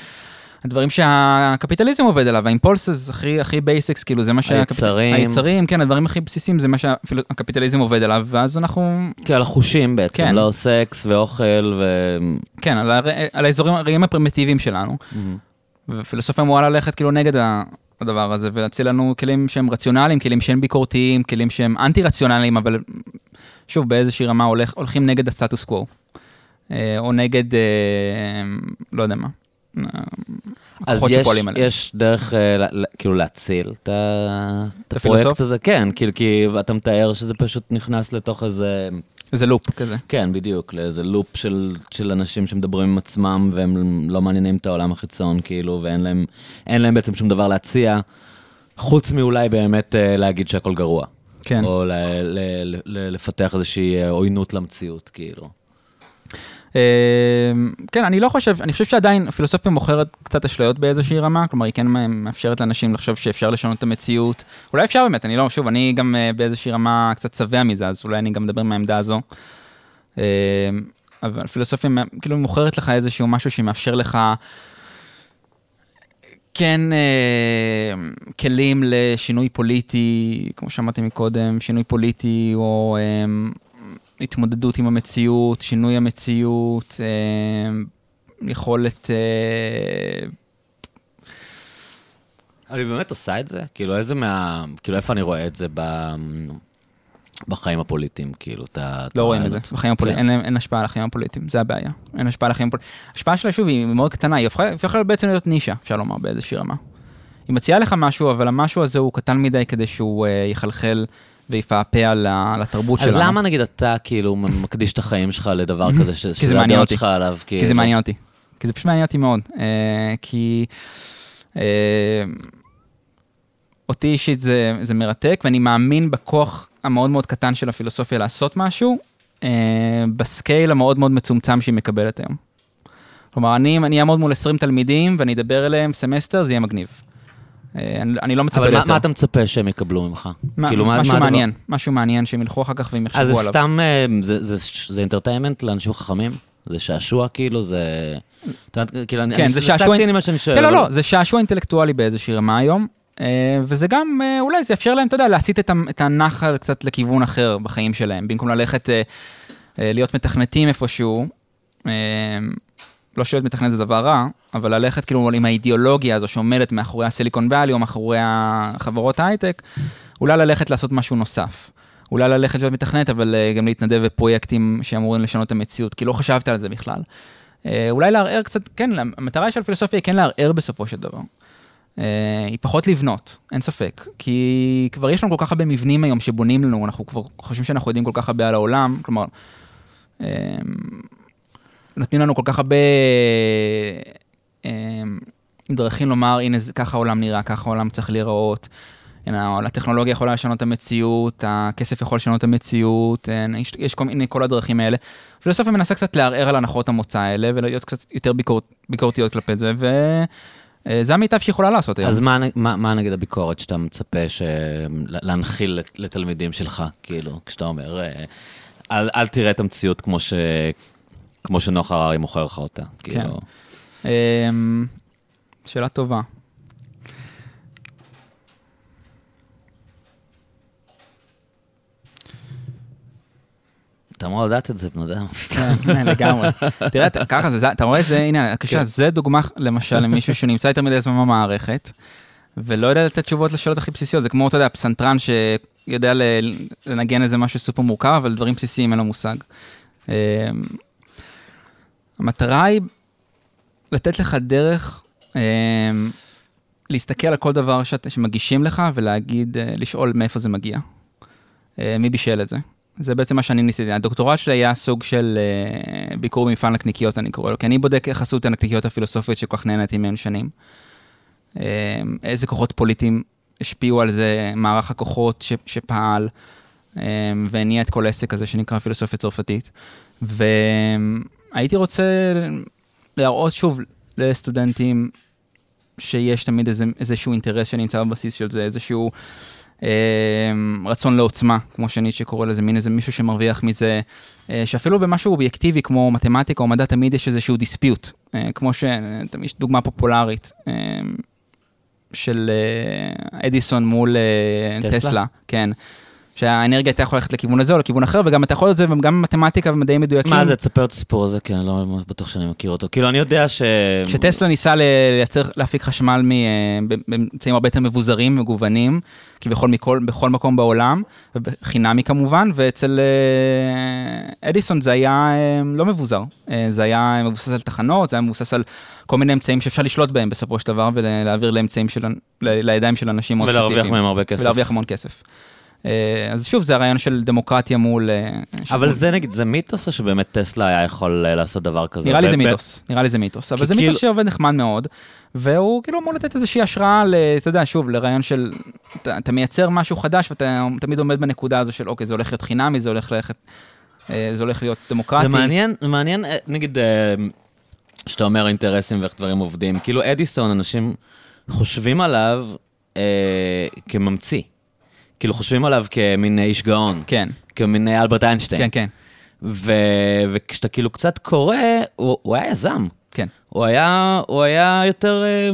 הדברים שהקפיטליזם עובד עליו, ה impulses הכי, הכי basics, כאילו זה מה שה... היצרים. היצרים, כן, הדברים הכי בסיסיים זה מה שהקפיטליזם עובד עליו, ואז אנחנו, כן, על החושים בעצם, כן. לא סקס ואוכל ו... כן, על, הר... על האזורים הרעים הפרימיטיביים שלנו. ופילוסופיה אמורה ללכת כאילו נגד ה- הדבר הזה, ולהציע לנו כלים שהם רציונליים, כלים שהם ביקורתיים, כלים שהם אנטי-רציונליים, אבל שוב, באיזושהי רמה הולך, הולכים נגד הסטטוס קוו. אה, או נגד, אה, לא יודע מה. אה, אז יש. יש דרך כאילו להציל את? הפרויקט הזה, כן, כאילו, כי אתה מתאר שזה פשוט נכנס לתוך איזה... איזה לופ כזה. כן, בדיוק, לאיזה לופ של, של אנשים שמדברים עם עצמם והם לא מעניינים את העולם החיצון, כאילו, ואין להם, להם בעצם שום דבר להציע, חוץ מאולי באמת אה, להגיד שהכל גרוע. כן. או ל, ל, ל, ל, לפתח איזושהי אה, עוינות למציאות, כאילו. אה, כן, אני לא חושב, אני חושב שעדיין הפילוסופיה מוכרת קצת אשליות באיזושהי רמה, כלומר היא כן מאפשרת לאנשים לחשוב שאפשר לשנות את המציאות. אולי אפשר באמת, אני לא, שוב, אני גם אה, באיזושהי רמה קצת שבע מזה, אז אולי אני גם מדבר מהעמדה הזו. אה, אבל פילוסופיה כאילו מוכרת לך איזשהו משהו שמאפשר לך כן אה, כלים לשינוי פוליטי, כמו שאמרתי מקודם, שינוי פוליטי או אה, התמודדות עם המציאות, שינוי המציאות, אה, יכולת... אה, אבל היא באמת עושה את זה? כאילו, איזה מה... כאילו, איפה אני רואה את זה ב... בחיים הפוליטיים, כאילו, את ה... את לא רואים את זה? בחיים הפוליטיים, כן. אין, אין השפעה על החיים הפוליטיים, זה הבעיה. אין השפעה על החיים הפוליטיים. ההשפעה שלה, שוב, היא מאוד קטנה, היא הפכה, היא הפכה בעצם להיות נישה, אפשר לומר, באיזושהי רמה. היא מציעה לך משהו, אבל המשהו הזה הוא קטן מדי כדי שהוא אה, יחלחל ויפעפע התרבות אז שלנו. למה נגיד אתה כאילו מקדיש את החיים שלך לדבר כזה, ש- זה שזה הדעות. שלך עליו, כאילו? כי זה מעניין אותי. כי זה פשוט מעניין אותי מאוד. אה, כי אה, אותי אישית זה, זה מרתק, ואני מאמין בכוח המאוד מאוד קטן של הפילוסופיה לעשות משהו, אה, ב scale המאוד מאוד מצומצם שהיא מקבלת היום. כלומר, אני, אני אעמוד מול 20 תלמידים ואני אדבר אליהם סמסטר, זה יהיה מגניב. אה, אני, אני לא מצפה אבל ליותר. מה, מה אתה מצפה שהם יקבלו ממך? מה, כאילו, מה- משהו מה הדבר- מעניין, משהו מעניין שהם ילכו אחר כך והם יחשבו אז עליו. זה סתם, אה, זה- זה- זה אינטרטיימנט לאנשים חכמים? זה שעשוע כאילו? זה... כאילו, כן, אני- זה קצת שעשוע- ציני מה שאני שואל. כן, לא, אבל- לא, זה שעשוע אינטלקטואלי באיזושהי רמה היום, אה, וזה גם, אולי זה יאפשר להם, אתה יודע, להסיט את הנחל קצת לכיוון אחר בחיים שלהם, במקום ללכת להיות מתכנתים איפשהו. לא שלהיות מתכנת זה דבר רע, אבל ללכת כאילו עם האידיאולוגיה הזו שעומדת מאחורי הסיליקון ואלי או מאחורי החברות ההייטק, אולי ללכת לעשות משהו נוסף. אולי ללכת להיות מתכנת, אבל אה, גם להתנדב בפרויקטים שאמורים לשנות את המציאות, כי לא חשבת על זה בכלל. אה, אולי לערער קצת, כן, המטרה של הפילוסופיה היא כן לערער בסופו של דבר. אה, היא פחות לבנות, אין ספק. כי כבר יש לנו כל כך הרבה מבנים היום שבונים לנו, אנחנו כבר חושבים שאנחנו יודעים כל כך הרבה על העולם, כלומר, אה, נותנים לנו כל כך הרבה אה, דרכים לומר, הנה, ככה העולם נראה, ככה העולם צריך להיראות. הטכנולוגיה יכולה לשנות את המציאות, הכסף יכול לשנות את המציאות, אה, יש, יש כל מיני, כל הדרכים האלה. פילוסופיה מנסה קצת לערער על הנחות המוצא האלה, ולהיות קצת יותר ביקור, ביקורתיות כלפי זה, וזה המיטב שיכולה לעשות היום. אז מה, מה, מה נגיד הביקורת שאתה מצפה ש... להנחיל לת- לתלמידים שלך, כאילו, כשאתה אומר, אה, אל, אל תראה את המציאות כמו, ש... כמו שנוח הררי מוכר לך אותה. כאילו, אמ, שאלה טובה. אתה אמור לדעת את זה, בן אדם. כן, כן, לגמרי. תראה, ככה זה, אתה רואה את זה, הנה, בבקשה, זה דוגמה למשל למישהו שנמצא יותר מדי זמן במערכת, ולא יודע לתת תשובות לשאלות הכי בסיסיות. זה כמו, אתה יודע, פסנתרן שיודע לנגן איזה משהו סופר מורכב, אבל דברים בסיסיים אין לו מושג. המטרה היא לתת לך דרך אמ, להסתכל על כל דבר שאת- שמגישים לך ולהגיד, אה, לשאול מאיפה זה מגיע. אה, מי בישל את זה. זה בעצם מה שאני ניסיתי. הדוקטורט שלי היה סוג של אה, ביקור במפעל נקניקיות, אני קורא לו, כי אני בודק איך עשו את הנקניקיות הפילוסופיות שכל כך נהניתי מהן שנים. אה, איזה כוחות פוליטיים השפיעו על זה, מערך הכוחות ש, שפעל, אה, והניע את כל העסק הזה שנקרא פילוסופיה צרפתית. והייתי רוצה להראות שוב לסטודנטים שיש תמיד איזה, איזשהו אינטרס שנמצא בבסיס של זה, איזשהו אה, רצון לעוצמה, כמו שניטשה קורא לזה, מין איזה מישהו שמרוויח מזה, אה, שאפילו במשהו אובייקטיבי כמו מתמטיקה או מדע, תמיד יש איזשהו דיספיוט, אה, כמו שיש דוגמה פופולרית אה, של אה, אדיסון מול אה, טסלה? טסלה, כן. שהאנרגיה הייתה יכולה ללכת לכיוון הזה או לכיוון אחר, וגם אתה יכול לעשות את זה גם במתמטיקה ומדעים מדויקים. מה זה, תספר את הסיפור הזה, כי אני לא בטוח שאני מכיר אותו. כאילו, אני יודע ש... כשטסלה ניסה לייצר, להפיק חשמל באמצעים הרבה יותר מבוזרים, מגוונים, כביכול מכל, בכל מקום בעולם, חינמי כמובן, ואצל אה, אדיסון זה היה אה, לא מבוזר. אה, זה היה מבוסס על תחנות, זה היה מבוסס על כל מיני אמצעים שאפשר לשלוט בהם בסופו של דבר, ולהעביר לאמצעים של, לידיים של אנשים מאוד ולהרוויח ספציפיים. מהם הרבה כסף. ולהרוויח המון כסף. אה, אז שוב, זה הרעיון של דמוקרטיה מול... אה, אבל של- זה נגיד, זה מיתוס או שבאמת טסלה היה יכול אה, לעשות דבר כזה? נראה לי זה מיתוס, נראה לי זה מיתוס, אבל זה מיתוס כאילו- שעובד נחמד מאוד, והוא כאילו אמור לתת איזושהי השראה, ל- אתה יודע, שוב, לרעיון של, אתה, אתה מייצר משהו חדש ואתה תמיד עומד בנקודה הזו של אוקיי, זה הולך להיות חינמי, זה הולך ללכת, זה הולך להיות דמוקרטי. זה מעניין, מעניין, נגיד, שאתה אומר אינטרסים ואיך דברים עובדים. כאילו אדיסון, אנשים חושבים עליו אה, כממציא. כאילו חושבים עליו כמין איש גאון. כן, כמין אלברט איינשטיין. כן, כן, ו... וכשאתה כאילו קצת קורא, הוא, הוא היה יזם. כן. הוא היה, הוא היה יותר, אה,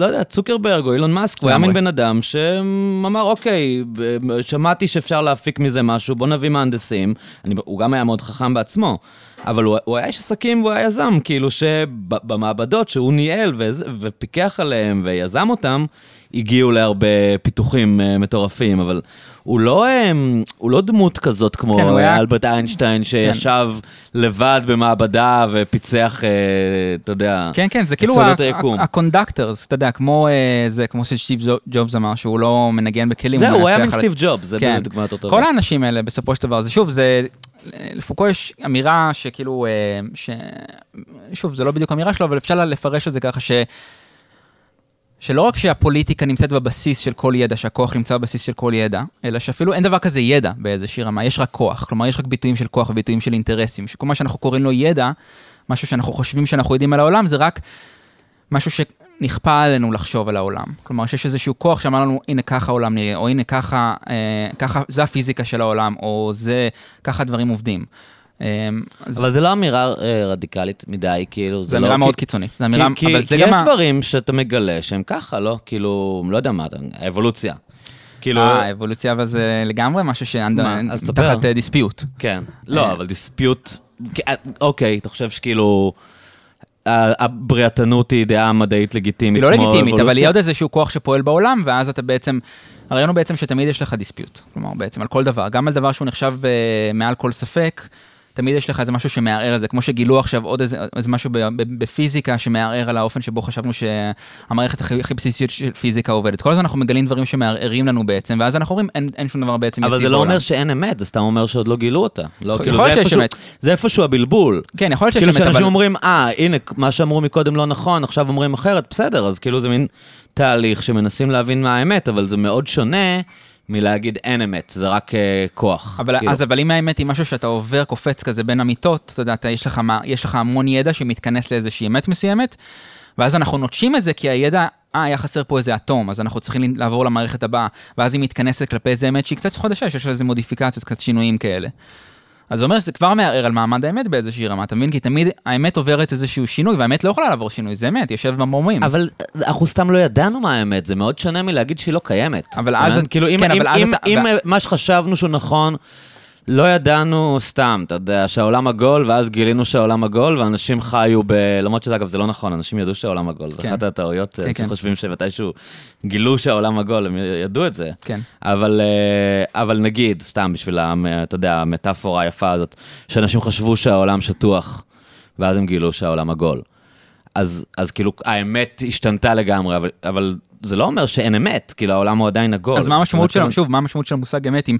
לא יודע, צוקרברג או אילון מאסק, הוא היה. מין בן אדם שאמר, אוקיי, ב- שמעתי שאפשר להפיק מזה משהו, בוא נביא מהנדסים. אני, הוא גם היה מאוד חכם בעצמו, אבל הוא, הוא היה איש עסקים והוא היה יזם, כאילו שבמעבדות שהוא ניהל ופיקח עליהם ויזם אותם, הגיעו להרבה פיתוחים אה, מטורפים, אבל הוא לא, אה, הוא לא דמות כזאת כמו כן, אה, היה- אלברט איינשטיין, שישב לבד במעבדה ופיצח, אתה יודע, כן, כן, זה כאילו. ה conductors, אתה יודע, כמו זה, כמו שסטיב ג'ובס אמר, שהוא לא מנגן בכלים, זהו, הוא היה מין סטיב ג'ובס, זה כן. באמת דוגמה יותר טובה. כל האנשים האלה, בסופו של דבר, זה שוב, זה... לפוקו יש אמירה שכאילו, ש... שוב, זה לא בדיוק אמירה שלו, אבל אפשר לפרש את זה ככה ש... שלא רק שהפוליטיקה נמצאת בבסיס של כל ידע, שהכוח נמצא בבסיס של כל ידע, אלא שאפילו אין דבר כזה ידע באיזושהי רמה, יש רק כוח. כלומר, יש רק ביטויים של כוח וביטויים של אינטרסים, שכל מה שאנחנו קוראים לו ידע, משהו שאנחנו חושבים שאנחנו יודעים על העולם, זה רק משהו שנכפה עלינו לחשוב על העולם. כלומר, שיש איזשהו כוח שאמר לנו, הנה ככה העולם נראה, או הנה ככה, אה, ככה, זה הפיזיקה של העולם, או זה, ככה דברים עובדים. אה, אז אבל זה לא אמירה אה, רדיקלית מדי, כאילו. זה לא- אמירה כי- מאוד קיצונית. זה אמירה, כי, אבל כי, זה כי. יש דברים שאתה מגלה שהם ככה, לא? כאילו, לא יודע מה, האבולוציה. כאילו, אה, אבולוציה, אבל זה לגמרי משהו מה? אז תספר. תחת דיספיוט. כן. לא, אבל דיספיוט... אוקיי, אתה חושב שכאילו... הבריאתנות היא דעה מדעית לגיטימית היא לא כמו לגיטימית, אבל אבולוציה? יהיה עוד איזשהו כוח שפועל בעולם, ואז אתה בעצם, הרעיון הוא בעצם שתמיד יש לך דיספיוט. כלומר, בעצם על כל דבר, גם על דבר שהוא נחשב אה, מעל כל ספק, תמיד יש לך איזה משהו שמערער על זה, כמו שגילו עכשיו עוד איזה, איזה משהו בפיזיקה שמערער על האופן שבו חשבנו שהמערכת הכי, הכי בסיסית של פיזיקה עובדת. כל הזמן אנחנו מגלים דברים שמערערים לנו בעצם, ואז אנחנו אומרים, אין, אין שום דבר בעצם אבל יציב זה לא בעולם. אומר שאין אמת, זה סתם אומר שעוד לא גילו אותה. לא, יכול כאילו, להיות שיש אמת. זה איפשהו הבלבול. כן, יכול להיות שיש כאילו אמת, שאנשים אבל... אומרים, אה, הנה, מה שאמרו מקודם לא נכון, עכשיו אומרים אחרת, בסדר, אז כאילו זה מין תהליך שמנסים להבין מה האמת, אבל זה מאוד שונה מלהגיד אין אמת, זה רק אה, כוח. אבל, כאילו. אז אבל אם האמת היא משהו שאתה עובר, קופץ כזה בין אמיתות, אתה יודע, אתה, יש, לך, יש לך המון ידע שמתכנס לאיזושהי אמת מסוימת, ואז אנחנו נוטשים את זה כי הידע, אה, היה חסר פה איזה אטום, אז אנחנו צריכים לעבור למערכת הבאה, ואז היא מתכנסת כלפי איזה אמת שהיא קצת חדשה, שיש לה איזה מודיפיקציות, קצת שינויים כאלה. אז זה אומר שזה כבר מערער על מעמד האמת באיזושהי רמה, אתה מבין? כי תמיד האמת עוברת איזשהו שינוי, והאמת לא יכולה לעבור שינוי, זה אמת, יושב במרומים. אבל אנחנו סתם לא ידענו מה האמת, זה מאוד שונה מלהגיד שהיא לא קיימת. אבל אז-? כאילו, אם, כן, מה שחשבנו שהוא נכון, לא ידענו סתם, אתה יודע, שהעולם עגול, ואז גילינו שהעולם עגול, ואנשים חיו ב... למרות שזה, אגב, זה לא נכון, אנשים ידעו שהעולם עגול. זו כן. אחת הטעויות, כן, אנשים כן. חושבים שמתישהו גילו שהעולם עגול, הם ידעו את זה. כן. אבל, אה, אבל נגיד, סתם בשביל, אתה יודע, המטאפורה היפה הזאת, שאנשים חשבו שהעולם שטוח, ואז הם גילו שהעולם עגול. אז, אז כאילו, האמת השתנתה לגמרי, אבל, אבל זה לא אומר שאין אמת, כאילו, העולם הוא עדיין עגול. אז מה המשמעות שלו, שוב, מה המשמעות של המושג אמת אם,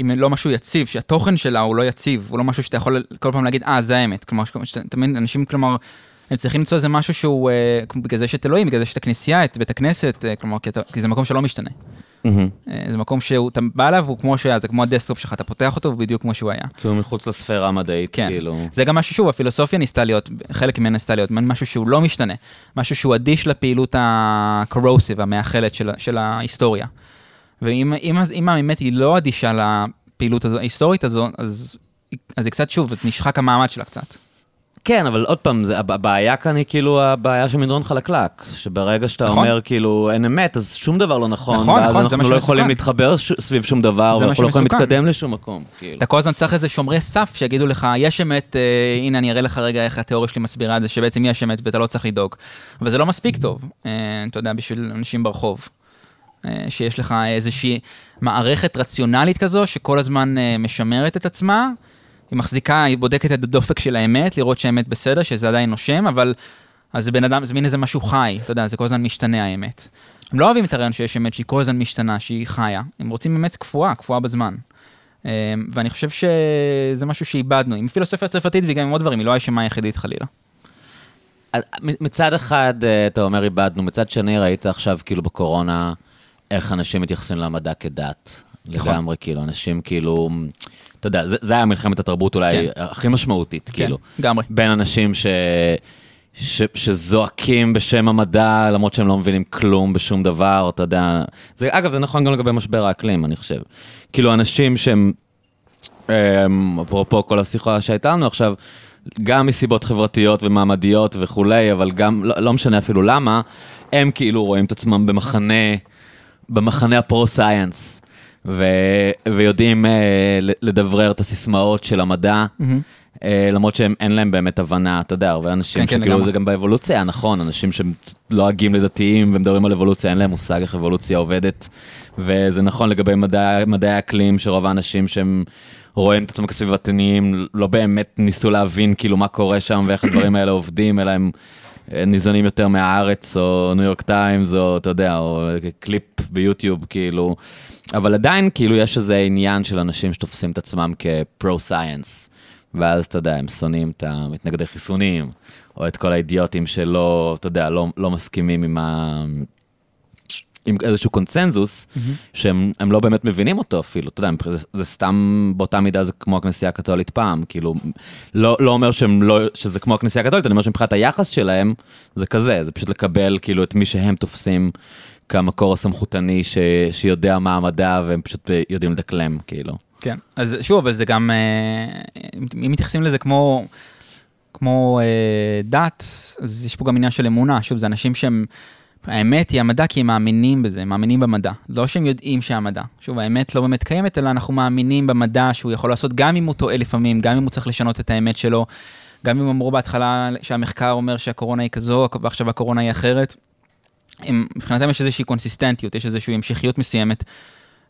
אם לא משהו יציב, שהתוכן שלה הוא לא יציב, הוא לא משהו שאתה יכול כל פעם להגיד, אה, זה האמת. כלומר, מבין, אנשים, כלומר, הם צריכים למצוא איזה משהו שהוא, אה, בגלל זה יש את אלוהים, בגלל זה יש את הכנסייה, את בית הכנסת, אה, כלומר, כי, אתה, כי זה מקום שלא משתנה. מהמם. אה, זה מקום שאתה בא אליו, הוא כמו שהיה, זה כמו ה desktop שלך, אתה פותח אותו, הוא בדיוק כמו שהוא היה. כאילו, מחוץ לספירה המדעית, כן. כאילו. זה גם משהו, שוב, הפילוסופיה ניסתה להיות, חלק ממנה ניסתה להיות, משהו שהוא לא משתנה, משהו שהוא אדיש לפעילות ה-corrosive, המאכלת של, של ההיסטוריה. ואם אם, אם האמת היא לא אדישה לפעילות הזו, ההיסטורית הזו, אז, אז זה קצת, שוב, נשחק המעמד שלה קצת. כן, אבל עוד פעם, זה, הב- הבעיה כאן היא כאילו הבעיה של מדרון חלקלק. שברגע שאתה נכון. אומר כאילו אין אמת, אז שום דבר לא נכון. נכון, ואז נכון, אנחנו לא. יכולים להתחבר ש... סביב שום דבר, ואנחנו לא יכולים שמסוכן. להתקדם לשום מקום. כאילו. אתה כל הזמן צריך איזה שומרי סף שיגידו לך, יש אמת, אה, הנה אני אראה לך רגע איך התיאוריה שלי מסבירה את זה, שבעצם יש אמת ואתה לא צריך לדאוג. אבל זה לא מספיק טוב, אה, אתה יודע, בשביל אנשים ברחוב. אה, שיש לך איזושהי מערכת רציונלית כזו, שכל הזמן אה, משמרת את עצמה, היא מחזיקה, היא בודקת את הדופק של האמת, לראות שהאמת בסדר, שזה עדיין נושם, אבל... אז זה בן אדם, זה מין איזה משהו חי, אתה יודע, זה כל הזמן משתנה האמת. הם לא אוהבים את הרעיון שיש אמת שהיא כל הזמן משתנה, שהיא חיה. הם רוצים אמת קפואה, קפואה בזמן. אה, ואני חושב שזה משהו שאיבדנו, עם פילוסופיה צרפתית וגם עם עוד דברים, היא לא האשמה היחידית חלילה. מצד אחד, אתה אומר, איבדנו, מצד שני, ראית עכשיו, כאילו, בקורונה, איך אנשים מתייחסים למדע כדת. נכון. לגמרי, כאילו, אנשים כאילו... אתה יודע, זה, זה היה מלחמת התרבות אולי כן. הכי משמעותית, כאילו. לגמרי. בין אנשים ש... ש... שזועקים בשם המדע, למרות שהם לא מבינים כלום בשום דבר, אתה יודע. זה, אגב, זה נכון גם לגבי משבר האקלים, אני חושב. כאילו, אנשים שהם, אמ, אפרופו כל השיחה שהייתה לנו עכשיו, גם מסיבות חברתיות ומעמדיות וכולי, אבל גם, לא, לא משנה אפילו למה, הם כאילו רואים את עצמם במחנה, במחנה הפרו-סייאנס, ו, ויודעים אה, לדברר את הסיסמאות של המדע. אה, למרות שאין להם באמת הבנה, אתה יודע, הרבה אנשים כן, כן, שכאילו לגמרי. זה גם באבולוציה נכון, אנשים שלועגים לדתיים ומדברים על אבולוציה, אין להם מושג איך אבולוציה עובדת, וזה נכון לגבי מדע, מדעי האקלים, שרוב האנשים שהם רואים את עצמם כסביבתניים, לא באמת ניסו להבין כאילו מה קורה שם ואיך הדברים האלה עובדים, אלא הם ניזונים יותר מהארץ, או ניו יורק טיימס, או אתה יודע, או קליפ ביוטיוב, כאילו. אבל עדיין, כאילו, יש איזה עניין של אנשים שתופסים את עצמם כ pro-science. ואז, אתה יודע, הם שונאים את המתנגדי חיסונים, או את כל האידיוטים שלא, אתה יודע, לא, לא מסכימים עם, ה... עם איזשהו קונצנזוס, mm-hmm. שהם לא באמת מבינים אותו אפילו, אתה יודע, זה, זה סתם באותה מידה זה כמו הכנסייה הקתולית פעם, כאילו, לא, לא אומר שהם לא, שזה כמו הכנסייה הקתולית, אני אומר שמבחינת היחס שלהם, זה כזה, זה פשוט לקבל כאילו את מי שהם תופסים כמקור הסמכותני ש, שיודע מה המדע, והם פשוט יודעים לדקלם, כאילו. כן, אז שוב, אבל זה גם, אה, אם מתייחסים לזה כמו... כמו אה, דת, אז יש פה גם עניין של אמונה. שוב, זה אנשים שהם, האמת היא המדע כי הם מאמינים בזה, מאמינים במדע. לא שהם יודעים שהמדע. שוב, האמת לא באמת קיימת, אלא אנחנו מאמינים במדע שהוא יכול לעשות, גם אם הוא טועה לפעמים, גם אם הוא צריך לשנות את האמת שלו, גם אם אמרו בהתחלה שהמחקר אומר שהקורונה היא כזו, ועכשיו הקורונה היא אחרת. הם, מבחינתם יש איזושהי קונסיסטנטיות, יש איזושהי המשכיות מסוימת,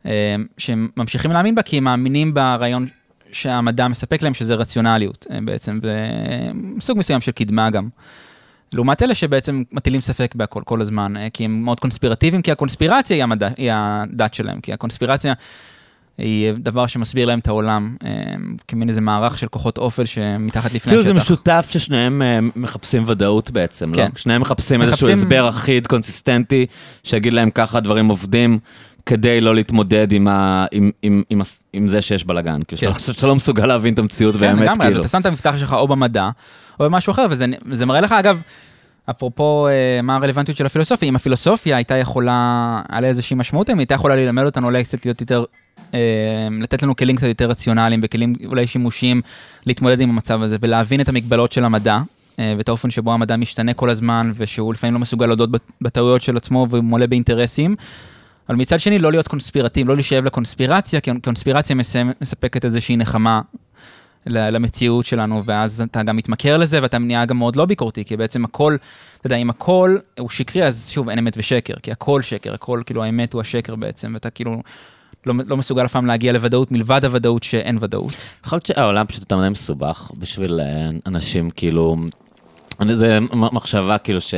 אה, שהם ממשיכים להאמין בה כי הם מאמינים ברעיון שהמדע מספק להם, שזה רציונליות אה, בעצם, וסוג מסוים של קדמה גם. לעומת אלה שבעצם מטילים ספק בהכל כל הזמן, אה, כי הם מאוד קונספירטיביים, כי הקונספירציה היא, המדע, היא הדת שלהם, כי הקונספירציה היא דבר שמסביר להם את העולם, אה, כמין איזה מערך של כוחות אופל שמתחת לפני השטח. כאילו זה משותף ששניהם מחפשים ודאות בעצם, לא? כן. לא? שניהם מחפשים, מחפשים איזשהו הסבר אחיד, קונסיסטנטי, שיגיד להם ככה דברים עובדים. כדי לא להתמודד עם, ה, עם, עם, עם, עם זה שיש בלאגן. כאילו, כן. שאתה, שאתה לא מסוגל להבין את המציאות כן, באמת, לגמרי, כאילו. אז אתה שם את המפתח שלך או במדע, או במשהו אחר, וזה, מראה לך, אגב, אפרופו אה, מה הרלוונטיות של הפילוסופיה, אם הפילוסופיה הייתה יכולה, לה איזושהי משמעות, אם הייתה יכולה ללמד אותנו אולי קצת להיות יותר, אה, לתת לנו כלים קצת יותר רציונליים וכלים אולי שימושיים להתמודד עם המצב הזה ולהבין את המגבלות של המדע. אה, ואת האופן שבו המדע משתנה כל הזמן, ושהוא לפעמים לא מסוגל להודות בטעויות של עצמו ומולא באינטרסים, אבל מצד שני, לא להיות קונספירטיב, לא להישאב לקונספירציה, כי קונספירציה מספקת איזושהי נחמה למציאות שלנו, ואז אתה גם מתמכר לזה, ואתה נהיה גם מאוד לא ביקורתי, כי בעצם הכל, אתה יודע, אם הכל הוא שקרי, אז שוב, אין אמת ושקר, כי הכל שקר, הכל, כאילו, האמת הוא השקר בעצם, ואתה כאילו... לא, לא מסוגל אף פעם להגיע לוודאות מלבד הוודאות שאין ודאות. יכול להיות שהעולם פשוט יותר מדי מסובך בשביל אה, אנשים, כאילו, זה מחשבה כאילו ש...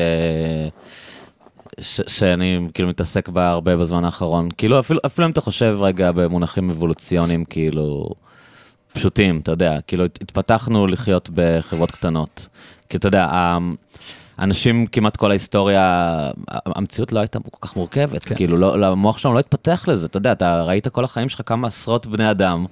ש- שאני כאילו מתעסק בה הרבה בזמן האחרון. כאילו, אפילו, אפילו אם אתה חושב רגע במונחים אבולוציוניים, כאילו, פשוטים, אתה יודע, כאילו, התפתחנו לחיות בחברות קטנות. כאילו, אתה יודע, אנשים כמעט כל ההיסטוריה, המציאות לא הייתה כל כך מורכבת, כן. כאילו, לא, המוח שלנו לא התפתח לזה, אתה יודע, אתה ראית כל החיים שלך כמה עשרות בני אדם.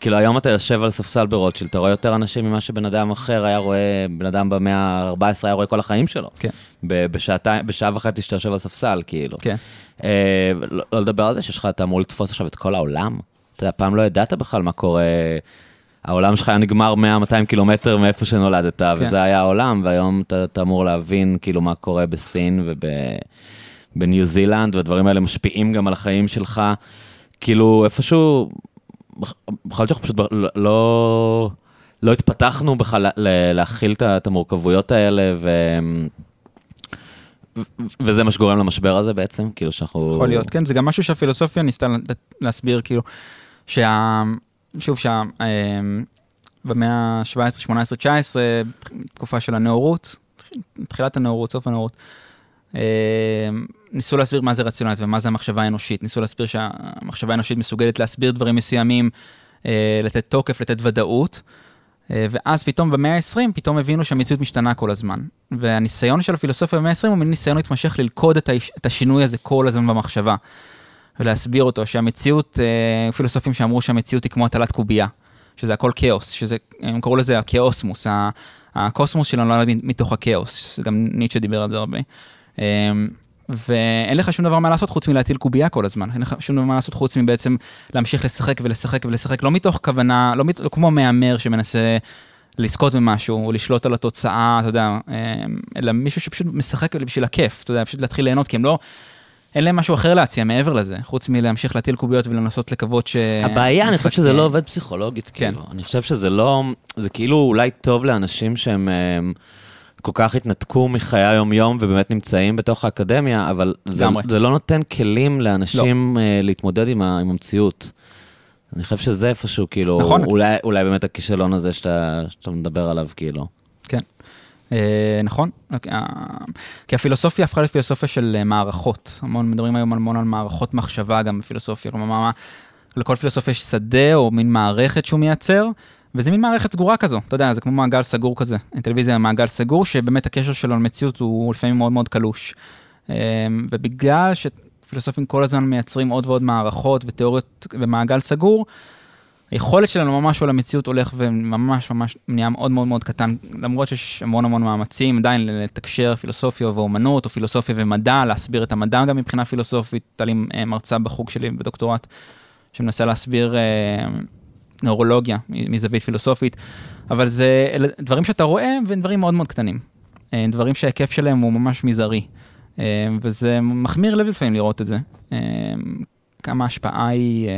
כאילו היום אתה יושב על ספסל ברוטשילד, אתה רואה יותר אנשים ממה שבן אדם אחר היה רואה, בן אדם במאה ה-14 היה רואה כל החיים שלו. כן. בשעתיים, בשעה וחצי שאתה יושב על ספסל, כאילו. כן. אה, לא, לא לדבר על זה שיש לך, אתה אמור לתפוס עכשיו את כל העולם. אתה יודע, פעם לא ידעת בכלל מה קורה. העולם שלך היה נגמר 100-200 קילומטר מאיפה שנולדת, כן. וזה היה העולם, והיום אתה, אתה אמור להבין כאילו מה קורה בסין ובניו זילנד, והדברים האלה משפיעים גם על החיים שלך. כאילו, איפשהו, יכול להיות שאנחנו פשוט לא, לא, לא התפתחנו בכלל להכיל את המורכבויות האלה, ו... וזה מה שגורם למשבר הזה בעצם, כאילו שאנחנו... יכול להיות, כן, זה גם משהו שהפילוסופיה ניסתה להסביר, כאילו, שה... שוב, שה... אמ, במאה ה-17, 18, 19, תקופה של הנאורות, תחילת הנאורות, סוף הנאורות, אמ, ניסו להסביר מה זה רציונלית ומה זה המחשבה האנושית. ניסו להסביר שהמחשבה האנושית מסוגלת להסביר דברים מסוימים, אה, לתת תוקף, לתת ודאות. אה, ואז פתאום במאה ה-20, פתאום הבינו שהמציאות משתנה כל הזמן. והניסיון של הפילוסופיה במאה ה-20 הוא מין ניסיון להתמשך ללכוד את, היש, את השינוי הזה כל הזמן במחשבה. ולהסביר אותו, שהמציאות, אה, פילוסופים שאמרו שהמציאות היא כמו הטלת קובייה, שזה הכל כאוס, שזה, הם קראו לזה הכאוסמוס, הקוסמוס שלנו נולד מתוך הכאוס, גם ניטשה דיבר על זה הרבה. ואין לך שום דבר מה לעשות חוץ מלהטיל קובייה כל הזמן, אין לך שום דבר מה לעשות חוץ מבעצם להמשיך לשחק ולשחק ולשחק, לא מתוך כוונה, לא, מת, לא כמו מהמר שמנסה לזכות במשהו, או לשלוט על התוצאה, אתה יודע, אמ, אלא מישהו שפשוט משחק בשביל הכיף, אתה יודע, פשוט להתחיל ליהנות, כי הם לא... אין להם משהו אחר להציע מעבר לזה, חוץ מלהמשיך להטיל קוביות ולנסות לקוות ש... הבעיה, אני חושב שזה לא עובד פסיכולוגית, כן. כאילו. אני חושב שזה לא... זה כאילו אולי טוב לאנשים שהם... אמ, כל כך התנתקו מחיי היום-יום ובאמת נמצאים בתוך האקדמיה, אבל זה, זה לא נותן כלים לאנשים לא. uh, להתמודד עם, ה, עם המציאות. אני חושב שזה איפשהו, כאילו, נכון. אולי, אולי באמת הכישלון הזה שאתה, שאתה מדבר עליו, כאילו. אה, נכון. אה, כי הפילוסופיה הפכה לפילוסופיה של אה, מערכות. המון, מדברים היום המון על מערכות מחשבה גם בפילוסופיה. כלומר, לכל פילוסופיה יש שדה או מין מערכת שהוא מייצר. וזה מין מערכת סגורה כזו, אתה יודע, זה כמו מעגל סגור כזה. טלוויזיה מעגל סגור, שבאמת הקשר שלו למציאות הוא לפעמים מאוד מאוד קלוש. ובגלל שפילוסופים כל הזמן מייצרים עוד ועוד מערכות ותיאוריות במעגל סגור, היכולת שלנו ממש על המציאות הולך וממש ממש נהיה מאוד מאוד מאוד קטן, למרות שיש המון המון מאמצים עדיין לתקשר פילוסופיה ואומנות, או פילוסופיה ומדע, להסביר את המדע גם מבחינה פילוסופית. הייתה לי אה, מרצה בחוג שלי בדוקטורט, שמנסה להסביר אה, נאורולוגיה מזווית פילוסופית, אבל זה דברים שאתה רואה והם דברים מאוד מאוד קטנים. אה, דברים שההיקף שלהם הוא ממש מזערי. אה, וזה מחמיר לב לפעמים לראות את זה. כמה ההשפעה היא...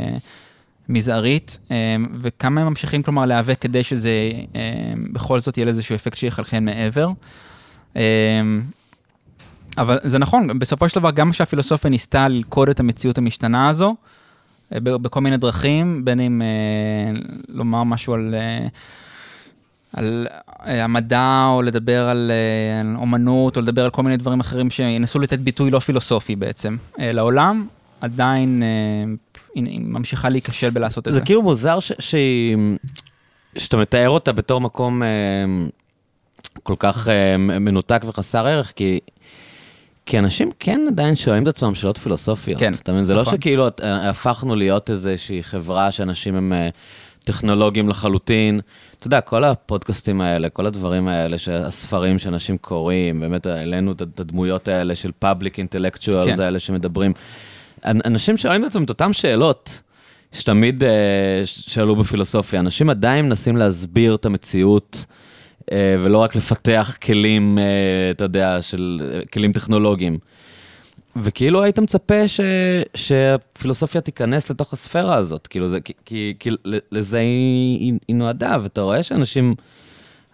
מזערית, אה, וכמה הם ממשיכים כלומר להיאבק כדי שזה אה, בכל זאת יהיה איזשהו אפקט שיחלחל מעבר. אה, אבל זה נכון, בסופו של דבר גם שהפילוסופיה ניסתה ללכוד את המציאות המשתנה הזו, בכל מיני דרכים, בין אם לומר משהו על, על המדע, או לדבר על אומנות, או לדבר על כל מיני דברים אחרים שינסו לתת ביטוי לא פילוסופי בעצם לעולם, עדיין היא ממשיכה להיכשל בלעשות את זה. זה כאילו מוזר שאתה מתאר אותה בתור מקום אה, כל כך אה, מנותק וחסר ערך, כי... כי אנשים כן עדיין שואלים את עצמם שאלות פילוסופיות. כן, אתה מבין? זה לא נכון. לא שכאילו אה, הפכנו להיות איזושהי חברה שאנשים הם טכנולוגיים לחלוטין. אתה יודע, כל הפודקאסטים האלה, כל הדברים האלה, הספרים שאנשים קוראים, באמת העלינו את הדמויות האלה של פאבליק אינטלקטואלס כן. האלה שמדברים. אנשים שואלים את עצמם את אותן שאלות שתמיד uh, שאלו בפילוסופיה. אנשים עדיין מנסים להסביר את המציאות, uh, ולא רק לפתח כלים, uh, אתה יודע, של כלים טכנולוגיים. וכאילו היית מצפה ש, שהפילוסופיה תיכנס לתוך הספירה הזאת, כאילו זה, כי, כי, כי לזה היא, היא נועדה, ואתה רואה שאנשים...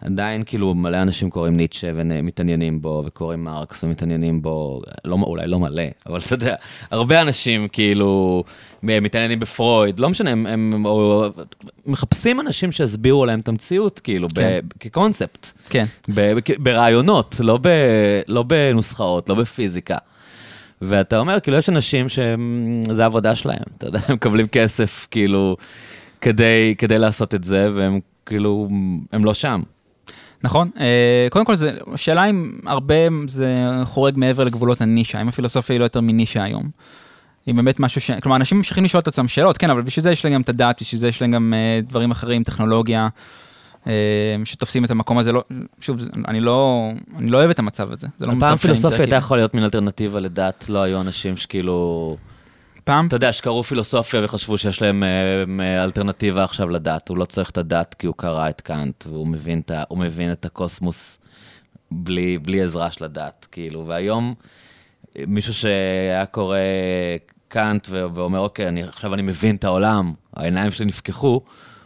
עדיין כאילו מלא אנשים קוראים ניטשה ומתעניינים בו, וקוראים מרקס ומתעניינים בו, לא, אולי לא מלא, אבל אתה יודע, הרבה אנשים כאילו מתעניינים בפרויד, לא משנה, הם, הם או, מחפשים אנשים שיסבירו להם את המציאות, כאילו, כן. ב, כקונספט. כן. ב, ב, ברעיונות, לא, ב, לא בנוסחאות, לא בפיזיקה. ואתה אומר, כאילו, יש אנשים שזה העבודה שלהם, אתה יודע, הם מקבלים כסף, כאילו, כדי, כדי לעשות את זה, והם כאילו, הם לא שם. נכון, אה, קודם כל, זה, שאלה אם הרבה זה חורג מעבר לגבולות הנישה, אם הפילוסופיה היא לא יותר מנישה היום. היא באמת משהו ש... כלומר, אנשים ממשיכים לשאול את עצמם שאלות, כן, אבל בשביל זה יש להם גם את הדת, בשביל זה יש להם גם uh, דברים אחרים, טכנולוגיה, uh, שתופסים את המקום הזה. לא, שוב, אני לא, אני לא אוהב את המצב הזה. זה לא מצב פעם פילוסופיה הייתה יכולה להיות מין אלטרנטיבה לדת, לא היו אנשים שכאילו... פעם... אתה יודע, שקראו פילוסופיה וחשבו שיש להם אה, אלטרנטיבה עכשיו לדת. הוא לא צריך את הדת כי הוא קרא את קאנט, והוא מבין את, מבין את הקוסמוס בלי, בלי עזרה של הדת, כאילו. והיום, מישהו שהיה קורא קאנט ואומר, אוקיי, אני, עכשיו אני מבין את העולם, העיניים שלי נפקחו,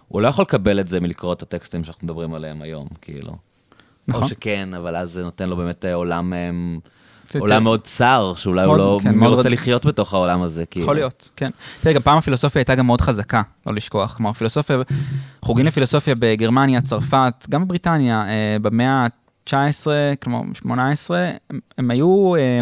הוא לא יכול לקבל את זה מלקרוא את הטקסטים שאנחנו מדברים עליהם היום, כאילו. נכון. או שכן, אבל אז זה נותן לו באמת עולם... הם, עולם מאוד צר, שאולי הוא לא כן, רוצה לחיות בתוך העולם הזה. כאילו. יכול להיות, כן. תראה, גם פעם הפילוסופיה הייתה גם מאוד חזקה, לא לשכוח. כלומר, פילוסופיה, חוגים לפילוסופיה בגרמניה, צרפת, גם בבריטניה, אה, במאה ה-19, כלומר, 18, הם היו... אה,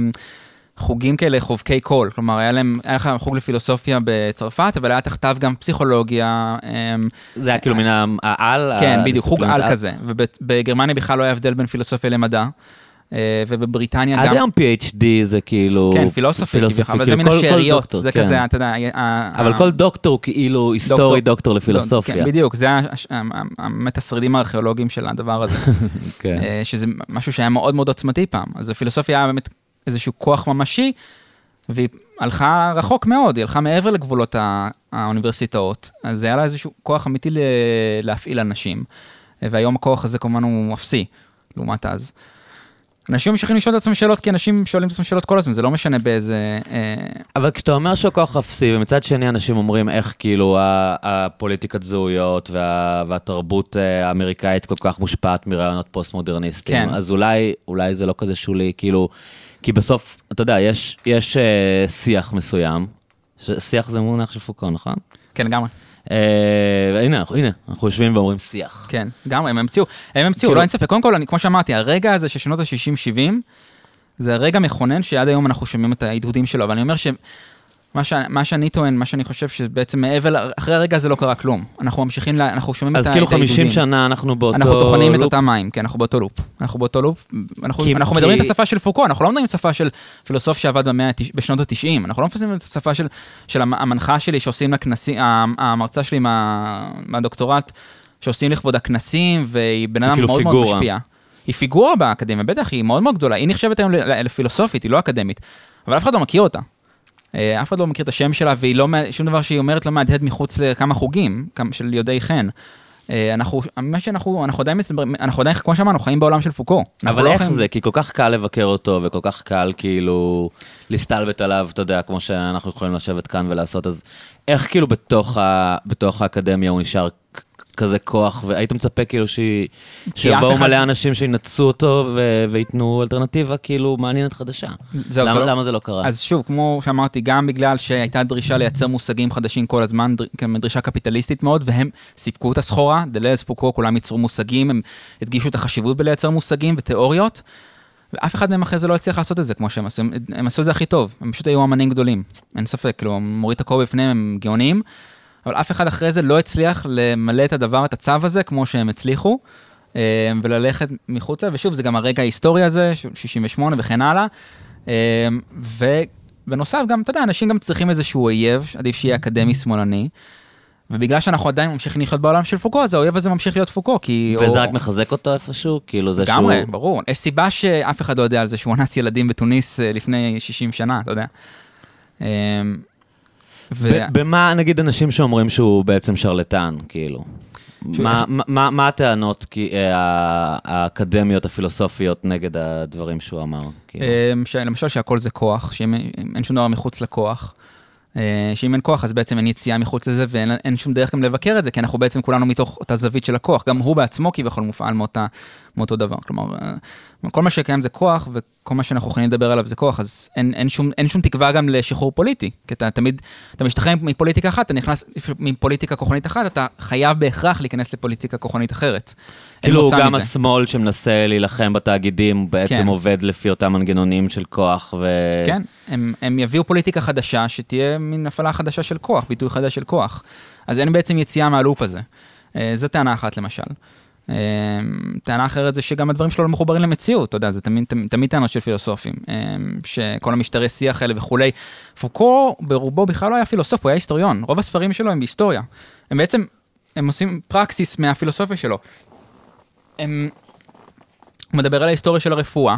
חוגים כאלה, חובקי קול, כלומר, היה להם, היה לך חוג לפילוסופיה בצרפת, אבל היה תחתיו גם פסיכולוגיה. אה, זה היה כאילו מן העל? כן, בדיוק, חוג על כזה. ובגרמניה בכלל לא היה הבדל בין פילוסופיה למדע. אה, ובבריטניה גם... עד היום PhD זה כאילו... כן, פילוסופי, פילוסופי אבל זה מן השאריות, זה כזה, כן. אתה יודע... אבל כל דוקטור כאילו היסטורי דוקטור לפילוסופיה. כן, בדיוק, זה באמת השרידים הארכיאולוגיים של הדבר הזה. כן. אה, שזה משהו שהיה מאוד מאוד עוצמתי פעם. אז הפילוסופיה היה באמת איזשהו כוח ממשי, והיא הלכה רחוק מאוד, היא הלכה מעבר לגבולות האוניברסיטאות. אז זה היה לה איזשהו כוח אמיתי להפעיל אנשים. והיום הכוח הזה כמובן הוא אפסי, לעומת אז. אנשים ממשיכים לשאול את עצמם שאלות, כי אנשים שואלים את עצמם שאלות כל הזמן, זה לא משנה באיזה... אה... אבל כשאתה אומר שהכוח אפסי, ומצד שני אנשים אומרים איך כאילו הפוליטיקת זהויות וה, והתרבות אה, האמריקאית כל כך מושפעת מרעיונות פוסט-מודרניסטיים, כן. אז אולי, אולי זה לא כזה שולי, כאילו... כי בסוף, אתה יודע, יש, יש אה, שיח מסוים, שיח זה מונח של פוקו, נכון? כן, לגמרי. אה, הנה, הנה, אנחנו יושבים ואומרים שיח. כן, גם הם המציאו, הם המציאו, כאילו- לא אין ספק. קודם כל, כמו שאמרתי, הרגע הזה של שנות ה-60-70, זה רגע מכונן שעד היום אנחנו שומעים את ההדהודים שלו, אבל אני אומר ש... מה, ש, מה שאני טוען, מה שאני חושב שבעצם מעבר, אחרי הרגע הזה לא קרה כלום. אנחנו ממשיכים, לה, אנחנו שומעים את העידודים. אז כאילו 50 שנה אנחנו באותו לופ. אנחנו טוחנים את אותם מים, כן, אנחנו באותו לופ. אנחנו באותו לופ, אנחנו, כי, אנחנו כי... מדברים את השפה של פוקו, אנחנו לא מדברים את השפה של פילוסוף שעבד במאה, בשנות ה-90, אנחנו לא מפסים את השפה של, של המנחה שלי שעושים לכנסים, המרצה שלי מה, מהדוקטורט, שעושים לכבוד הכנסים, והיא בן אדם כאילו מאוד. מאוד משפיע. היא פיגורה באקדמיה, בטח, היא מאוד מאוד גדולה. היא נחשבת היום לפילוסופית, היא לא אקדמית, אבל אף אחד לא מכיר אותה. אה, אף אחד לא מכיר את השם שלה, והיא לא, שום דבר שהיא אומרת לא מהדהד מחוץ לכמה חוגים של יודעי חן. אה, אנחנו, מה שאנחנו, אנחנו עדיין, אנחנו עדיין, כמו שאמרנו, חיים בעולם של פוקו. אבל לא איך חיים... זה? כי כל כך קל לבקר אותו, וכל כך קל כאילו להסתלבט עליו, אתה יודע, כמו שאנחנו יכולים לשבת כאן ולעשות, אז איך כאילו בתוך, ה, בתוך האקדמיה הוא נשאר כזה כוח, והיית מצפה כאילו שיבואו אחד... מלא אנשים שינצו אותו ו... וייתנו אלטרנטיבה כאילו מעניינת חדשה. זהו, למה, זה... למה זה לא קרה? אז שוב, כמו שאמרתי, גם בגלל שהייתה דרישה לייצר מושגים חדשים כל הזמן, דרישה קפיטליסטית מאוד, והם סיפקו את הסחורה, דלז, פוקו, כולם ייצרו מושגים, הם הדגישו את החשיבות בלייצר מושגים ותיאוריות. ואף אחד מהם אחרי זה לא הצליח לעשות את זה כמו שהם עשו, הם עשו את זה הכי טוב, הם פשוט היו אמנים גדולים, אין ספק, כאילו, מוריד את הכובע בפניהם, הם גאונים, אבל אף אחד אחרי זה לא הצליח למלא את הדבר, את הצו הזה, כמו שהם הצליחו, אה, וללכת מחוצה, ושוב, זה גם הרגע ההיסטורי הזה, 68 וכן הלאה. אה, ובנוסף, גם, אתה יודע, אנשים גם צריכים איזשהו אויב, עדיף שיהיה אקדמי שמאלני. ובגלל שאנחנו עדיין ממשיכים לחיות בעולם של פוקו, אז האויב הזה ממשיך להיות פוקו, כי... וזה או... רק מחזק אותו איפשהו? כאילו זה לגמרי, שהוא... לגמרי, ברור. יש סיבה שאף אחד לא יודע על זה שהוא אנס ילדים בתוניס אה, לפני 60 שנה, אתה יודע. ו... במה, נגיד, אנשים שאומרים שהוא בעצם שרלטן, כאילו? מה, מה, מה הטענות כי, אה, האקדמיות, הפילוסופיות, נגד הדברים שהוא אמר? כאילו? אה, למשל שהכל זה כוח, שאין שום דבר מחוץ לכוח. אה, שאם אין כוח אז בעצם אין יציאה מחוץ לזה ואין שום דרך גם לבקר את זה, כי אנחנו בעצם כולנו מתוך אותה זווית של הכוח, גם הוא בעצמו כביכול מופעל מאותה, מאותו דבר. כלומר, אה, כל מה שקיים זה כוח, וכל מה שאנחנו יכולים לדבר עליו זה כוח, אז אין, אין, שום, אין שום תקווה גם לשחרור פוליטי, כי אתה תמיד, אתה משתחרר מפוליטיקה אחת, אתה נכנס מפוליטיקה כוחנית אחת, אתה חייב בהכרח להיכנס לפוליטיקה כוחנית אחרת. כאילו גם מזה. השמאל שמנסה להילחם בתאגידים בעצם כן. עובד לפי אותם מנגנונים של כוח ו... כן, הם, הם יביאו פוליטיקה חדשה שתהיה מין הפעלה חדשה של כוח, ביטוי חדש של כוח. אז אין בעצם יציאה מהלופ הזה. אה, זו טענה אחת למשל. אה, טענה אחרת זה שגם הדברים שלו לא מחוברים למציאות, אתה יודע, זה תמיד, תמיד, תמיד טענות של פילוסופים, אה, שכל המשטרי שיח האלה וכולי. פוקו ברובו בכלל לא היה פילוסוף, הוא היה היסטוריון, רוב הספרים שלו הם בהיסטוריה. הם בעצם, הם עושים פרקסיס מהפילוסופיה שלו. הם... הוא מדבר על ההיסטוריה של הרפואה,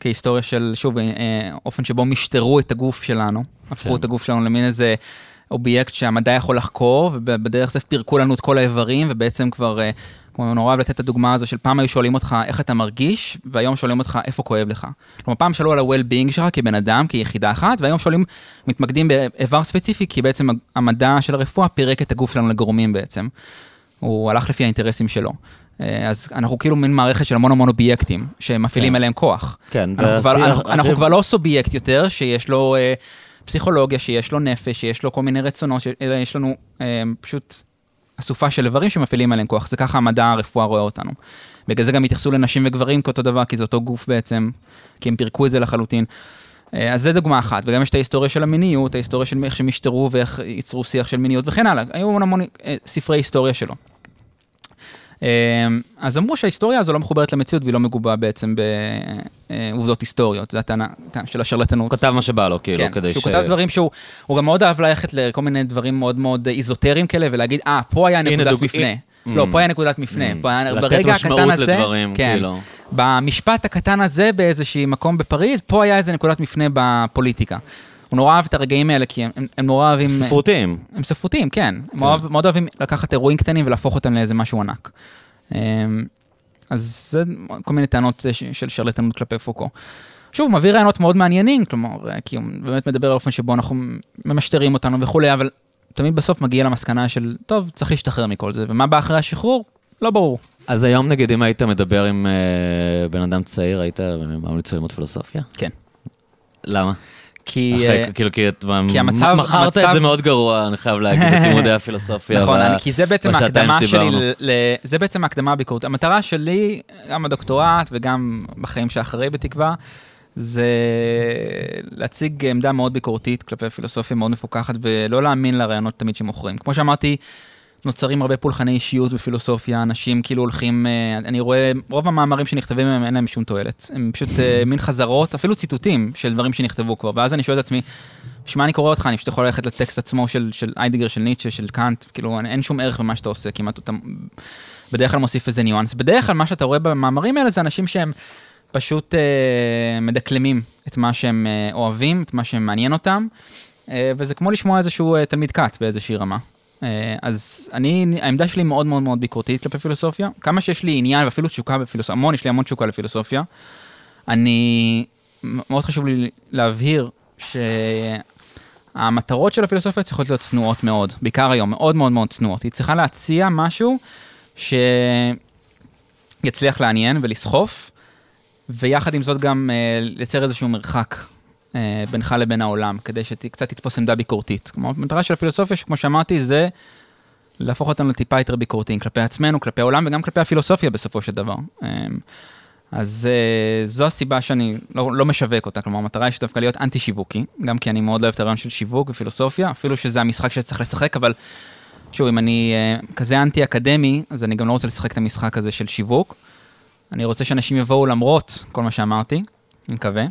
כהיסטוריה של, שוב, אה, אופן שבו משטרו את הגוף שלנו, הפכו כן. את הגוף שלנו למין איזה אובייקט שהמדע יכול לחקור, ובדרך זה פירקו לנו את כל האיברים, ובעצם כבר, אה, כמו נורא אוהב לתת את הדוגמה הזו של פעם היו שואלים אותך איך אתה מרגיש, והיום שואלים אותך איפה כואב לך. כלומר, פעם שאלו על ה-well-being שלך כבן אדם, כיחידה אחת, והיום שואלים, מתמקדים באיבר ספציפי, כי בעצם המדע של הרפואה פירק את הגוף שלנו לגורמים בעצם. הוא הלך לפי האינטרסים שלו. אה, אז אנחנו כאילו מין מערכת של המון המון אובייקטים שמפעילים כן. עליהם כוח. כן, אנחנו, כבר, אנחנו, אנחנו כבר לא סובייקט יותר, שיש לו אה, פסיכולוגיה, שיש לו נפש, שיש לו כל מיני רצונות, אלא יש לנו אה, פשוט אסופה של איברים שמפעילים עליהם כוח. זה ככה המדע הרפואה רואה אותנו. בגלל זה גם התייחסו לנשים וגברים כאותו דבר, כי זה אותו גוף בעצם, כי הם פירקו את זה לחלוטין. אה, אז זה דוגמה אחת, וגם יש את ההיסטוריה של המיניות, ההיסטוריה של איך שהם השתרו ואיך ייצרו שיח של מיניות וכן הלאה. היו המון המון אה, ספרי היסטוריה שלו. אמ, אז אמרו שההיסטוריה הזו לא מחוברת למציאות והיא לא מגובה בעצם בעובדות היסטוריות, זו הטענה של השרלטנות. כתב מה שבא לו, כאילו, כן, כדי ש... כן, שהוא כתב דברים שהוא, הוא גם מאוד אהב ללכת לכל מיני דברים מאוד מאוד איזוטריים כאלה, ולהגיד, אה, פה היה נקודת מפנה. לא, פה היה נקודת מפנה. ברגע הקטן הזה, לדברים, כן, כאילו. במשפט הקטן הזה באיזשהי מקום בפריז, פה היה איזה נקודת מפנה בפוליטיקה. הוא נורא אוהב את הרגעים האלה, כי הם, הם נורא אוהבים... ספרותיים. הם ספרותיים, כן. כן. מאוד, מאוד אוהבים לקחת אירועים קטנים ולהפוך אותם לאיזה משהו ענק. אמ, אז זה כל מיני טענות של שרלטנות כלפי פוקו. שוב, מביא רעיונות מאוד מעניינים, כלומר, כי הוא באמת מדבר על אופן שבו אנחנו ממשטרים אותנו וכולי, אבל תמיד בסוף מגיע למסקנה של, טוב, צריך להשתחרר מכל זה, ומה בא אחרי השחרור? לא ברור. אז היום נגיד, אם היית מדבר עם uh, בן אדם צעיר, היית ממליץ ללמוד פילוסופיה? כן. למה? כי... אחרי, כאילו, כי, כי המצב... מכרת את זה מאוד גרוע, אני חייב להגיד, את לימודי הפילוסופיה. נכון, אני, כי זה בעצם ההקדמה שלי, ל, זה בעצם ההקדמה הביקורתית. המטרה שלי, גם בדוקטורט וגם בחיים שאחרי בתקווה, זה להציג עמדה מאוד ביקורתית כלפי פילוסופיה מאוד מפוקחת, ולא להאמין לרעיונות תמיד שמוכרים. כמו שאמרתי, נוצרים הרבה פולחני אישיות בפילוסופיה, אנשים כאילו הולכים, אה, אני רואה, רוב המאמרים שנכתבים מהם אין להם שום תועלת. הם פשוט אה, מין חזרות, אפילו ציטוטים של דברים שנכתבו כבר, ואז אני שואל את עצמי, בשביל אני קורא אותך? אני פשוט יכול ללכת לטקסט עצמו של, של איידיגר, של ניטשה, של קאנט, כאילו אין שום ערך במה שאתה עושה, כמעט אתה בדרך כלל מוסיף איזה ניואנס. בדרך כלל מה שאתה רואה במאמרים האלה זה אנשים שהם פשוט אה, מדקלמים את מה שהם אה, אוהבים, את מה שמעניין אותם, אה, וזה כמו לשמוע איזשהו אה, תלמיד כת באיזושהי רמה. אה, אז אני, העמדה שלי מאוד מאוד מאוד ביקורתית כלפי פילוסופיה. כמה שיש לי עניין ואפילו תשוקה בפילוסופיה, המון, יש לי המון תשוקה לפילוסופיה. אני, מאוד חשוב לי להבהיר שהמטרות של הפילוסופיה צריכות להיות צנועות מאוד, בעיקר היום, מאוד מאוד מאוד צנועות. היא צריכה להציע משהו שיצליח לעניין ולסחוף, ויחד עם זאת גם אה, לייצר איזשהו מרחק בינך לבין העולם, כדי שקצת תתפוס עמדה ביקורתית. כלומר, המטרה של הפילוסופיה, שכמו שאמרתי, זה להפוך אותנו לטיפה יותר ביקורתיים כלפי עצמנו, כלפי העולם וגם כלפי הפילוסופיה בסופו של דבר. אה, אז uh, זו הסיבה שאני לא, לא משווק אותה, כלומר המטרה היא שדווקא להיות אנטי שיווקי, גם כי אני מאוד לא אוהב את הרעיון של שיווק ופילוסופיה, אפילו שזה המשחק שצריך לשחק, אבל שוב, אם אני כזה אנטי אקדמי, אז אני גם לא רוצה לשחק את המשחק הזה של שיווק. אני רוצה שאנשים יבואו למרות כל מה שאמרתי, אני מקווה.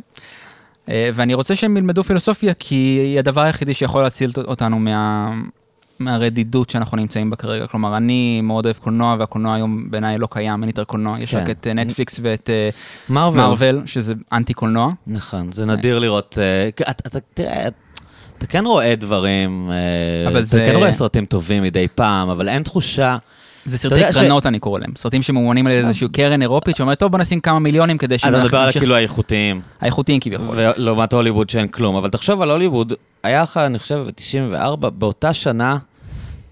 אה, ואני רוצה שהם ילמדו פילוסופיה, כי היא הדבר היחידי שיכול להציל אותנו מה... מהרדידות שאנחנו נמצאים בה כרגע. כלומר, אני מאוד אוהב קולנוע, והקולנוע היום בעיניי לא קיים, אין יותר קולנוע. יש רק כן. את נטפליקס אה, ואת מרוויל, שזה אנטי קולנוע. נכון, זה נדיר לראות... אה, תראה, אתה כן רואה דברים, אתה כן רואה סרטים טובים מדי פעם, אבל אין תחושה... זה סרטי קרנות, ש... אני קורא להם. סרטים שממומנים על איזושהי קרן אירופית שאומרת, טוב, בוא נשים כמה מיליונים כדי ש... אתה מדבר על כאילו האיכותיים. האיכותיים כביכול. ולעומת הוליווד שאין כלום. אבל תחשוב על הוליווד, היה לך, אני חושב, ב-94, באותה שנה,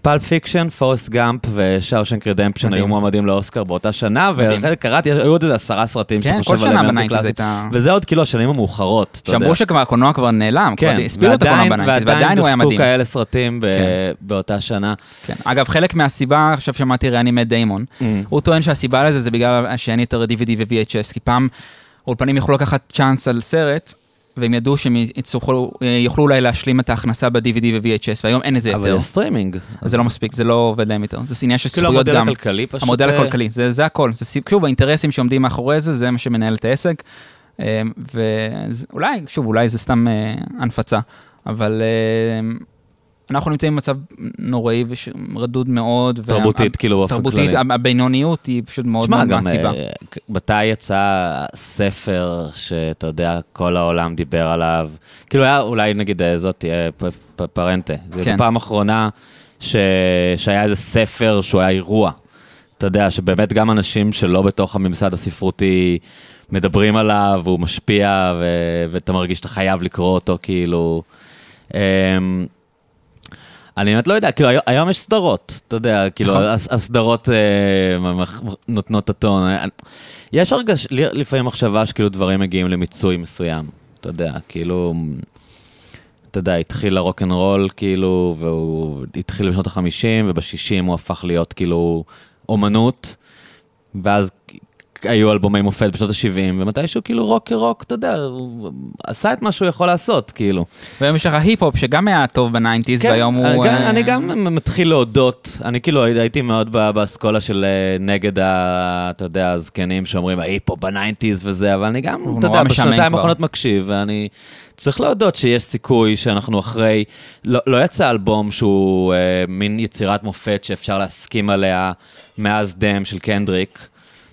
Pulp Fiction, Forrest Gump ו Shawshank Redemption היו מועמדים לאוסקר באותה שנה, וקראתי, היו עוד איזה עשרה סרטים שאתה חושב עליהם. כן, כל שנה ב nineties הייתה... וזה עוד כאילו השנים המאוחרות, אתה יודע. שאמרו שכבר הקולנוע כבר נעלם, כן, הספידו את הקולנוע ב nineties, ועדיין הוא היה מדהים. ועדיין דפקו כאלה סרטים כן. באותה שנה. כן, אגב, חלק מהסיבה, עכשיו שמעתי ריאיון עם דיימון, mm. הוא טוען שהסיבה לזה זה בגלל שאין יותר DVD ו-VHS, כי פעם אולפנים יכלו לקחת צ'אנס על סרט, והם ידעו שהם יצטרכו, יוכלו אולי להשלים את ההכנסה ב-DVD ו-VHS, והיום אין את זה יותר. אבל יש סטרימינג. זה לא מספיק, זה לא עובד להם יותר. זה עניין של כאילו זכויות גם. כאילו המודל הכלכלי פשוט... המודל אה, הכלכלי, זה, זה הכל. זה שוב, האינטרסים שעומדים מאחורי זה, זה מה שמנהל את העסק. אה, ואולי, שוב, אולי זה סתם אה, הנפצה, אבל אנחנו נמצאים במצב נוראי ורדוד מאוד. תרבותית, כאילו, באופן כללי. תרבותית, הבינוניות היא פשוט מאוד מאוד מעציבה. אה, מתי יצא ספר שאתה יודע, כל העולם דיבר עליו? כאילו היה אולי נגיד אה, זאת פרנטה. כן. פעם אחרונה שהיה איזה ספר שהוא היה אירוע. אתה יודע, שבאמת גם אנשים שלא בתוך הממסד הספרותי מדברים עליו, והוא משפיע, ואתה מרגיש שאתה חייב לקרוא אותו, כאילו... אני באמת לא יודע, כאילו היום יש סדרות, אתה יודע, כאילו נכון. הסדרות אה, נותנות את הטון. יש הרגש, לפעמים מחשבה שכאילו דברים מגיעים למיצוי מסוים, אתה יודע, כאילו, אתה יודע, התחיל ה rock and roll, כאילו, והוא התחיל בשנות ה-50, וב-60 הוא הפך להיות כאילו אומנות, ואז היו אלבומי מופת בשנות ה-70, ומתישהו כאילו רוק כרוק, אתה יודע, הוא עשה את מה שהוא יכול לעשות, כאילו. והיום יש לך היפ-הופ שגם היה טוב ב nineties, כן, והיום אני הוא... גם, אני גם מתחיל להודות, אני כאילו הייתי מאוד באסכולה של אה, נגד, ה, אתה יודע, הזקנים שאומרים, ההיפ-הופ ב nineties וזה, אבל אני גם, אתה יודע, בשנתיים האחרונות מקשיב, ואני... צריך להודות שיש סיכוי שאנחנו אחרי, לא, לא יצא אלבום שהוא אה, מין יצירת מופת שאפשר להסכים עליה מאז דם של קנדריק.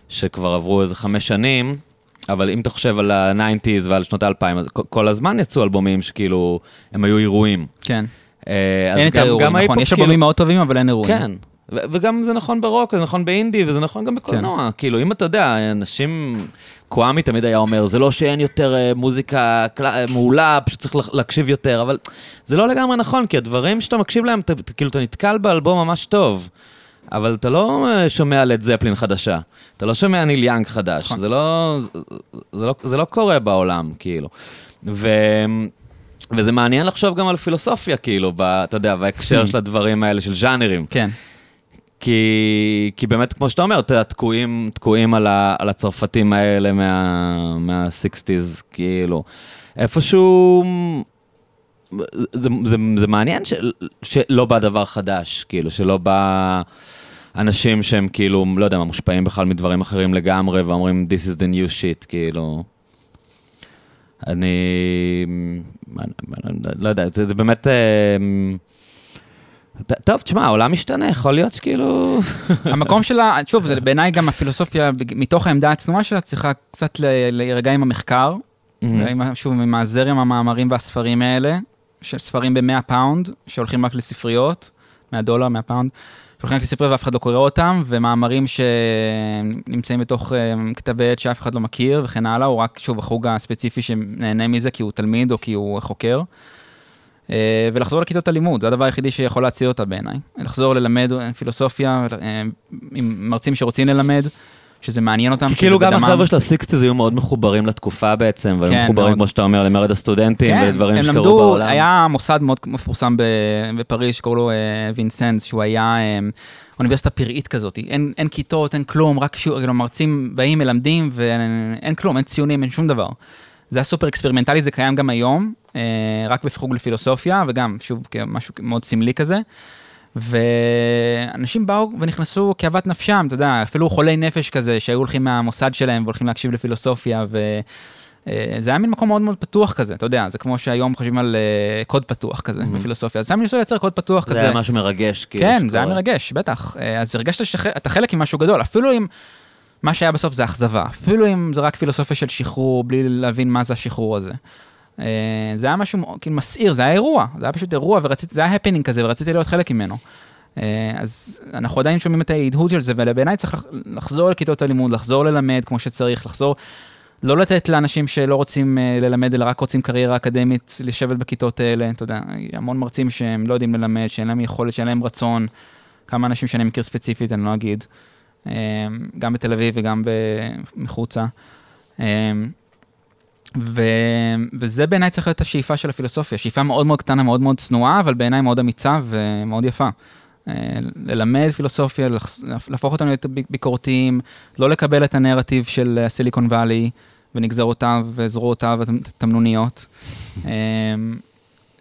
שכבר עברו איזה חמש שנים, אבל אם אתה חושב על ה-90's ועל שנות ה-2000, אז כל הזמן יצאו אלבומים שכאילו, הם היו אירועים. כן. אה, אין את האירועים, נכון, יש אלבומים כאילו- מאוד טובים, אבל אין אירועים. כן, וגם זה נכון ברוק, זה נכון באינדי, וזה נכון גם בקולנוע. כן. כאילו, אם אתה יודע, אנשים... קוואמי תמיד היה אומר, זה לא שאין יותר uh, מוזיקה קל... מעולה, פשוט צריך להקשיב יותר, אבל זה לא לגמרי נכון, כי הדברים שאתה מקשיב להם, אתה, כאילו, אתה נתקל באלבום ממש טוב. אבל אתה לא אה, שומע לד זפלין חדשה, אתה לא שומע ניל יאנג חדש, נכון. זה לא, זה, לא, זה לא קורה בעולם, כאילו. ו... וזה מעניין לחשוב גם על פילוסופיה, כאילו, ב, אתה יודע, בהקשר של הדברים האלה, של ז'אנרים. כן. כי, כי באמת, כמו שאתה אומר, אתה תקועים, תקועים על, ה, על הצרפתים האלה מה, מה-60's, כאילו. איפשהו... זה, זה, זה מעניין ש, שלא בא דבר חדש, כאילו, שלא בא אנשים שהם כאילו, לא יודע מה, מושפעים בכלל מדברים אחרים לגמרי, ואומרים, This is the new shit, כאילו. אני... לא יודע, זה, זה באמת... אה, טוב, תשמע, העולם משתנה, יכול להיות שכאילו... המקום שלה, שוב, זה בעיניי גם הפילוסופיה, מתוך העמדה הצנועה שלה, צריכה קצת להירגע עם המחקר, שוב, עם הזרם המאמרים והספרים האלה, של ספרים ב-100 פאונד, שהולכים רק לספריות, 100 דולר, 100 פאונד, שהולכים רק לספריות ואף אחד לא קורא אותם, ומאמרים שנמצאים בתוך אה, כתבי עת שאף אחד לא מכיר וכן הלאה, או רק, שוב, החוג הספציפי שנהנה מזה כי הוא תלמיד או כי הוא חוקר. אה, ולחזור לכיתות הלימוד, זה הדבר היחידי שיכול להציל אותה בעיניי. לחזור ללמד פילוסופיה אה, עם מרצים שרוצים ללמד. שזה מעניין אותם. כי כאילו גם החבר'ה של ה sixties היו מאוד מחוברים לתקופה בעצם, והיו כן, מחוברים, כמו שאתה אומר, למרד הסטודנטים כן, ולדברים שקרו למדו, בעולם. היה מוסד מאוד מפורסם בפריז שקראו לו וינסנס, שהוא היה אוניברסיטה פראית כזאת. אין, אין כיתות, אין כלום, רק כאילו, מרצים באים, מלמדים, ואין כלום, אין ציונים, אין שום דבר. זה היה סופר אקספרימנטלי, זה קיים גם היום, אה, רק בחוג לפילוסופיה, וגם, שוב, משהו מאוד סמלי כזה. ואנשים באו ונכנסו כאוות נפשם, אתה יודע, אפילו חולי נפש כזה, שהיו הולכים מהמוסד שלהם והולכים להקשיב לפילוסופיה, וזה אה, היה מין מקום מאוד מאוד פתוח כזה, אתה יודע, זה כמו שהיום חושבים על uh, קוד פתוח כזה mm-hmm. בפילוסופיה, אז זה היה מנסה לייצר קוד פתוח זה כזה. זה היה משהו מרגש, כאילו. כן, זה היה מרגש, בטח. אז הרגשת שאתה חלק ממשהו גדול, אפילו אם... מה שהיה בסוף זה אכזבה, אפילו אם זה רק פילוסופיה של שחרור, בלי להבין מה זה השחרור הזה. אה, זה היה משהו כאילו מסעיר, זה היה אירוע, זה היה פשוט אירוע, ורציתי, זה היה הפנינג כזה, ורציתי להיות חלק ממנו. אה, אז אנחנו עדיין שומעים את ההדהוד של זה, ובעיניי צריך לחזור לכיתות הלימוד, לחזור ללמד כמו שצריך, לחזור, לא לתת לאנשים שלא רוצים אה, ללמד, אלא רק רוצים קריירה אקדמית, לשבת בכיתות האלה, אתה יודע, המון מרצים שהם לא יודעים ללמד, שאין להם יכולת, שאין להם רצון, כמה אנשים שאני מכיר ספציפית, אני לא אגיד. גם בתל אביב וגם מחוצה. ו... וזה בעיניי צריך להיות השאיפה של הפילוסופיה, שאיפה מאוד מאוד קטנה, מאוד מאוד צנועה, אבל בעיניי מאוד אמיצה ומאוד יפה. אה, ללמד פילוסופיה, להפוך אותנו להיות ביקורתיים, לא לקבל את הנרטיב של סיליקון וואלי ונגזרותיו וזרועותיו התמנוניות.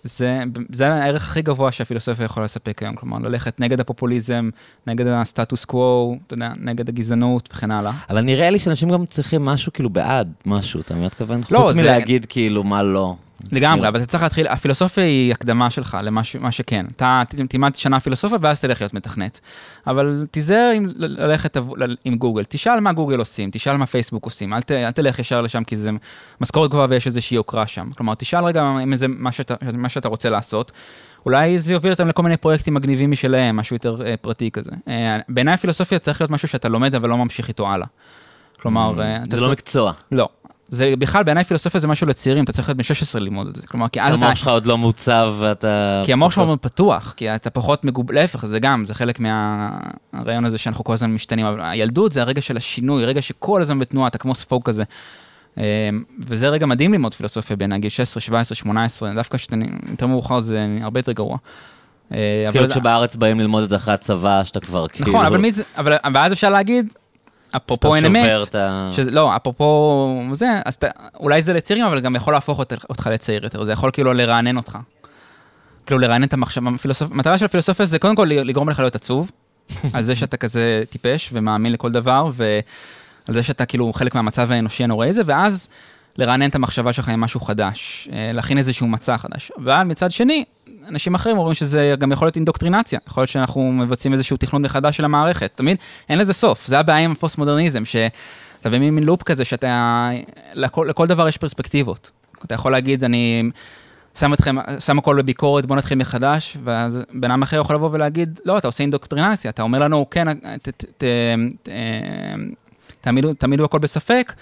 זה, זה הערך הכי גבוה שהפילוסופיה יכולה לספק היום, כלומר, ללכת נגד הפופוליזם, נגד הסטטוס קוו, אתה יודע, נגד הגזענות וכן הלאה. אבל נראה לי שאנשים גם צריכים משהו כאילו בעד משהו, אתה באמת מתכוון? לא, חוץ זה... מלהגיד כאילו מה לא. לגמרי, אבל אתה צריך להתחיל, הפילוסופיה היא הקדמה שלך למה שכן. אתה תלמד שנה פילוסופיה ואז תלך להיות מתכנת. אבל תיזהר ללכת עם גוגל, תשאל מה גוגל עושים, תשאל מה פייסבוק עושים, אל, ת, אל תלך ישר לשם כי זה משכורת גבוהה ויש איזושהי יוקרה שם. כלומר, תשאל רגע אם זה מה שאתה, מה שאתה רוצה לעשות. אולי זה יוביל אותם לכל מיני פרויקטים מגניבים משלהם, משהו יותר אה, פרטי כזה. אה, בעיניי הפילוסופיה צריך להיות משהו שאתה לומד אבל לא ממשיך איתו הלאה. כלומר, mm, אה, זה לא מקצוע. לא, זה בכלל, בעיניי פילוסופיה זה משהו לצעירים, אתה צריך להיות בן 16 ללמוד את זה. כלומר, כי אז אתה... המוח שלך עוד לא מוצב ואתה... כי המוח שלך מאוד פתוח, כי אתה פחות מגוב... להפך, זה גם, זה חלק מהרעיון הזה שאנחנו כל הזמן משתנים, אבל הילדות זה הרגע של השינוי, רגע שכל הזמן בתנועה, אתה כמו ספוג כזה. אמ, וזה רגע מדהים ללמוד פילוסופיה בין גיל 16, 17, 18, דווקא כשאתה יותר מאוחר זה הרבה יותר גרוע. אה, כאילו כשבארץ באים ללמוד את זה אחרי הצבא, שאתה כבר כאילו... נכון, אבל מי זה... אבל ואז אפשר להגיד, אפרופו אין אמת, שזה, לא, אפרופו זה, אז אתה, אולי זה לצעירים, אבל גם יכול להפוך אותך לצעיר יותר, זה יכול כאילו לרענן אותך. כאילו לרענן את המחשבה, המטרה של הפילוסופיה זה קודם כל לגרום לך להיות עצוב, על זה שאתה כזה טיפש ומאמין לכל דבר, ועל זה שאתה כאילו חלק מהמצב האנושי הנוראי הזה, ואז לרענן את המחשבה שלך עם משהו חדש, אה, להכין איזשהו מצע חדש. אבל מצד שני, אנשים אחרים אומרים שזה גם יכול להיות אינדוקטרינציה, יכול להיות שאנחנו מבצעים איזשהו תכנון מחדש של המערכת, תמיד אין לזה סוף, זה הבעיה עם הפוסט-מודרניזם, שאתה במין לופ כזה שאתה, לכל, לכל דבר יש פרספקטיבות. אתה יכול להגיד, אני שם אתכם, שם הכל בביקורת, בוא נתחיל מחדש, ואז בן אדם אחר יכול לבוא ולהגיד, לא, אתה עושה אינדוקטרינציה, אתה אומר לנו, כן, ת, ת, ת, תעמידו, תעמידו הכל בספק,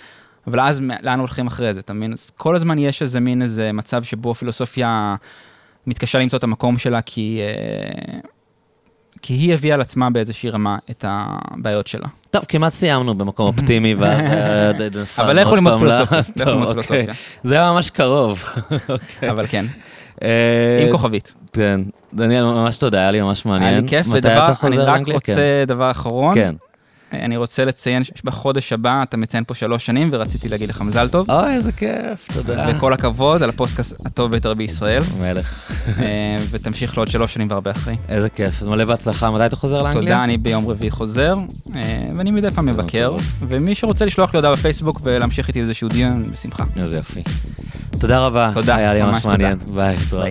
אבל אז לאן הולכים אחרי זה, אתה מבין? אז כל הזמן יש איזה מין איזה מצב שבו פילוסופיה... מתקשה למצוא את המקום שלה כי, אה, כי היא הביאה על עצמה באיזושהי רמה את הבעיות שלה. טוב, כמעט סיימנו במקום אופטימי, ואז... אבל לכו ללמוד פילוסופיה. זה היה ממש קרוב. אבל כן. אה, עם כוכבית. כן. דניאל, ממש תודה, היה לי ממש מעניין. היה לי כיף, ודבר, אני רק? רוצה דבר אחרון. כן. אני רוצה לציין שבחודש הבא אתה מציין פה שלוש שנים, ורציתי להגיד לך מזל טוב. אוי, איזה כיף, תודה. וכל הכבוד על הפודקאסט הטוב ביותר בישראל, מלך. אה, ותמשיך לעוד שלוש שנים והרבה אחרי. איזה כיף. מלא בהצלחה. מתי אתה חוזר לאנגליה? תודה, אני ביום רביעי חוזר, אה, ואני מדי פעם בסדר, מבקר. ומי שרוצה לשלוח לי הודעה בפייסבוק ולהמשיך איתי איזשהו דיון, בשמחה. איזה יופי. תודה רבה. תודה, היה לי ממש. מעניין. ביי, תודה.